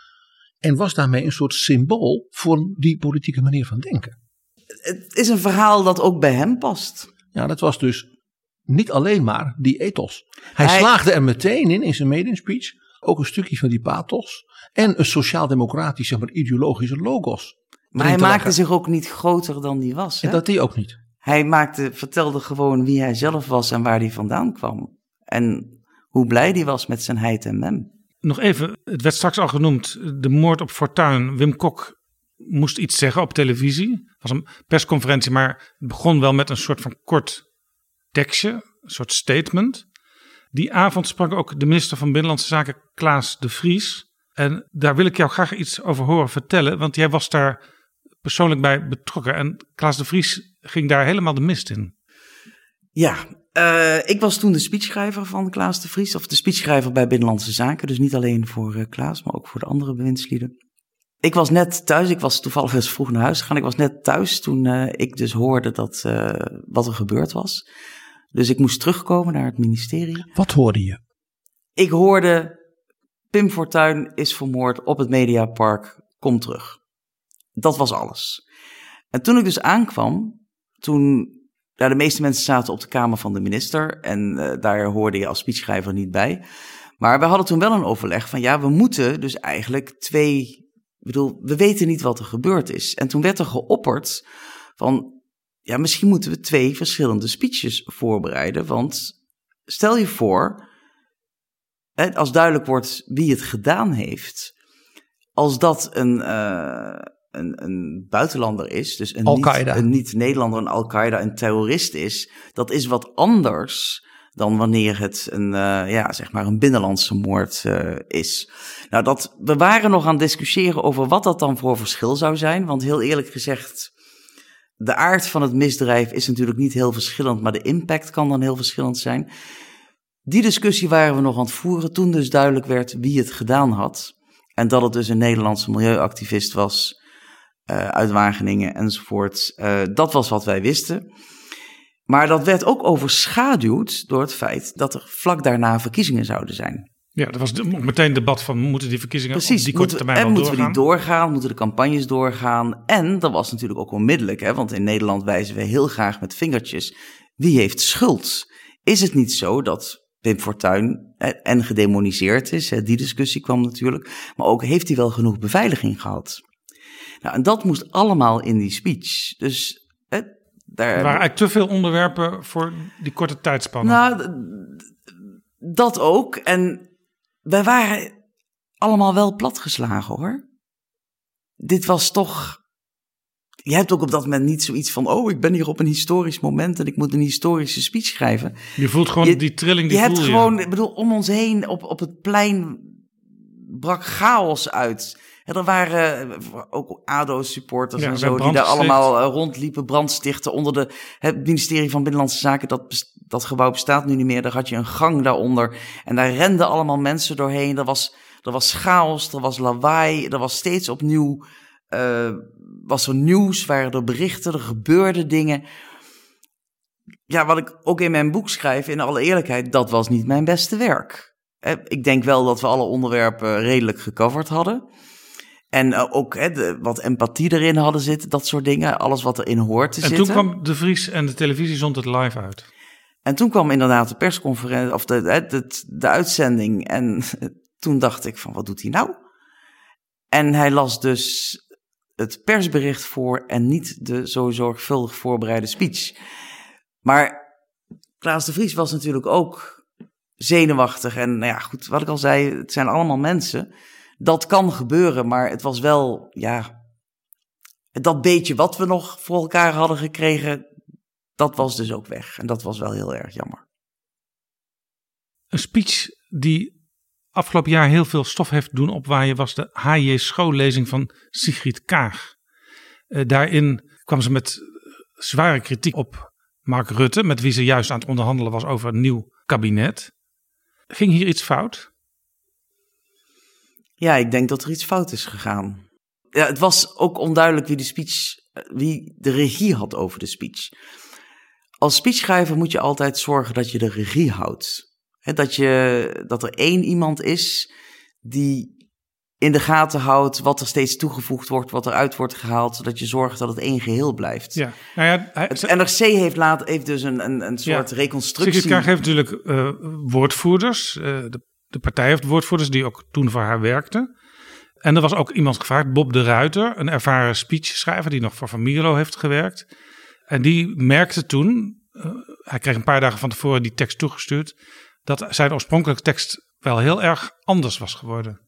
en was daarmee een soort symbool voor die politieke manier van denken. Het is een verhaal dat ook bij hem past. Ja, dat was dus niet alleen maar die ethos. Hij, hij... slaagde er meteen in, in zijn maiden speech, ook een stukje van die pathos en een sociaal-democratische, maar ideologische logos. Maar hij maakte zich ook niet groter dan die was. Hè? En dat die ook niet. Hij maakte, vertelde gewoon wie hij zelf was en waar hij vandaan kwam. En hoe blij hij was met zijn heid en mem. Nog even, het werd straks al genoemd, de moord op Fortuin. Wim Kok moest iets zeggen op televisie. Het was een persconferentie, maar het begon wel met een soort van kort tekstje, een soort statement. Die avond sprak ook de minister van Binnenlandse Zaken, Klaas de Vries. En daar wil ik jou graag iets over horen vertellen, want jij was daar persoonlijk bij betrokken. En Klaas de Vries ging daar helemaal de mist in. Ja, uh, ik was toen de speechschrijver van Klaas de Vries, of de speechschrijver bij Binnenlandse Zaken. Dus niet alleen voor uh, Klaas, maar ook voor de andere bewindslieden. Ik was net thuis, ik was toevallig eens vroeg naar huis gegaan. Ik was net thuis toen uh, ik dus hoorde dat, wat er gebeurd was. Dus ik moest terugkomen naar het ministerie. Wat hoorde je? Ik hoorde, Pim Fortuyn is vermoord op het Mediapark, kom terug. Dat was alles. En toen ik dus aankwam, toen ja, de meeste mensen zaten op de kamer van de minister en uh, daar hoorde je als speechschrijver niet bij. Maar we hadden toen wel een overleg van ja, we moeten dus eigenlijk twee, ik bedoel, we weten niet wat er gebeurd is. En toen werd er geopperd van ja, misschien moeten we twee verschillende speeches voorbereiden. Want stel je voor, als duidelijk wordt wie het gedaan heeft, als dat een, uh, een, een buitenlander is, dus een niet, een niet-Nederlander, een Al-Qaeda, een terrorist is, dat is wat anders dan wanneer het een, uh, ja, zeg maar een binnenlandse moord uh, is. Nou, dat, we waren nog aan het discussiëren over wat dat dan voor verschil zou zijn. Want heel eerlijk gezegd, de aard van het misdrijf is natuurlijk niet heel verschillend, maar de impact kan dan heel verschillend zijn. Die discussie waren we nog aan het voeren toen dus duidelijk werd wie het gedaan had. En dat het dus een Nederlandse milieuactivist was uit Wageningen enzovoort. Uh, dat was wat wij wisten. Maar dat werd ook overschaduwd door het feit dat er vlak daarna verkiezingen zouden zijn. Ja, dat was meteen debat van moeten die verkiezingen Precies, op die korte termijn en moeten doorgaan? we die doorgaan? Moeten de campagnes doorgaan? En dat was natuurlijk ook onmiddellijk, hè, want in Nederland wijzen we heel graag met vingertjes. Wie heeft schuld? Is het niet zo dat Wim Fortuyn en gedemoniseerd is? Hè, die discussie kwam natuurlijk. Maar ook heeft hij wel genoeg beveiliging gehad? Nou, en dat moest allemaal in die speech. Dus daar... Er waren eigenlijk te veel onderwerpen voor die korte tijdspanne. Nou, dat ook. En wij waren allemaal wel platgeslagen hoor. Dit was toch. je hebt ook op dat moment niet zoiets van, oh, ik ben hier op een historisch moment en ik moet een historische speech schrijven. Je voelt gewoon die trilling, die je hebt voel gewoon, ik bedoel, om ons heen op, op het plein brak chaos uit. En er waren eh, ook ADO-supporters Ja, en zo, die daar allemaal eh, rondliepen, brandstichten onder de, het ministerie van Binnenlandse Zaken. Dat, dat gebouw bestaat nu niet meer. Daar had je een gang daaronder. En daar renden allemaal mensen doorheen. Er was, er was chaos, er was lawaai, er was steeds opnieuw, eh, was er nieuws, waren er berichten, er gebeurden dingen. Ja, wat ik ook in mijn boek schrijf, in alle eerlijkheid, dat was niet mijn beste werk. Ik denk wel dat we alle onderwerpen redelijk gecoverd hadden. En eh, ook hè, de, wat empathie erin hadden zitten, dat soort dingen. Alles wat erin hoort te En zitten. toen kwam De Vries en de televisie zond het live uit. En toen kwam inderdaad de persconferentie, of de, de, de, de uitzending. En toen dacht ik van, wat doet hij nou? En hij las dus het persbericht voor en niet de zo zorgvuldig voorbereide speech. Maar Klaas de Vries was natuurlijk ook zenuwachtig. En nou ja, goed, wat ik al zei, het zijn allemaal mensen. Dat kan gebeuren, maar het was wel, ja, dat beetje wat we nog voor elkaar hadden gekregen, dat was dus ook weg. En dat was wel heel erg jammer. Een speech die afgelopen jaar heel veel stof heeft doen opwaaien was de H.J. schoollezing van Sigrid Kaag. Eh, daarin kwam ze met zware kritiek op Mark Rutte, met wie ze juist aan het onderhandelen was over een nieuw kabinet. Ging hier iets fout? Ja, ik denk dat er iets fout is gegaan. Ja, het was ook onduidelijk wie de speech, wie de regie had over de speech. Als speechschrijver moet je altijd zorgen dat je de regie houdt. Dat, je, dat er één iemand is die in de gaten houdt wat er steeds toegevoegd wordt, wat eruit wordt gehaald, zodat je zorgt dat het één geheel blijft. Ja, nou ja, hij- Het NRC heeft, laat, heeft dus een, een, een soort Ja. reconstructie. Kaag heeft natuurlijk eh, woordvoerders. eh, de, de partij heeft woordvoerders die ook toen voor haar werkten. En er was ook iemand gevraagd, Bob de Ruiter, een ervaren speechschrijver die nog voor Van Mierlo heeft gewerkt. En die merkte toen, eh, hij kreeg een paar dagen van tevoren die tekst toegestuurd, dat zijn oorspronkelijke tekst wel heel erg anders was geworden.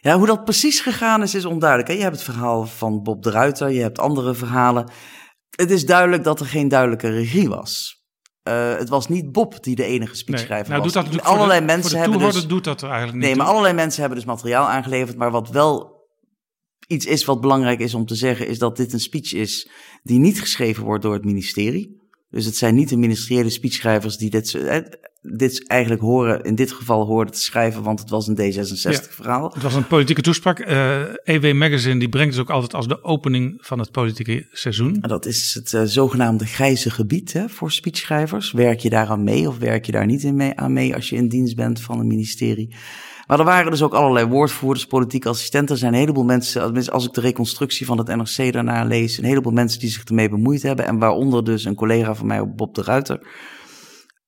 Ja, hoe dat precies gegaan is, is onduidelijk. Je hebt het verhaal van Bob de Ruiter, je hebt andere verhalen. Het is duidelijk dat er geen duidelijke regie was. Eh, het was niet Bob die de enige speechschrijver nou, was. doet dat allerlei de- mensen hebben dus... doet dat er eigenlijk niet Nee, maar allerlei mensen hebben dus materiaal aangeleverd. Maar wat wel iets is wat belangrijk is om te zeggen... is dat dit een speech is die niet geschreven wordt door het ministerie. Dus het zijn niet de ministeriële speechschrijvers die dit, dit eigenlijk horen... in dit geval hoorden te schrijven, want het was een D66-verhaal. Het was een politieke toespraak. Eh EW Magazine die brengt het ook altijd als de opening van het politieke seizoen. En dat is het eh, zogenaamde grijze gebied hè, voor speechschrijvers. Werk je daaraan mee of werk je daar niet in mee, aan mee als je in dienst bent van een ministerie? Maar er waren dus ook allerlei woordvoerders, politieke assistenten. Er zijn een heleboel mensen, als ik de reconstructie van het NRC daarna lees, een heleboel mensen die zich ermee bemoeid hebben. En waaronder dus een collega van mij, Bob de Ruiter.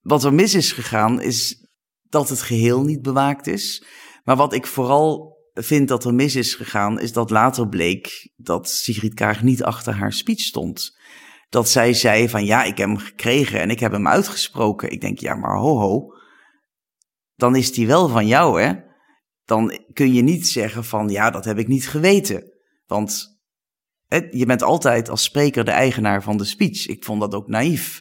Wat er mis is gegaan, is dat het geheel niet bewaakt is. Maar wat ik vooral vind dat er mis is gegaan, is dat later bleek dat Sigrid Kaag niet achter haar speech stond. Dat zij zei van ja, ik heb hem gekregen en ik heb hem uitgesproken. Ik denk ja, maar ho ho, dan is die wel van jou hè. Dan kun je niet zeggen van ja, dat heb ik niet geweten. Want je bent altijd als spreker de eigenaar van de speech. Ik vond dat ook naïef.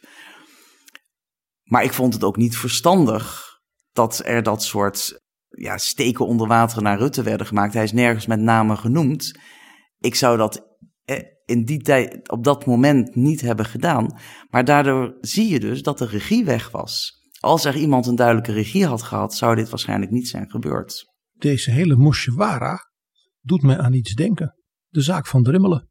Maar ik vond het ook niet verstandig dat er dat soort ja, steken onder water naar Rutte werden gemaakt. Hij is nergens met name genoemd. Ik zou dat eh, in die tijd, op dat moment niet hebben gedaan. Maar daardoor zie je dus dat de regie weg was. Als er iemand een duidelijke regie had gehad, zou dit waarschijnlijk niet zijn gebeurd. Deze hele Moshewara doet mij aan iets denken. De zaak van Drimmelen.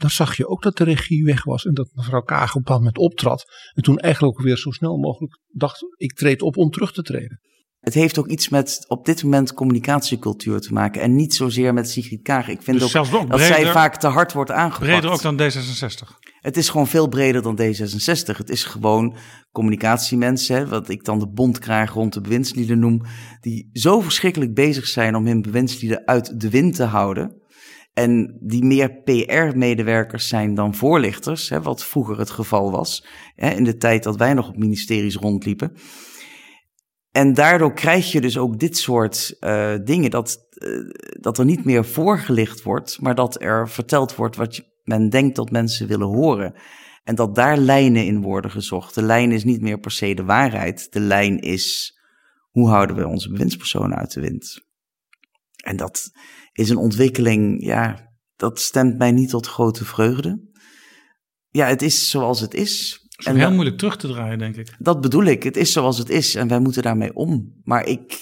Daar zag je ook dat de regie weg was en dat mevrouw Kaag op een bepaald moment optrad. En toen eigenlijk ook weer zo snel mogelijk dacht, ik treed op om terug te treden. Het heeft ook iets met op dit moment communicatiecultuur te maken. En niet zozeer met Sigrid Kaag. Ik vind Dus ook, dat zij vaak te hard wordt aangepakt. Breder ook dan D66. Het is gewoon veel breder dan D66. Het is gewoon communicatiemensen, hè, wat ik dan de bond krijg rond de bewindslieden noem, die zo verschrikkelijk bezig zijn om hun bewindslieden uit de wind te houden. En die meer PR-medewerkers zijn dan voorlichters, hè, wat vroeger het geval was, hè, in de tijd dat wij nog op ministeries rondliepen. En daardoor krijg je dus ook dit soort eh, dingen, dat, eh, dat er niet meer voorgelicht wordt, maar dat er verteld wordt wat men denkt dat mensen willen horen. En dat daar lijnen in worden gezocht. De lijn is niet meer per se de waarheid. De lijn is hoe houden we onze bewindspersonen uit de wind. En dat is een ontwikkeling, ja, dat stemt mij niet tot grote vreugde. Ja, het is zoals het is. Het is heel moeilijk terug te draaien, denk ik. Dat bedoel ik. Het is zoals het is en wij moeten daarmee om. Maar ik,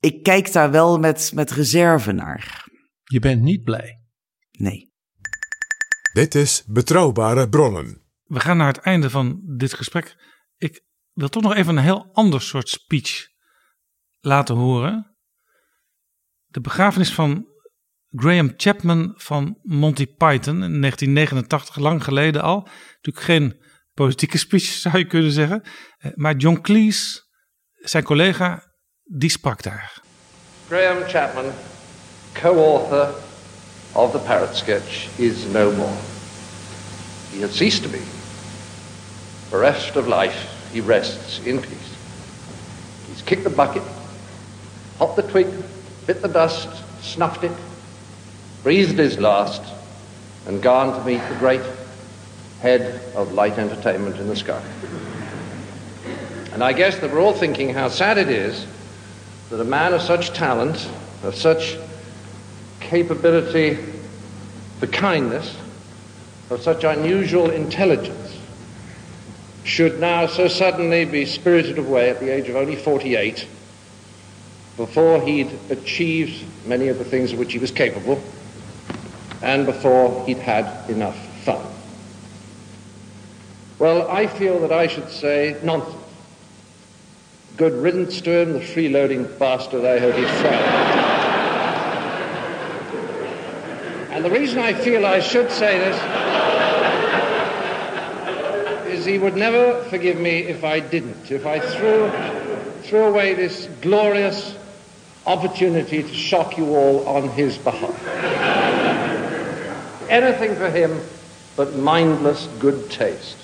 ik kijk daar wel met, met reserve naar. Je bent niet blij. Nee. Dit is Betrouwbare Bronnen. We gaan naar het einde van dit gesprek. Ik wil toch nog even een heel ander soort speech laten horen. De begrafenis van Graham Chapman van Monty Python in 1989, lang geleden al. Natuurlijk geen politieke speech zou je kunnen zeggen. Eh, Maar John Cleese, zijn collega, die sprak daar. Graham Chapman, co-author of the Parrot Sketch, is no more. He has ceased to be. Bereft of life, he rests in peace. He's kicked the bucket, hopped the twig, bit the dust, snuffed it, breathed his last, and gone to meet the great head of light entertainment in the sky. And I guess that we're all thinking how sad it is that a man of such talent, of such capability for kindness, of such unusual intelligence, should now so suddenly be spirited away at the age of only 48 before he'd achieved many of the things of which he was capable and before he'd had enough fun. Well, I feel that I should say nonsense. Good riddance to him, the freeloading bastard, I hope he's found. and the reason I feel I should say this is he would never forgive me if I didn't, if I threw, threw away this glorious opportunity to shock you all on his behalf. Anything for him but mindless good taste.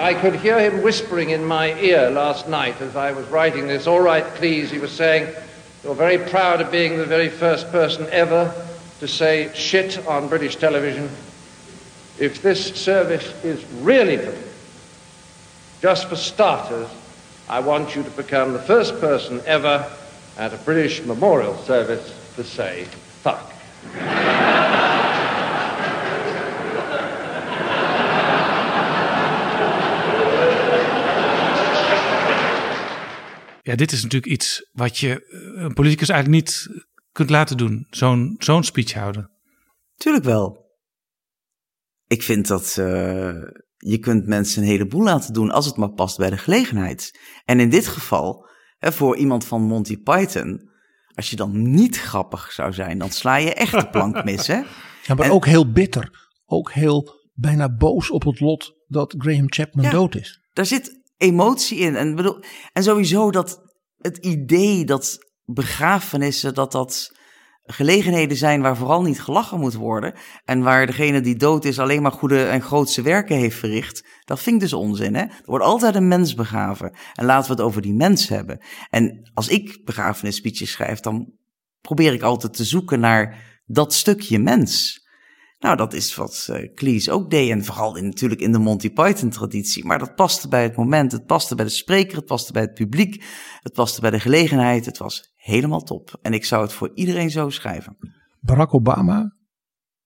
I could hear him whispering in my ear last night as I was writing this. All right, please, he was saying, you're very proud of being the very first person ever to say shit on British television. If this service is really for me, just for starters, I want you to become the first person ever at a British memorial service to say fuck. Ja, dit is natuurlijk iets wat je eh, een politicus eigenlijk niet kunt laten doen. Zo'n zo'n speech houden. Tuurlijk wel. Ik vind dat eh, je kunt mensen een heleboel laten doen als het maar past bij de gelegenheid. En in dit geval, hè, voor iemand van Monty Python, als je dan niet grappig zou zijn, dan sla je echt de plank mis, hè? Ja, maar En- ook heel bitter. Ook heel bijna boos op het lot dat Graham Chapman Ja. dood is. Daar zit emotie in. En, bedoel, en sowieso dat het idee dat begrafenissen, dat dat gelegenheden zijn waar vooral niet gelachen moet worden. En waar degene die dood is alleen maar goede en grootse werken heeft verricht. Dat vind ik dus onzin. Hè? Er wordt altijd een mens begraven. En laten we het over die mens hebben. En als ik begrafenisspeeches schrijf, dan probeer ik altijd te zoeken naar dat stukje mens. Nou, dat is wat eh Cleese ook deed. En vooral in, natuurlijk in de Monty Python-traditie. Maar dat paste bij het moment, het paste bij de spreker, het paste bij het publiek, het paste bij de gelegenheid. Het was helemaal top. En ik zou het voor iedereen zo schrijven. Barack Obama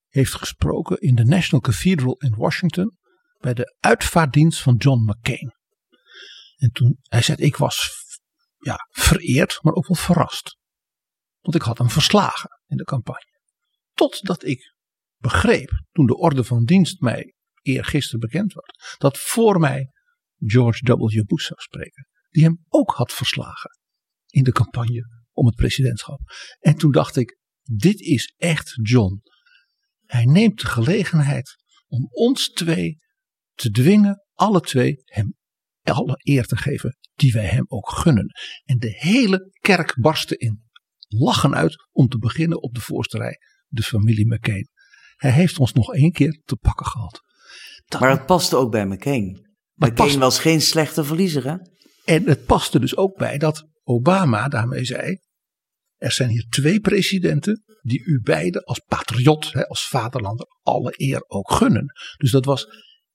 heeft gesproken in de National Cathedral in Washington bij de uitvaartdienst van John McCain. En toen hij zei, ik was ja, vereerd, maar ook wel verrast. Want ik had hem verslagen in de campagne. Totdat ik begreep, toen de orde van dienst mij eergisteren bekend werd, dat voor mij George W. Bush zou spreken, die hem ook had verslagen in de campagne om het presidentschap. En toen dacht ik, dit is echt John. Hij neemt de gelegenheid om ons twee te dwingen, alle twee, hem alle eer te geven die wij hem ook gunnen. En de hele kerk barstte in lachen uit om te beginnen op de voorste rij, de familie McCain. Hij heeft ons nog één keer te pakken gehad. Maar het paste ook bij McCain. Maar McCain past- was geen slechte verliezer, hè? En het paste dus ook bij dat Obama daarmee zei: er zijn hier twee presidenten die u beiden als patriot, hè, als vaderlander, alle eer ook gunnen. Dus dat was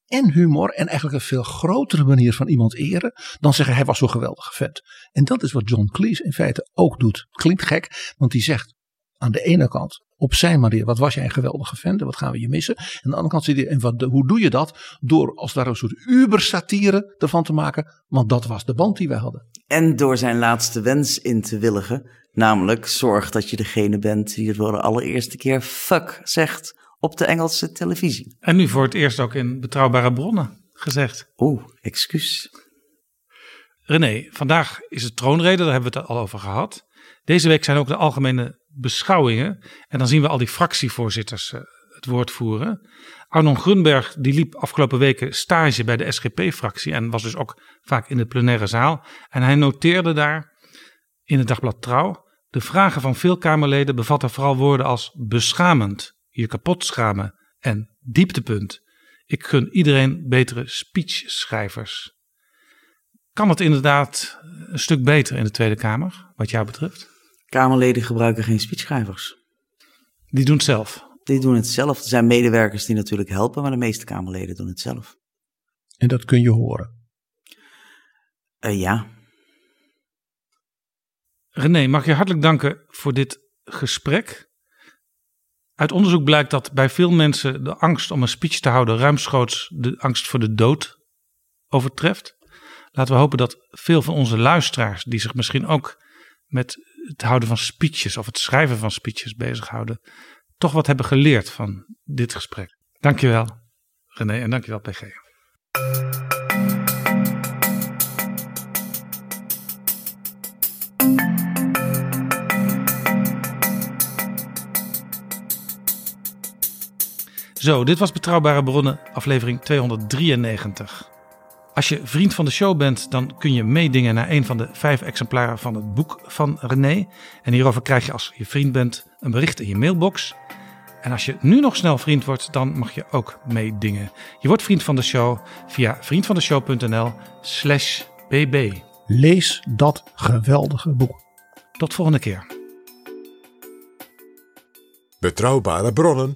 en humor en eigenlijk een veel grotere manier van iemand eren dan zeggen hij was zo'n geweldige vent. En dat is wat John Cleese in feite ook doet. Klinkt gek, want die zegt aan de ene kant op zijn manier, wat was jij een geweldige vent en wat gaan we je missen. En aan de andere kant zit hij, en wat, hoe doe je dat? Door als daar een soort uber-satire ervan te maken, want dat was de band die wij hadden. En door zijn laatste wens in te willigen, namelijk zorg dat je degene bent die het voor de allereerste keer fuck zegt op de Engelse televisie. En nu voor het eerst ook in betrouwbare bronnen gezegd. Oeh, excuus. René, vandaag is het troonrede, daar hebben we het al over gehad. Deze week zijn ook de algemene beschouwingen. En dan zien we al die fractievoorzitters uh, het woord voeren. Arnon Grunberg die liep afgelopen weken stage bij de SGP-fractie en was dus ook vaak in de plenaire zaal. En hij noteerde daar in het dagblad Trouw. De vragen van veel Kamerleden bevatten vooral woorden als beschamend, je kapot schamen en dieptepunt. Ik gun iedereen betere speechschrijvers. Kan het inderdaad een stuk beter in de Tweede Kamer, wat jou betreft? Kamerleden gebruiken geen speechschrijvers. Die doen het zelf? Die doen het zelf. Er zijn medewerkers die natuurlijk helpen, maar de meeste Kamerleden doen het zelf. En dat kun je horen? Uh, ja. René, mag je hartelijk danken voor dit gesprek. Uit onderzoek blijkt dat bij veel mensen de angst om een speech te houden ruimschoots de angst voor de dood overtreft. Laten we hopen dat veel van onze luisteraars, die zich misschien ook met het houden van speeches of het schrijven van speeches bezighouden, toch wat hebben geleerd van dit gesprek. Dankjewel, René, en dankjewel, PG. Zo, dit was Betrouwbare Bronnen, aflevering 293. Als je vriend van de show bent, dan kun je meedingen naar een van de vijf exemplaren van het boek van René. En hierover krijg je als je vriend bent een bericht in je mailbox. En als je nu nog snel vriend wordt, dan mag je ook meedingen. Je wordt vriend van de show via vriendvandeshow.nl slash bb. Lees dat geweldige boek. Tot volgende keer. Betrouwbare bronnen